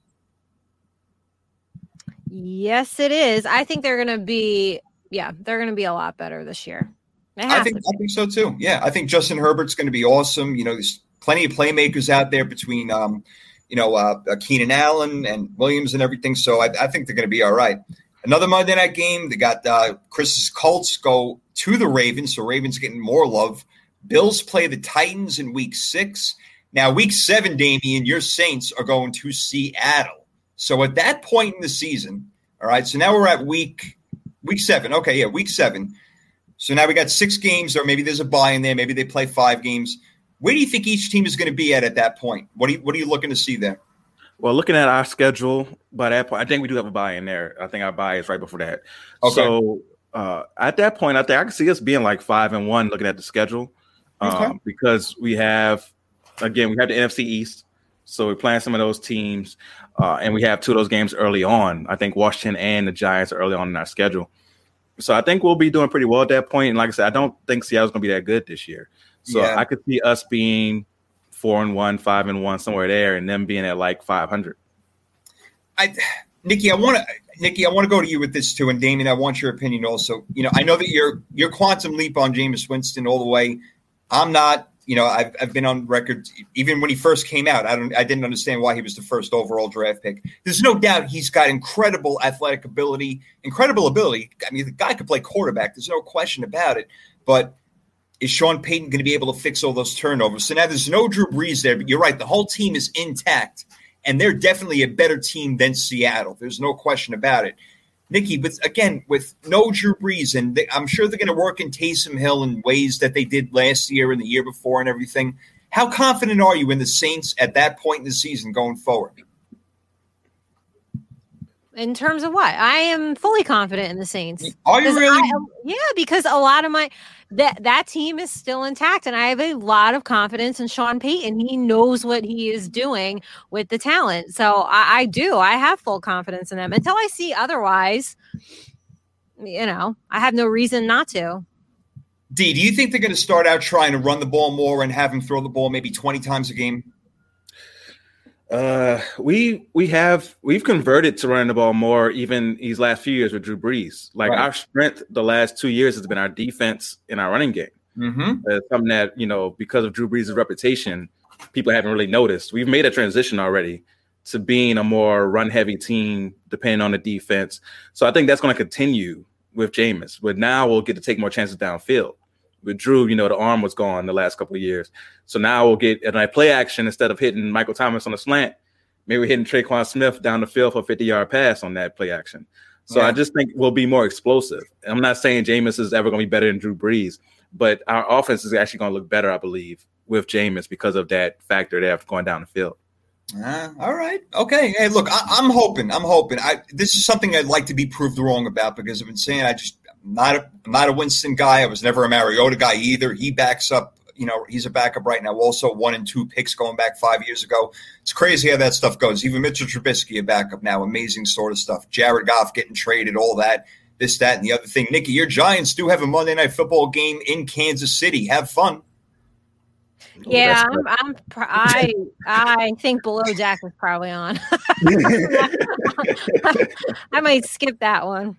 Yes, it is. I think they're going to be, yeah, they're going to be a lot better this year. I think I think so too. Yeah, I think Justin Herbert's going to be awesome. You know, there's plenty of playmakers out there between, um, you know, uh, uh, Keenan Allen and Williams and everything. So I, I think they're going to be all right. Another Monday night game. They got uh, Chris's Colts go to the Ravens, so Ravens getting more love. Bills play the Titans in Week Six. Now, Week Seven, Damien, your Saints are going to Seattle. So at that point in the season, all right. So now we're at week week seven. Okay, yeah, week seven. So now we got six games, or maybe there's a buy in there. Maybe they play five games. Where do you think each team is going to be at at that point? What are you, what are you looking to see there? Well, looking at our schedule, by that point, I think we do have a buy in there. I think our buy is right before that. Okay. So uh, at that point, I think I can see us being like five and one, looking at the schedule, Okay. um, because we have again we have the NFC East, so we're playing some of those teams, uh, and we have two of those games early on. I think Washington and the Giants are early on in our schedule, so I think we'll be doing pretty well at that point. And like I said, I don't think Seattle's going to be that good this year, so Yeah. I could see us being four and one, five and one, somewhere there, and them being at like five hundred. I, Nikki, I want to, Nikki, I want to go to you with this too, and Damien, I want your opinion also. You know, I know that you're you're quantum leap on Jameis Winston all the way. I'm not. You know, I've, I've been on record even when he first came out. I don't, I didn't understand why he was the first overall draft pick. There's no doubt he's got incredible athletic ability, incredible ability. I mean, the guy could play quarterback. There's no question about it. But is Sean Payton going to be able to fix all those turnovers? So now there's no Drew Brees there, but you're right. The whole team is intact, and they're definitely a better team than Seattle. There's no question about it. Nikki, but again, with no Drew Brees, and they, I'm sure they're going to work in Taysom Hill in ways that they did last year and the year before and everything. How confident are you in the Saints at that point in the season going forward? In terms of what? I am fully confident in the Saints. Are you really? I- yeah, because a lot of my that that team is still intact, and I have a lot of confidence in Sean Payton. He knows what he is doing with the talent, so I, I do. I have full confidence in them until I see otherwise. You know, I have no reason not to. D, do you think they're going to start out trying to run the ball more and have him throw the ball maybe 20 times a game? Uh, we we have we've converted to running the ball more even these last few years with Drew Brees. Like Right. our strength the last two years has been our defense and our running game. Mm-hmm. Uh, something that you know because of Drew Brees' reputation, people haven't really noticed. We've made a transition already to being a more run heavy team, depending on the defense. So I think that's going to continue with Jameis. But now we'll get to take more chances downfield. With Drew, you know, the arm was gone the last couple of years. So now we'll get and I play action instead of hitting Michael Thomas on the slant. Maybe we're hitting Tre'Quan Smith down the field for a 50 yard pass on that play action. So Yeah. I just think we'll be more explosive. I'm not saying Jameis is ever going to be better than Drew Brees, but our offense is actually going to look better, I believe, with Jameis because of that factor there going down the field. Uh, all right. Okay. Hey, look, I, I'm hoping. I'm hoping. I this is something I'd like to be proved wrong about because I've been saying I just not a not a Winston guy. I was never a Mariota guy either. He backs up. You know, he's a backup right now. Also, one and two picks going back five years ago. It's crazy how that stuff goes. Even Mitchell Trubisky a backup now. Amazing sort of stuff. Jared Goff getting traded, all that, this, that, and the other thing. Nikki, your Giants do have a Monday night football game in Kansas City. Have fun. Yeah, I'm, I'm pr- I I think below Jack was probably on. I might skip that one.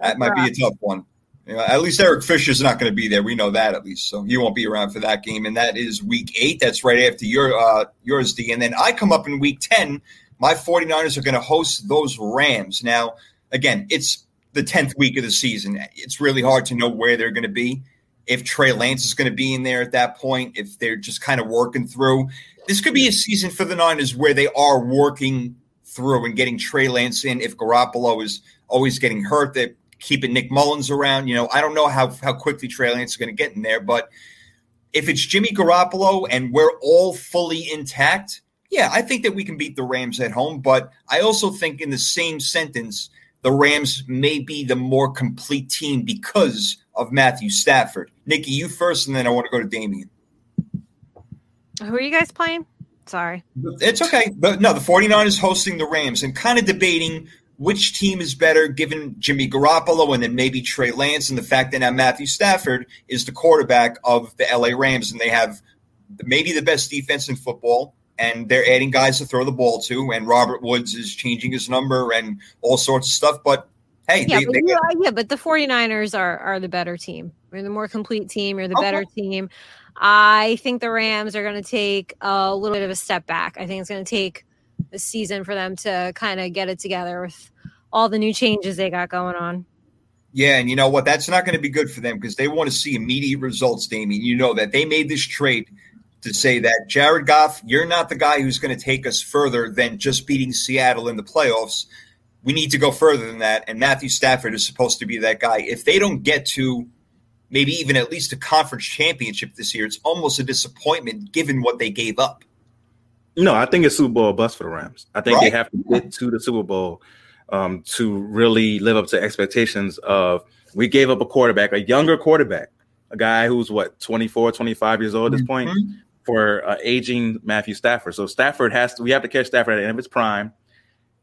That might be a tough one. You know, at least Eric Fisher's not going to be there. We know that at least, so he won't be around for that game. And that is Week Eight. That's right after your uh, yours, D. And then I come up in Week Ten. My 49ers are going to host those Rams. Now, again, it's the tenth week of the season. It's really hard to know where they're going to be. If Trey Lance is going to be in there at that point, if they're just kind of working through, this could be a season for the Niners where they are working through and getting Trey Lance in. If Garoppolo is always getting hurt, they're keeping Nick Mullens around. You know, I don't know how how quickly Trey Lance is going to get in there, but if it's Jimmy Garoppolo and we're all fully intact, yeah, I think that we can beat the Rams at home. But I also think in the same sentence, the Rams may be the more complete team because of Matthew Stafford. Nikki, you first, and then I want to go to Damien. Who are you guys playing? Sorry. It's okay. But no, the 49ers hosting the Rams and kind of debating which team is better given Jimmy Garoppolo and then maybe Trey Lance and the fact that now Matthew Stafford is the quarterback of the LA Rams and they have maybe the best defense in football and they're adding guys to throw the ball to and Robert Woods is changing his number and all sorts of stuff. But hey, Yeah, they, but, they you- yeah, but the 49ers are are the better team. You're the more complete team. You're the Okay. better team. I think the Rams are going to take a little bit of a step back. I think it's going to take a season for them to kind of get it together with all the new changes they got going on. Yeah, and you know what? That's not going to be good for them because they want to see immediate results, Damien. You know that they made this trade to say that Jared Goff, you're not the guy who's going to take us further than just beating Seattle in the playoffs. We need to go further than that. And Matthew Stafford is supposed to be that guy. If they don't get to maybe even at least a conference championship this year, it's almost a disappointment given what they gave up. No, I think it's Super Bowl bust for the Rams. I think Right. they have to get to the Super Bowl um, to really live up to expectations of we gave up a quarterback, a younger quarterback, a guy who's what 24, 25 years old at this point Mhm. for uh, aging Matthew Stafford. So Stafford has to we have to catch Stafford at the end of his prime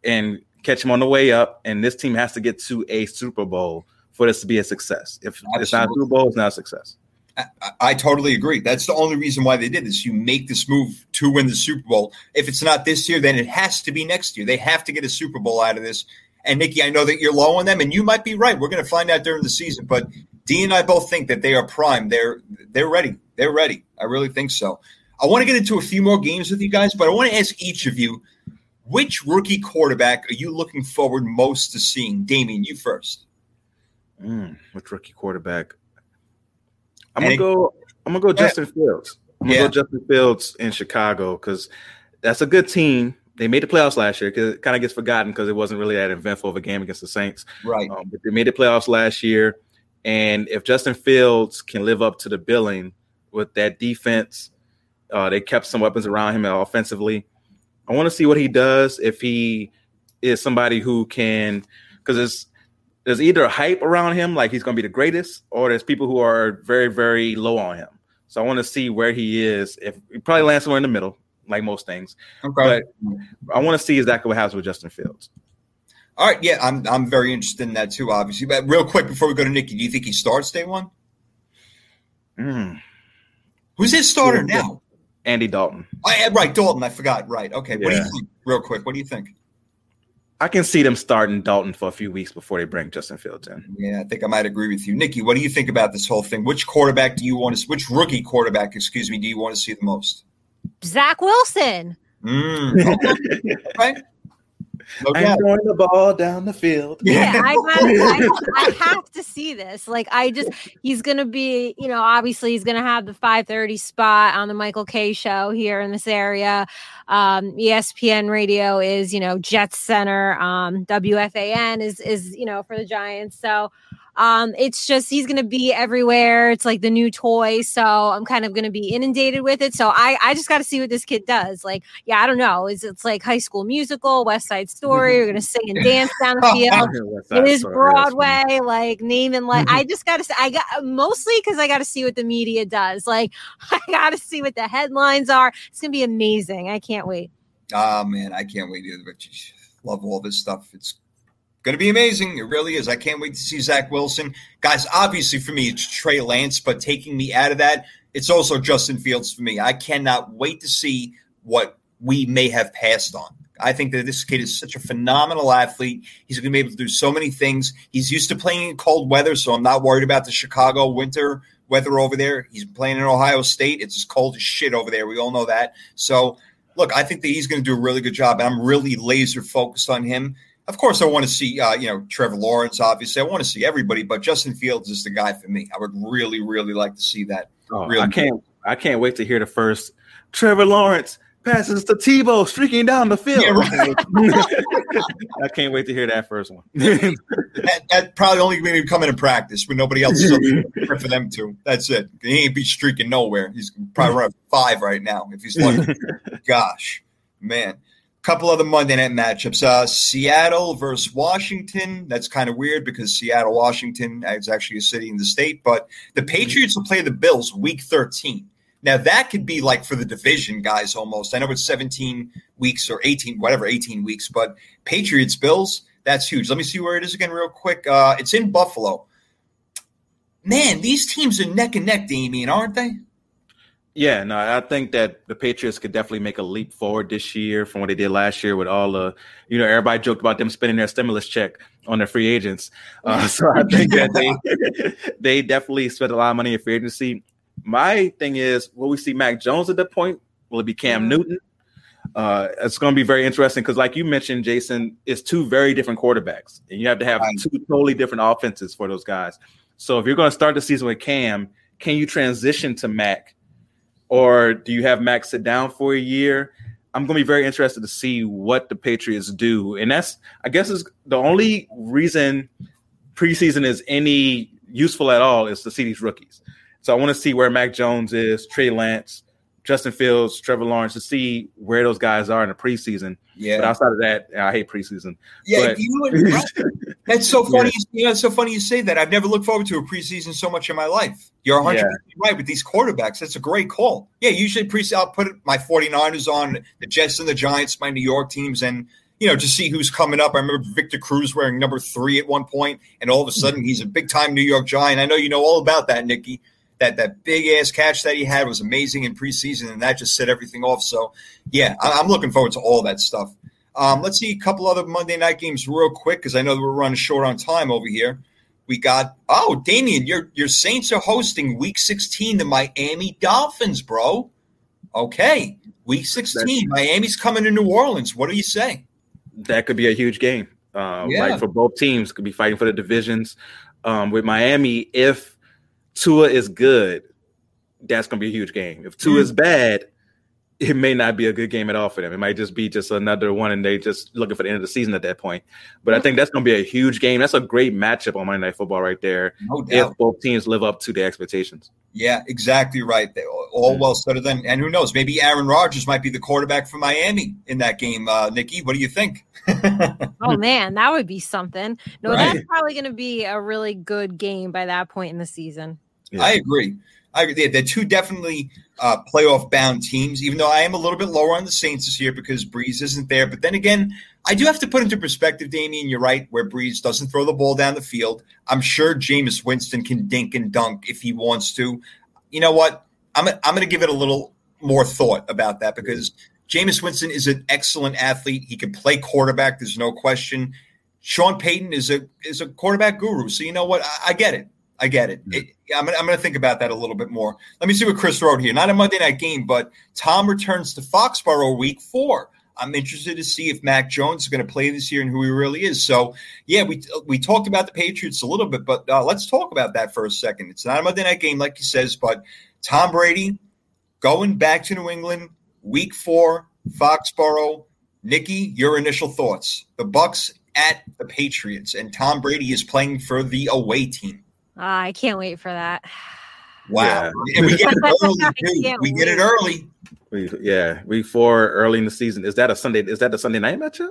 and catch them on the way up and this team has to get to a Super Bowl for this to be a success. If it's not a Super Bowl, it's not a success. I, I totally agree. That's the only reason why they did this. You make this move to win the Super Bowl. If it's not this year, then it has to be next year. They have to get a Super Bowl out of this. And Nikki, I know that you're low on them, and you might be right. We're going to find out during the season. But Dee and I both think that they are prime. They're they're ready. They're ready. I really think so. I want to get into a few more games with you guys, but I want to ask each of you which rookie quarterback are you looking forward most to seeing? Damien, you first. Mm, which rookie quarterback? I'm gonna go. I'm gonna go Yeah. Justin Fields. I'm gonna Yeah. go Justin Fields in Chicago because that's a good team. They made the playoffs last year because it kind of gets forgotten because it wasn't really that eventful of a game against the Saints. Right. Um, but they made the playoffs last year, and if Justin Fields can live up to the billing with that defense, uh, they kept some weapons around him offensively. I want to see what he does if he is somebody who can, because there's there's either a hype around him like he's going to be the greatest, or there's people who are very very low on him. So I want to see where he is. If he probably lands somewhere in the middle, like most things. Okay. I want to see exactly what happens with Justin Fields. All right, yeah, I'm I'm very interested in that too, obviously. But real quick before we go to Nikki, do you think he starts day one? Mm, Who's his starter now? Andy Dalton. I right, Dalton. I forgot. Right. Okay. What do you think? Real quick, what do you think? I can see them starting Dalton for a few weeks before they bring Justin Fields in. Yeah, I think I might agree with you, Nikki. What do you think about this whole thing? Which quarterback do you want to? Which rookie quarterback, excuse me, do you want to see the most? Zach Wilson. Mm, okay. No I'm throwing the ball down the field. Yeah, I, gotta, I, I have to see this. Like, I just, he's going to be, you know, obviously he's going to have the 530 spot on the Michael Kay show here in this area. Um, ESPN radio is, you know, Jets Center. Um, WFAN is, is, you know, for the Giants. So, um, it's just, he's to be everywhere. It's like the new toy. So I'm kind of to be inundated with it. So I, I just got to see what this kid does. Like, yeah, I don't know. Is it's like high school musical, West Side Story? We're going to sing and dance down the field. It is Broadway, like naming like I just gotta I got mostly because I gotta see what the media does. Like I gotta see what the headlines are. It's gonna be amazing. I can't wait. Oh man, I can't wait geez, love all this stuff. It's going to be amazing. It really is. I can't wait to see Zach Wilson, guys. Obviously, for me, it's Trey Lance, but taking me out of that, it's also Justin Fields for me. I cannot wait to see what we may have passed on. I think that this kid is such a phenomenal athlete. He's going to be able to do so many things. He's used to playing in cold weather, so I'm not worried about the Chicago winter weather over there. He's playing in Ohio State. It's as cold as shit over there. We all know that. So, look, I think that he's going to do a really good job, and I'm really laser focused on him. Of course, I want to see, uh, you know, Trevor Lawrence. Obviously, I want to see everybody, but Justin Fields is the guy for me. I would really, really like to see that. Oh, Real I can't. I can't wait to hear the first Trevor Lawrence passes to Tebow streaking down the field. Yeah, right. I can't wait to hear that first one. That, that probably only going to come in practice when nobody else is for them to. That's it. He ain't be streaking nowhere. He's probably running five right now if he's lucky. Gosh, man. Couple other Monday night matchups. Uh, Seattle versus Washington. That's kind of weird because Seattle, Washington is actually a city in the state. But the Patriots will play the Bills week 13. Now that could be like for the division guys almost. I know it's 17 weeks or 18, whatever, 18 weeks, but Patriots Bills, that's huge. Let me see where it is again, real quick. Uh, it's in Buffalo. Man, these teams are neck and neck, Damien, aren't they? Yeah, no, I think that the Patriots could definitely make a leap forward this year from what they did last year with all the, you know, everybody joked about them spending their stimulus check on their free agents. Uh, so I think that they they definitely spent a lot of money in free agency. My thing is, will we see Mac Jones at that point? Will it be Cam Newton? Uh, it's going to be very interesting because, like you mentioned, Jason, it's two very different quarterbacks, and you have to have two totally different offenses for those guys. So if you're going to start the season with Cam, can you transition to Mac, or do you have Mac sit down for a year? I'm going to be very interested to see what the Patriots do, and that's, I guess, is the only reason preseason is any useful at all is to see these rookies. So I want to see where Mac Jones is, Trey Lance, Justin Fields, Trevor Lawrence, to see where those guys are in the preseason. Yeah. But Yeah. outside of that, I hate preseason. Yeah, but- you would, right. that's so funny. You know, it's so funny you say that. I've never looked forward to a preseason so much in my life. You're 100 percent right with these quarterbacks. That's a great call. Yeah, usually preseason I'll put my 49ers on the Jets and the Giants, my New York teams, and you know, to see who's coming up. I remember Victor Cruz wearing number three at one point, and all of a hmm. sudden he's a big time New York Giant. I know you know all about that, Nikki. That that big ass catch that he had was amazing in preseason, and that just set everything off. So, yeah, I- I'm looking forward to all that stuff. Um, let's see a couple other Monday night games real quick because I know that we're running short on time over here. We got oh, Damien, your your Saints are hosting Week 16 the Miami Dolphins, bro. Okay, Week 16, Miami's coming to New Orleans. What do you say? that could be a huge game. Uh, Yeah. Like for both teams, could be fighting for the divisions. Um, with Miami, if Tua is good, that's going to be a huge game. If Tua Mm. is bad, it may not be a good game at all for them. It might just be just another one, and they just looking for the end of the season at that point. But I think that's going to be a huge game. That's a great matchup on Monday Night Football right there. No doubt. If both teams live up to their expectations. Yeah, exactly right. They- All well said. Then, and who knows? Maybe Aaron Rodgers might be the quarterback for Miami in that game. Uh, Nikki, what do you think? Oh man, that would be something. No, Right. that's probably going to be a really good game by that point in the season. Yeah. I agree. I agree. They're two definitely uh, playoff bound teams, even though I am a little bit lower on the Saints this year because Brees isn't there. But then again, I do have to put into perspective, Damien, you're right, where Brees doesn't throw the ball down the field. I'm sure Jameis Winston can dink and dunk if he wants to. You know what? I'm, I'm going to give it a little more thought about that because Jameis Winston is an excellent athlete. He can play quarterback. There's no question. Sean Payton is a is a quarterback guru. So you know what? I, I get it. I get it. it I'm, I'm going to think about that a little bit more. Let me see what Chris wrote here. Not a Monday night game, but Tom returns to Foxborough week four. I'm interested to see if Mac Jones is going to play this year and who he really is. So, yeah, we we talked about the Patriots a little bit, but uh, let's talk about that for a second. It's not a Monday night game, like he says, but Tom Brady going back to New England, week four, Foxborough. Nikki, your initial thoughts? The Bucs at the Patriots, and Tom Brady is playing for the away team. Ah, I can't wait for that. Wow. And we get it early, I too. We get it early. We, yeah, week four early in the season. Is that a Sunday? Is that the Sunday night matchup?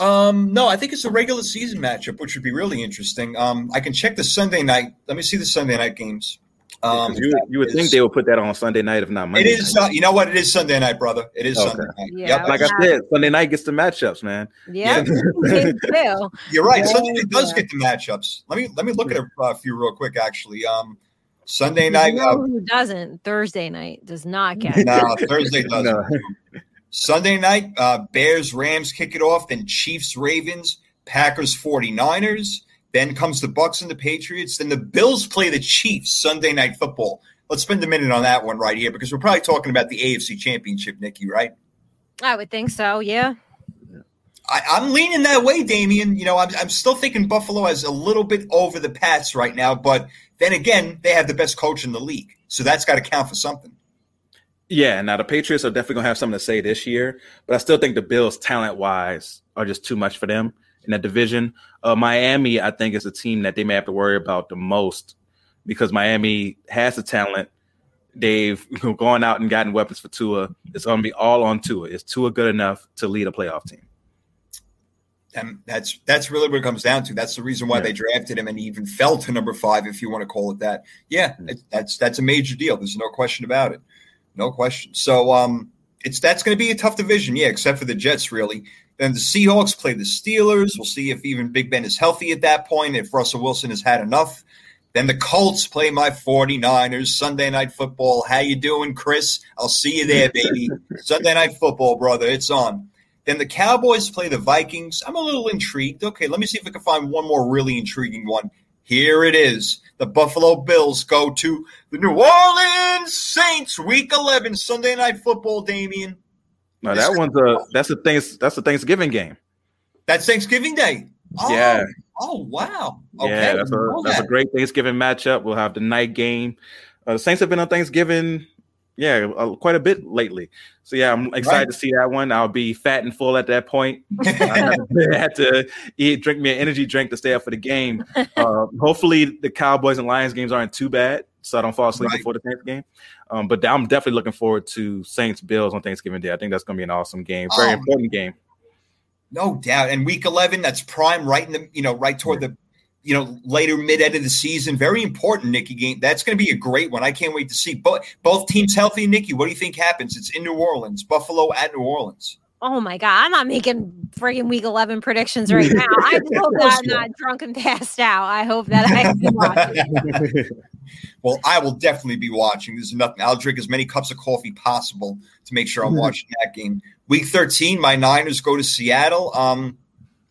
Um, no, I think it's a regular season matchup, which would be really interesting. Um, I can check the Sunday night. Let me see the Sunday night games. Um, 'Cause you, you would think they would put that on Sunday night, if not Monday. is. night. Uh, you know what? It is Sunday night, brother. It is Okay. Sunday night. Yeah, Yep. like I said, Sunday night gets the matchups, man. Yeah, Yeah. me too. You're right. Yeah, Sunday night does yeah. get the matchups. Let me let me look at a, a few real quick. Actually, um, Sunday You night. know Uh, who doesn't? Thursday night does not get. no, Thursday doesn't. No. Sunday night, uh, Bears, Rams kick it off, then Chiefs, Ravens, Packers, 49ers. Then comes the Bucs and the Patriots. Then the Bills play the Chiefs Sunday night football. Let's spend a minute on that one right here because we're probably talking about the AFC Championship, Nikki, right? I would think so. Yeah. I, I'm leaning that way, Damien. You know, I'm, I'm still thinking Buffalo has a little bit over the Pats right now, but then again, they have the best coach in the league. So that's got to count for something. Yeah, now the Patriots are definitely gonna have something to say this year, but I still think the Bills, talent wise, are just too much for them in that division. Uh, Miami, I think, is a team that they may have to worry about the most because Miami has the talent. They've gone out and gotten weapons for Tua. It's gonna be all on Tua. Is Tua good enough to lead a playoff team? And that's that's really what it comes down to. That's the reason why Yeah. they drafted him, and he even fell to number five, if you want to call it that. Yeah, it, that's that's a major deal. There's no question about it, no question. So um, it's that's going to be a tough division, yeah, except for the Jets, really. Then the Seahawks play the Steelers. We'll see if even Big Ben is healthy at that point. If Russell Wilson has had enough. Then the Colts play my 49ers Sunday night football. How you doing, Chris? I'll see you there, baby. Sunday night football, brother. It's on. Then the Cowboys play the Vikings. I'm a little intrigued. Okay, let me see if I can find one more really intriguing one. Here it is. The Buffalo Bills go to the New Orleans Saints, Week 11, Sunday Night Football. Damien, No, that one's a that's the things that's the Thanksgiving game. that's Thanksgiving Day. Oh, Yeah. Oh wow. Okay. yeah, that's a that's a that. great Thanksgiving matchup. We'll have the night game. Uh, the Saints have been on Thanksgiving, yeah, uh, quite a bit lately. So yeah, I'm excited Right. to see that one. I'll be fat and full at that point. I had to eat, drink me an energy drink to stay up for the game. Uh, hopefully, the Cowboys and Lions games aren't too bad, so I don't fall asleep Right. before the Saints game. Um, but I'm definitely looking forward to Saints Bills on Thanksgiving Day. I think that's going to be an awesome game, very Oh, important game. No doubt. And week 11, that's prime right in the, you know, right toward the, you know, later mid end of the season. Very important, Nikki game. That's going to be a great one. I can't wait to see both both teams healthy. Nikki, what do you think happens? It's in New Orleans, Buffalo at New Orleans. Oh my god, I'm not making friggin' week 11 predictions right now. I hope that I'm not drunk and passed out. I hope that I can watch. Well, I will definitely be watching. There's nothing. I'll drink as many cups of coffee possible to make sure I'm watching that game. Week 13, my Niners go to Seattle. Um,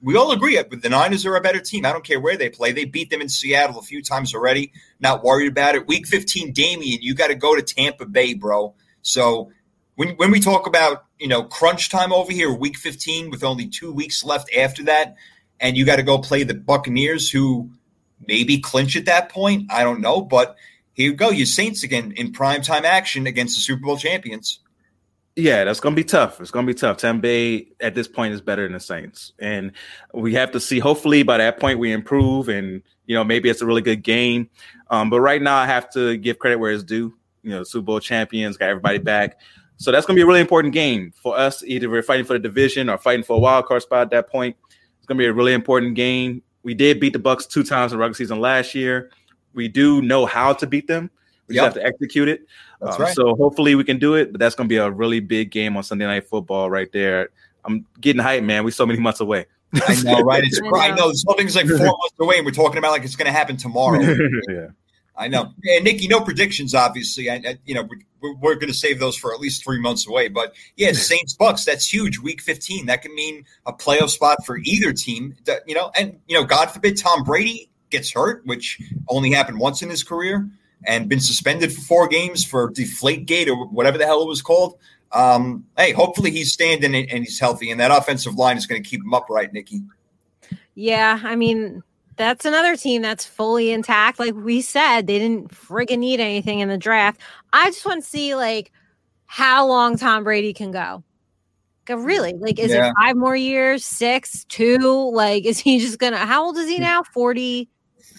we all agree that the Niners are a better team. I don't care where they play. They beat them in Seattle a few times already. Not worried about it. Week 15, Damien, you got to go to Tampa Bay, bro. So when when we talk about you know crunch time over here, week 15 with only two weeks left after that, and you got to go play the Buccaneers, who maybe clinch at that point. I don't know, but here you go, you Saints again in prime time action against the Super Bowl champions. Yeah, that's gonna be tough. It's gonna be tough. Tampa at this point is better than the Saints, and we have to see. Hopefully, by that point, we improve, and you know maybe it's a really good game. Um, but right now, I have to give credit where it's due. You know, Super Bowl champions got everybody back, so that's gonna be a really important game for us. Either we're fighting for the division or fighting for a wild card spot at that point. It's gonna be a really important game. We did beat the Bucs two times in regular season last year. We do know how to beat them. We Yep. just have to execute it. Um, right. So hopefully we can do it, but that's going to be a really big game on Sunday Night Football right there. I'm getting hyped, man. We're so many months away. I know, right? It's I I know. know this whole thing's like four months away, and we're talking about like it's going to happen tomorrow. yeah. I know. And Nikki, no predictions, obviously. I, I you know, we're, we're going to save those for at least three months away. But yeah, Saints Bucs, that's huge. Week 15, that can mean a playoff spot for either team. That, you know, and you know, God forbid Tom Brady gets hurt, which only happened once in his career, and been suspended for four games for Deflate Gate or whatever the hell it was called. Um, hey, hopefully he's standing and and he's healthy, and that offensive line is going to keep him upright, Nikki. Yeah, I mean, that's another team that's fully intact. Like we said, they didn't friggin' need anything in the draft. I just want to see like how long Tom Brady can go. Like, really? Like, is Yeah. it five more years, six, two? Like, is he just gonna how old is he now? 40?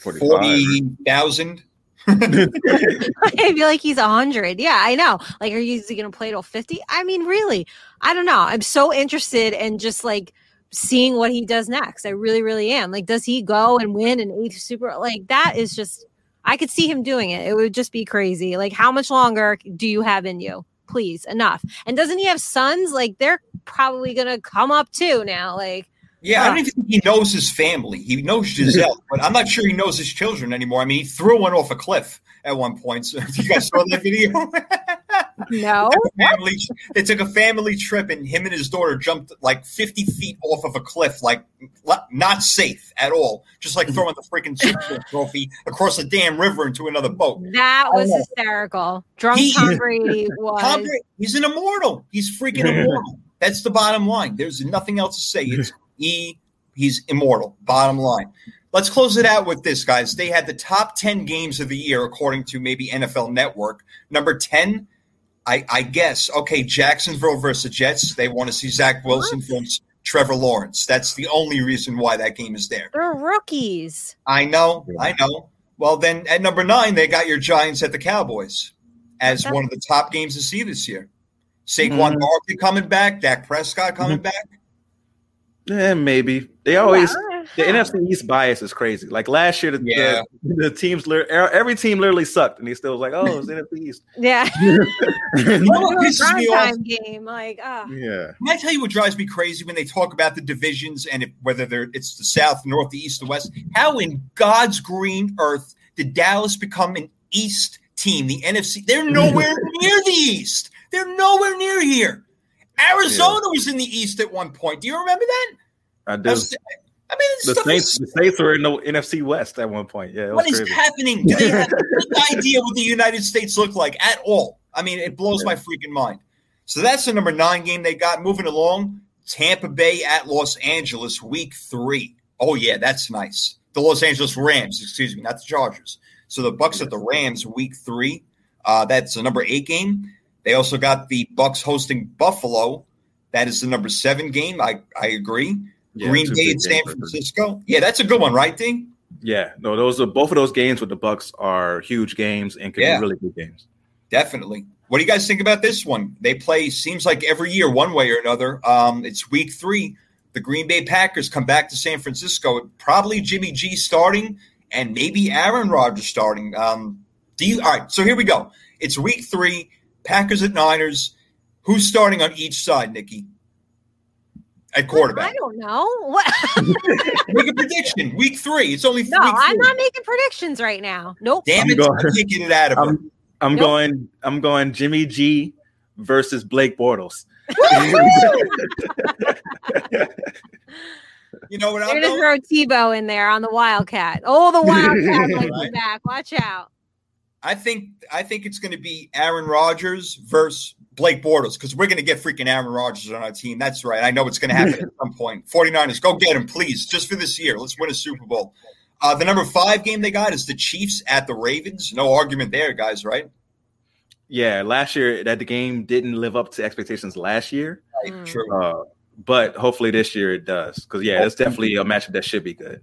45. 40,000. I feel like he's a hundred. Yeah, I know. Like, are you is he gonna play till 50? I mean, really, I don't know. I'm so interested in just like seeing what he does next. I really, really am. Like, does he go and win an eighth super? Like, that is just I could see him doing it. It would just be crazy. Like, how much longer do you have in you? Please, enough. And doesn't he have sons? Like, they're probably gonna come up too now. Like, Yeah, I don't even think he knows his family. He knows Gisele, but I'm not sure he knows his children anymore. I mean, he threw one off a cliff at one point. So if you guys saw that video? no. family, they took a family trip, and him and his daughter jumped like 50 feet off of a cliff, like not safe at all. Just like throwing the freaking Super trophy across a damn river into another boat. That was Oh. hysterical. Drunk He- Tom Brady was. Tom Brady, he's an immortal. He's freaking immortal. That's the bottom line. There's nothing else to say. It's he. He's immortal. Bottom line. Let's close it out with this, guys. They had the top 10 games of the year, according to maybe NFL Network. Number 10, I, I guess, okay, Jacksonville versus the Jets. They want to see Zach Wilson versus Trevor Lawrence. That's the only reason why that game is there. They're rookies. I know, I know. Well, then at number nine, they got your Giants at the Cowboys as one of the top games to see this year. Saquon Mhm. Barkley coming back, Dak Prescott coming back. Yeah, maybe They always Yeah. The NFC East bias is crazy. Like last year, the, Yeah. the, the teams every team literally sucked, and he still was like, "Oh, it's NFC East." Yeah. You know what pisses me prime off? game. Like, ah. yeah, Can I tell you what drives me crazy when they talk about the divisions and if, whether they're it's the South, North, the East, the West? How in God's green earth did Dallas become an East team? The NFC, they're nowhere near the East. They're nowhere near here. Arizona was in the East at one point. Do you remember that? I do. I mean, The Saints, is, the Saints were in the NFC West at one point. Yeah, was what is happening? Do they have any idea what the United States look like at all? I mean, it blows my freaking mind. So that's the number nine game they got. Moving along, Tampa Bay at Los Angeles, week three. Oh yeah, that's nice. The Los Angeles Rams, excuse me, not the Chargers. So the Bucs at the Rams, week three. Uh, that's the number eight game. They also got the Bucs hosting Buffalo. That is the number seven game. I I agree. Yeah, Green Bay and San Francisco. Yeah, that's a good one, right, Ding? Yeah, no, those are both of those games with the Bucs are huge games and could Yeah. be really good games. Definitely. What do you guys think about this one? They play seems like every year, one way or another. Um, it's week three. The Green Bay Packers come back to San Francisco. Probably Jimmy G starting, and maybe Aaron Rodgers starting. Um, do you? All right. So here we go. It's week three. Packers at Niners. Who's starting on each side, Nikki? At quarterback? I don't know. What? Make a prediction. Week three. It's only no, week I'm not making predictions right now. Nope. Damn I'm it! going- I can't get it out of her. I'm I'm Nope. going I'm going Jimmy G versus Blake Bortles. You know what They're I'm gonna going? throw Tebow in there on the Wildcat. Oh, the Wildcat might Right. back. Watch out. I think I think it's going to be Aaron Rodgers versus Blake Bortles because we're going to get freaking Aaron Rodgers on our team. That's right. I know it's going to happen at some point. 49ers, go get him, please, just for this year. Let's win a Super Bowl. Uh, the number five game they got is the Chiefs at the Ravens. No argument there, guys, right? Yeah, last year that the game didn't live up to expectations last year. Right. True. Uh, but hopefully this year it does. Because yeah, it's definitely a matchup that should be good.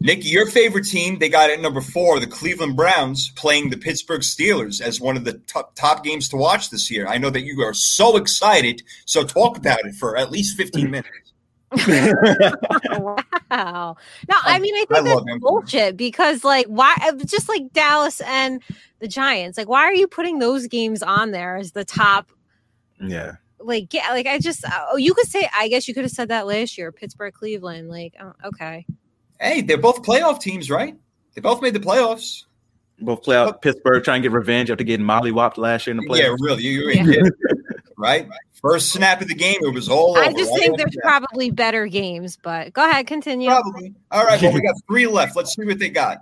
Nikki, your favorite team, they got at number four, the Cleveland Browns, playing the Pittsburgh Steelers as one of the top, top games to watch this year. I know that you are so excited. So talk about it for at least 15 minutes. Wow. No, I mean, I think I that's love him. bullshit because, like, why? uh, Just like Dallas and the Giants, like, why are you putting those games on there as the top? yeah. Like, yeah, like I just, oh, you could say, I guess you could have said that last year, Pittsburgh, Cleveland. Like, oh, okay, Hey, they're both playoff teams, right? They both made the playoffs. Both play out Pittsburgh trying to get revenge after getting mollywopped last year in the Yeah, playoffs. really. You, you Yeah. ain't kidding. right? First snap of the game, it was all over. I just right? think there's probably better games, but go ahead, continue. Probably. All right, well, we got three left. Let's see what they got.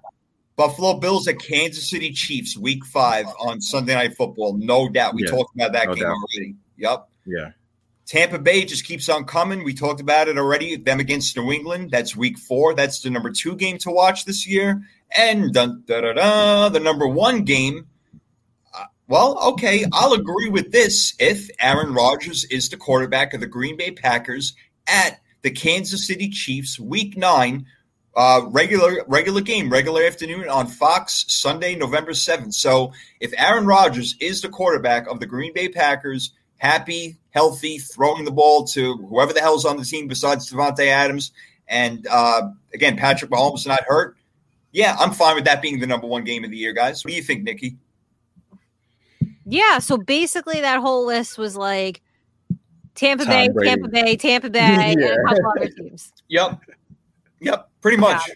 Buffalo Bills at Kansas City Chiefs, week five on Sunday Night Football. No doubt. We Yeah, talked about that no game doubt. already. Yep. Yeah. Tampa Bay just keeps on coming. We talked about it already. Them against New England. That's week four. That's the number two game to watch this year. And dun, da, da, da, the number one game. uh, well, okay, I'll agree with this if Aaron Rodgers is the quarterback of the Green Bay Packers at the Kansas City Chiefs, week nine, uh, regular regular game, regular afternoon on Fox, Sunday, November 7th. So if Aaron Rodgers is the quarterback of the Green Bay Packers, happy, healthy, throwing the ball to whoever the hell's on the team besides Davante Adams. And uh, again, Patrick Mahomes not hurt. Yeah, I'm fine with that being the number one game of the year, guys. What do you think, Nikki? Yeah, so basically that whole list was like Tampa Tom Bay, Brady. Tampa Bay, Tampa Bay, and a couple other teams. Yep. Yep. Pretty much.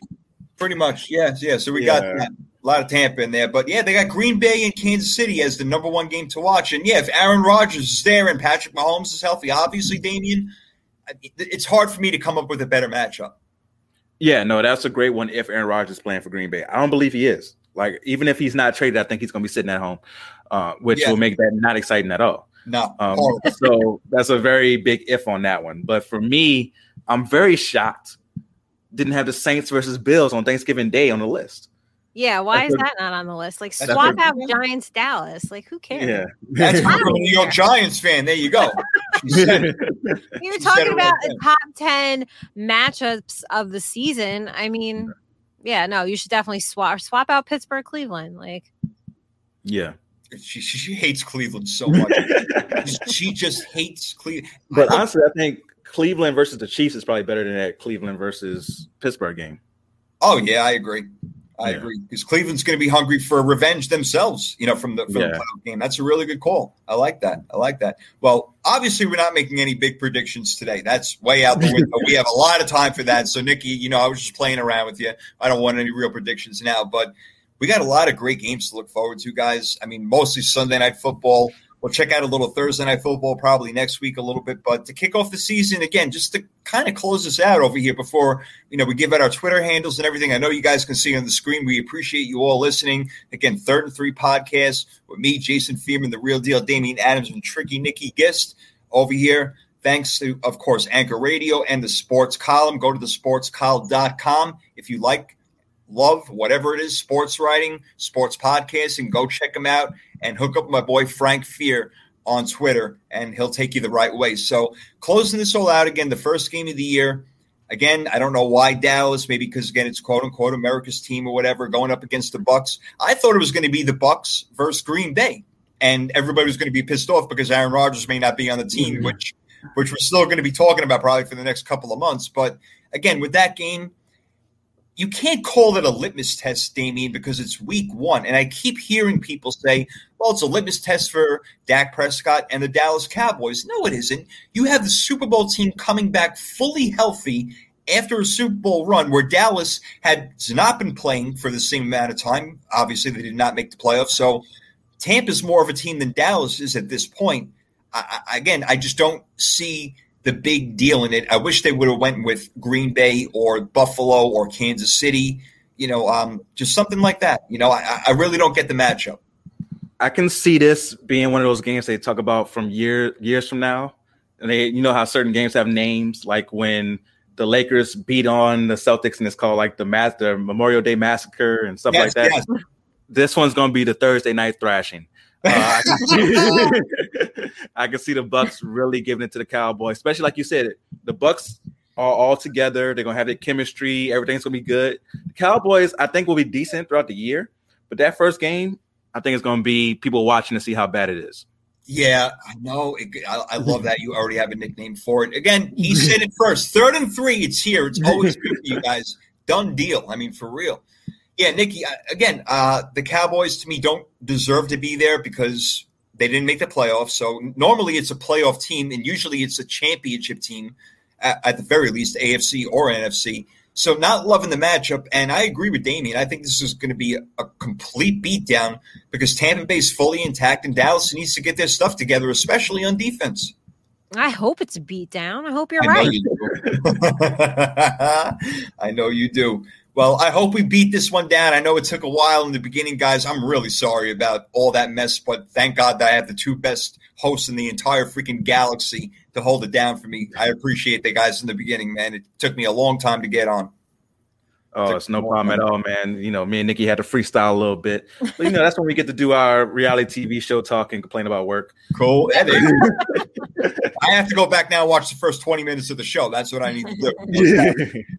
Pretty much. Yes. Yeah. So we got that. A lot of Tampa in there. But yeah, they got Green Bay and Kansas City as the number one game to watch. And yeah, if Aaron Rodgers is there and Patrick Mahomes is healthy, obviously, Damien, it's hard for me to come up with a better matchup. Yeah, no, that's a great one if Aaron Rodgers is playing for Green Bay. I don't believe he is. Like, even if he's not traded, I think he's going to be sitting at home, uh, which Yeah. will make that not exciting at all. No. Um, so that's a very big if on that one. But for me, I'm very shocked. Didn't have the Saints versus Bills on Thanksgiving Day on the list. Yeah, why That's is a- that not on the list? Like That's swap a- out Giants Dallas. Like who cares? Yeah. That's from a New York Giants fan. There you go. She said it. We were She talking about right the top 10 matchups of the season. I mean, yeah, no, you should definitely swap swap out Pittsburgh Cleveland. Like yeah. She, she, she hates Cleveland so much. she just hates Cleveland. But honestly, I think Cleveland versus the Chiefs is probably better than that Cleveland versus Pittsburgh game. Oh yeah, I agree. I Yeah. agree because Cleveland's going to be hungry for revenge themselves. You know, from the, from the playoff game. That's a really good call. I like that. I like that. Well, obviously, we're not making any big predictions today. That's way out the window. we have a lot of time for that. So, Nikki, you know, I was just playing around with you. I don't want any real predictions now, but we got a lot of great games to look forward to, guys. I mean, mostly Sunday night football. We'll check out a little Thursday night football probably next week a little bit, but to kick off the season again, just to kind of close us out over here before you know we give out our Twitter handles and everything. I know you guys can see on the screen. We appreciate you all listening. Again, third and three podcast with me, Jason Fearman, the real deal, Damien Adams, and Tricky Nikki Gist over here. Thanks to, of course, Anchor Radio and the Sports Column. Go to the sportscolumn.com if you like love whatever it is sports writing sports podcasting go check them out and hook up with my boy frank fear on twitter and he'll take you the right way. So closing this all out again the first game of the year. Again i don't know why dallas maybe because again it's quote unquote america's team or whatever going up against the bucs. I thought it was going to be the bucs versus green bay and everybody was going to be pissed off because aaron rodgers may not be on the team mm-hmm. which which we're still going to be talking about probably for the next couple of months. But again with that game you can't call it a litmus test, Damien, because it's week one. And I keep hearing people say, well, it's a litmus test for Dak Prescott and the Dallas Cowboys. No, it isn't. You have the Super Bowl team coming back fully healthy after a Super Bowl run where Dallas had not been playing for the same amount of time. Obviously, they did not make the playoffs. So Tampa's more of a team than Dallas is at this point. I, again, I just don't see the big deal in it. I wish they would have went with Green Bay or Buffalo or Kansas City. You know, um, just something like that. You know, I, I really don't get the matchup. I can see this being one of those games they talk about from year years from now. And they, you know, how certain games have names, like when the Lakers beat on the Celtics, and it's called like the Mass, the Memorial Day Massacre and stuff Yes, like that. yes. This one's going to be the Thursday night thrashing. Uh, I, can see, I can see the Bucs really giving it to the Cowboys, especially like you said, the Bucs are all together. They're gonna have their chemistry. Everything's gonna be good. The Cowboys, I think, will be decent throughout the year, but that first game, I think it's gonna be people watching to see how bad it is. Yeah, I know. It, I, I love that you already have a nickname for it. Again, he said it first. Third and three, it's here. It's always good for you guys. Done deal. I mean, for real. Yeah, Nikki. uh, Again, uh, the Cowboys to me don't deserve to be there because they didn't make the playoffs. So normally it's a playoff team, and usually it's a championship team at, at the very least, AFC or NFC. So not loving the matchup, and I agree with Damien. I think this is going to be a, a complete beatdown because Tampa Bay's fully intact, and Dallas needs to get their stuff together, especially on defense. I hope it's a beatdown. I hope you're I know right. you do. I know you do. Well, I hope we beat this one down. I know it took a while in the beginning, guys. I'm really sorry about all that mess, but thank God that I have the two best hosts in the entire freaking galaxy to hold it down for me. I appreciate the guys in the beginning, man. It took me a long time to get on. Oh, it's no problem at all, man. You know, me and Nikki had to freestyle a little bit, but you know, that's when we get to do our reality TV show talk and complain about work. Cool. That is- I have to go back now and watch the first 20 minutes of the show. That's what I need to do. No doubt.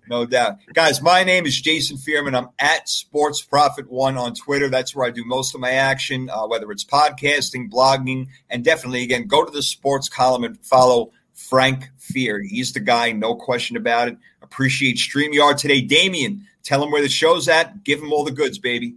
No doubt. Guys, my name is Jason Fearman. I'm at Sports Profit One on Twitter. That's where I do most of my action, uh, whether it's podcasting, blogging, and definitely, again, go to the sports column and follow Frank Fear. He's the guy, no question about it. Appreciate StreamYard today. Damien, tell him where the show's at. Give him all the goods, baby.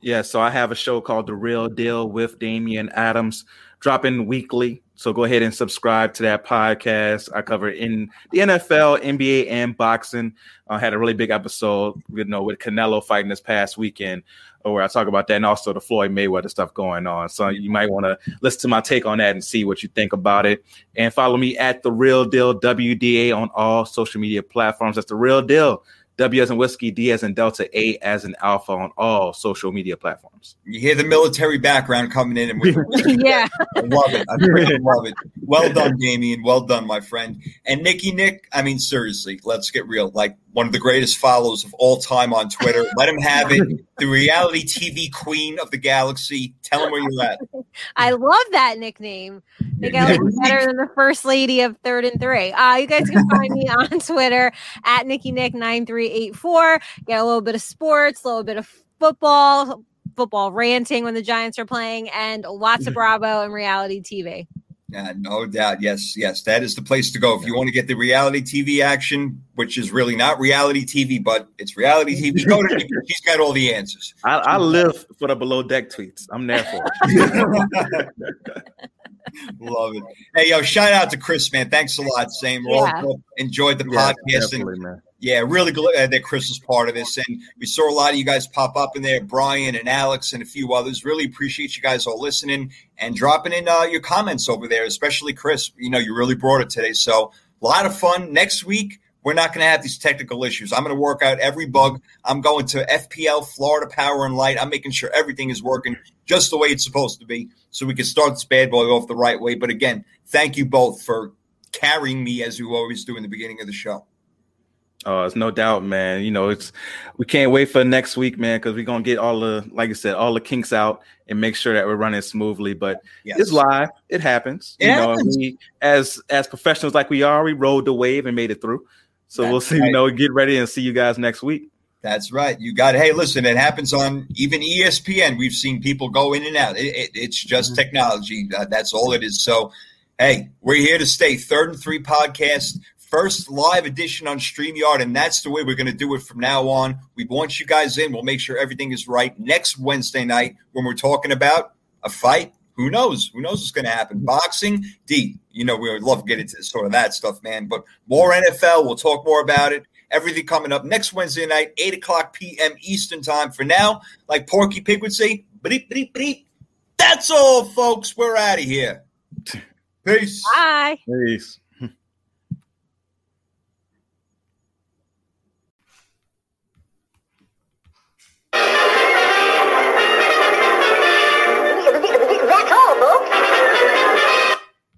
Yeah, so I have a show called The Real Deal with Damien Adams, dropping weekly. So go ahead and subscribe to that podcast. I cover in the NFL, NBA, and boxing. I had a really big episode, you know, with Canelo fighting this past weekend, Oh, where I talk about that, and also the Floyd Mayweather stuff going on. So you might want to listen to my take on that and see what you think about it. And follow me at the Real Deal WDA on all social media platforms. That's the Real Deal. W as in whiskey, D as in Delta, A as in Alpha on all social media platforms. You hear the military background coming in, and we yeah. I love it. I freaking love it. Well done, Damien. Well done, my friend. And Nikki Nick, I mean, seriously, let's get real. Like one of the greatest follows of all time on Twitter. Let him have it. The reality TV queen of the galaxy. Tell him where you're at. I love that nickname. I think I better than the first lady of third and three. Uh, you guys can find me on Twitter at Nikki Nick nine three eight four. Get a little bit of sports, a little bit of football, football ranting when the Giants are playing, and lots of mm-hmm. Bravo and reality TV. Yeah, no doubt. Yes, yes, that is the place to go if you want to get the reality TV action, which is really not reality TV, but it's reality TV. Go to Nikki. She's got all the answers. I, I live for the below deck tweets. I'm there for it. Love it. Hey, yo, shout out to Chris, man. Thanks a lot. Same. We're Yeah. all enjoyed the Yeah, podcast and man. yeah, really glad that Chris is part of this. And we saw a lot of you guys pop up in there, Brian and Alex and a few others. Really appreciate you guys all listening and dropping in uh, your comments over there, especially Chris. You know, you really brought it today. So a lot of fun. Next week, we're not going to have these technical issues. I'm going to work out every bug. I'm going to FPL, Florida Power and Light. I'm making sure everything is working just the way it's supposed to be so we can start this bad boy off the right way. But again, thank you both for carrying me as you always do in the beginning of the show. Oh, it's no doubt, man. You know, it's we can't wait for next week, man, because we're gonna get all the, like I said, all the kinks out and make sure that we're running smoothly. But Yes. it's live; it happens. It you know, happens. and we, as as professionals like we are, we rode the wave and made it through. So we'll see. right. You know, get ready and see you guys next week. That's right. You got. Hey, listen, it happens on even ESPN. We've seen people go in and out. It, it, it's just technology. Uh, that's all it is. So, hey, we're here to stay. Third and Three podcast, first live edition on StreamYard, and that's the way we're going to do it from now on. We want you guys in. We'll make sure everything is right next Wednesday night when we're talking about a fight. Who knows? Who knows what's going to happen? Boxing, D. You know, we would love to get into sort of that stuff, man. But more NFL. We'll talk more about it. Everything coming up next Wednesday night, 8 o'clock p.m. Eastern Time. For now, like Porky Pig would say, bleep, bleep, bleep. That's all, folks. We're out of here. Peace. Bye. Peace.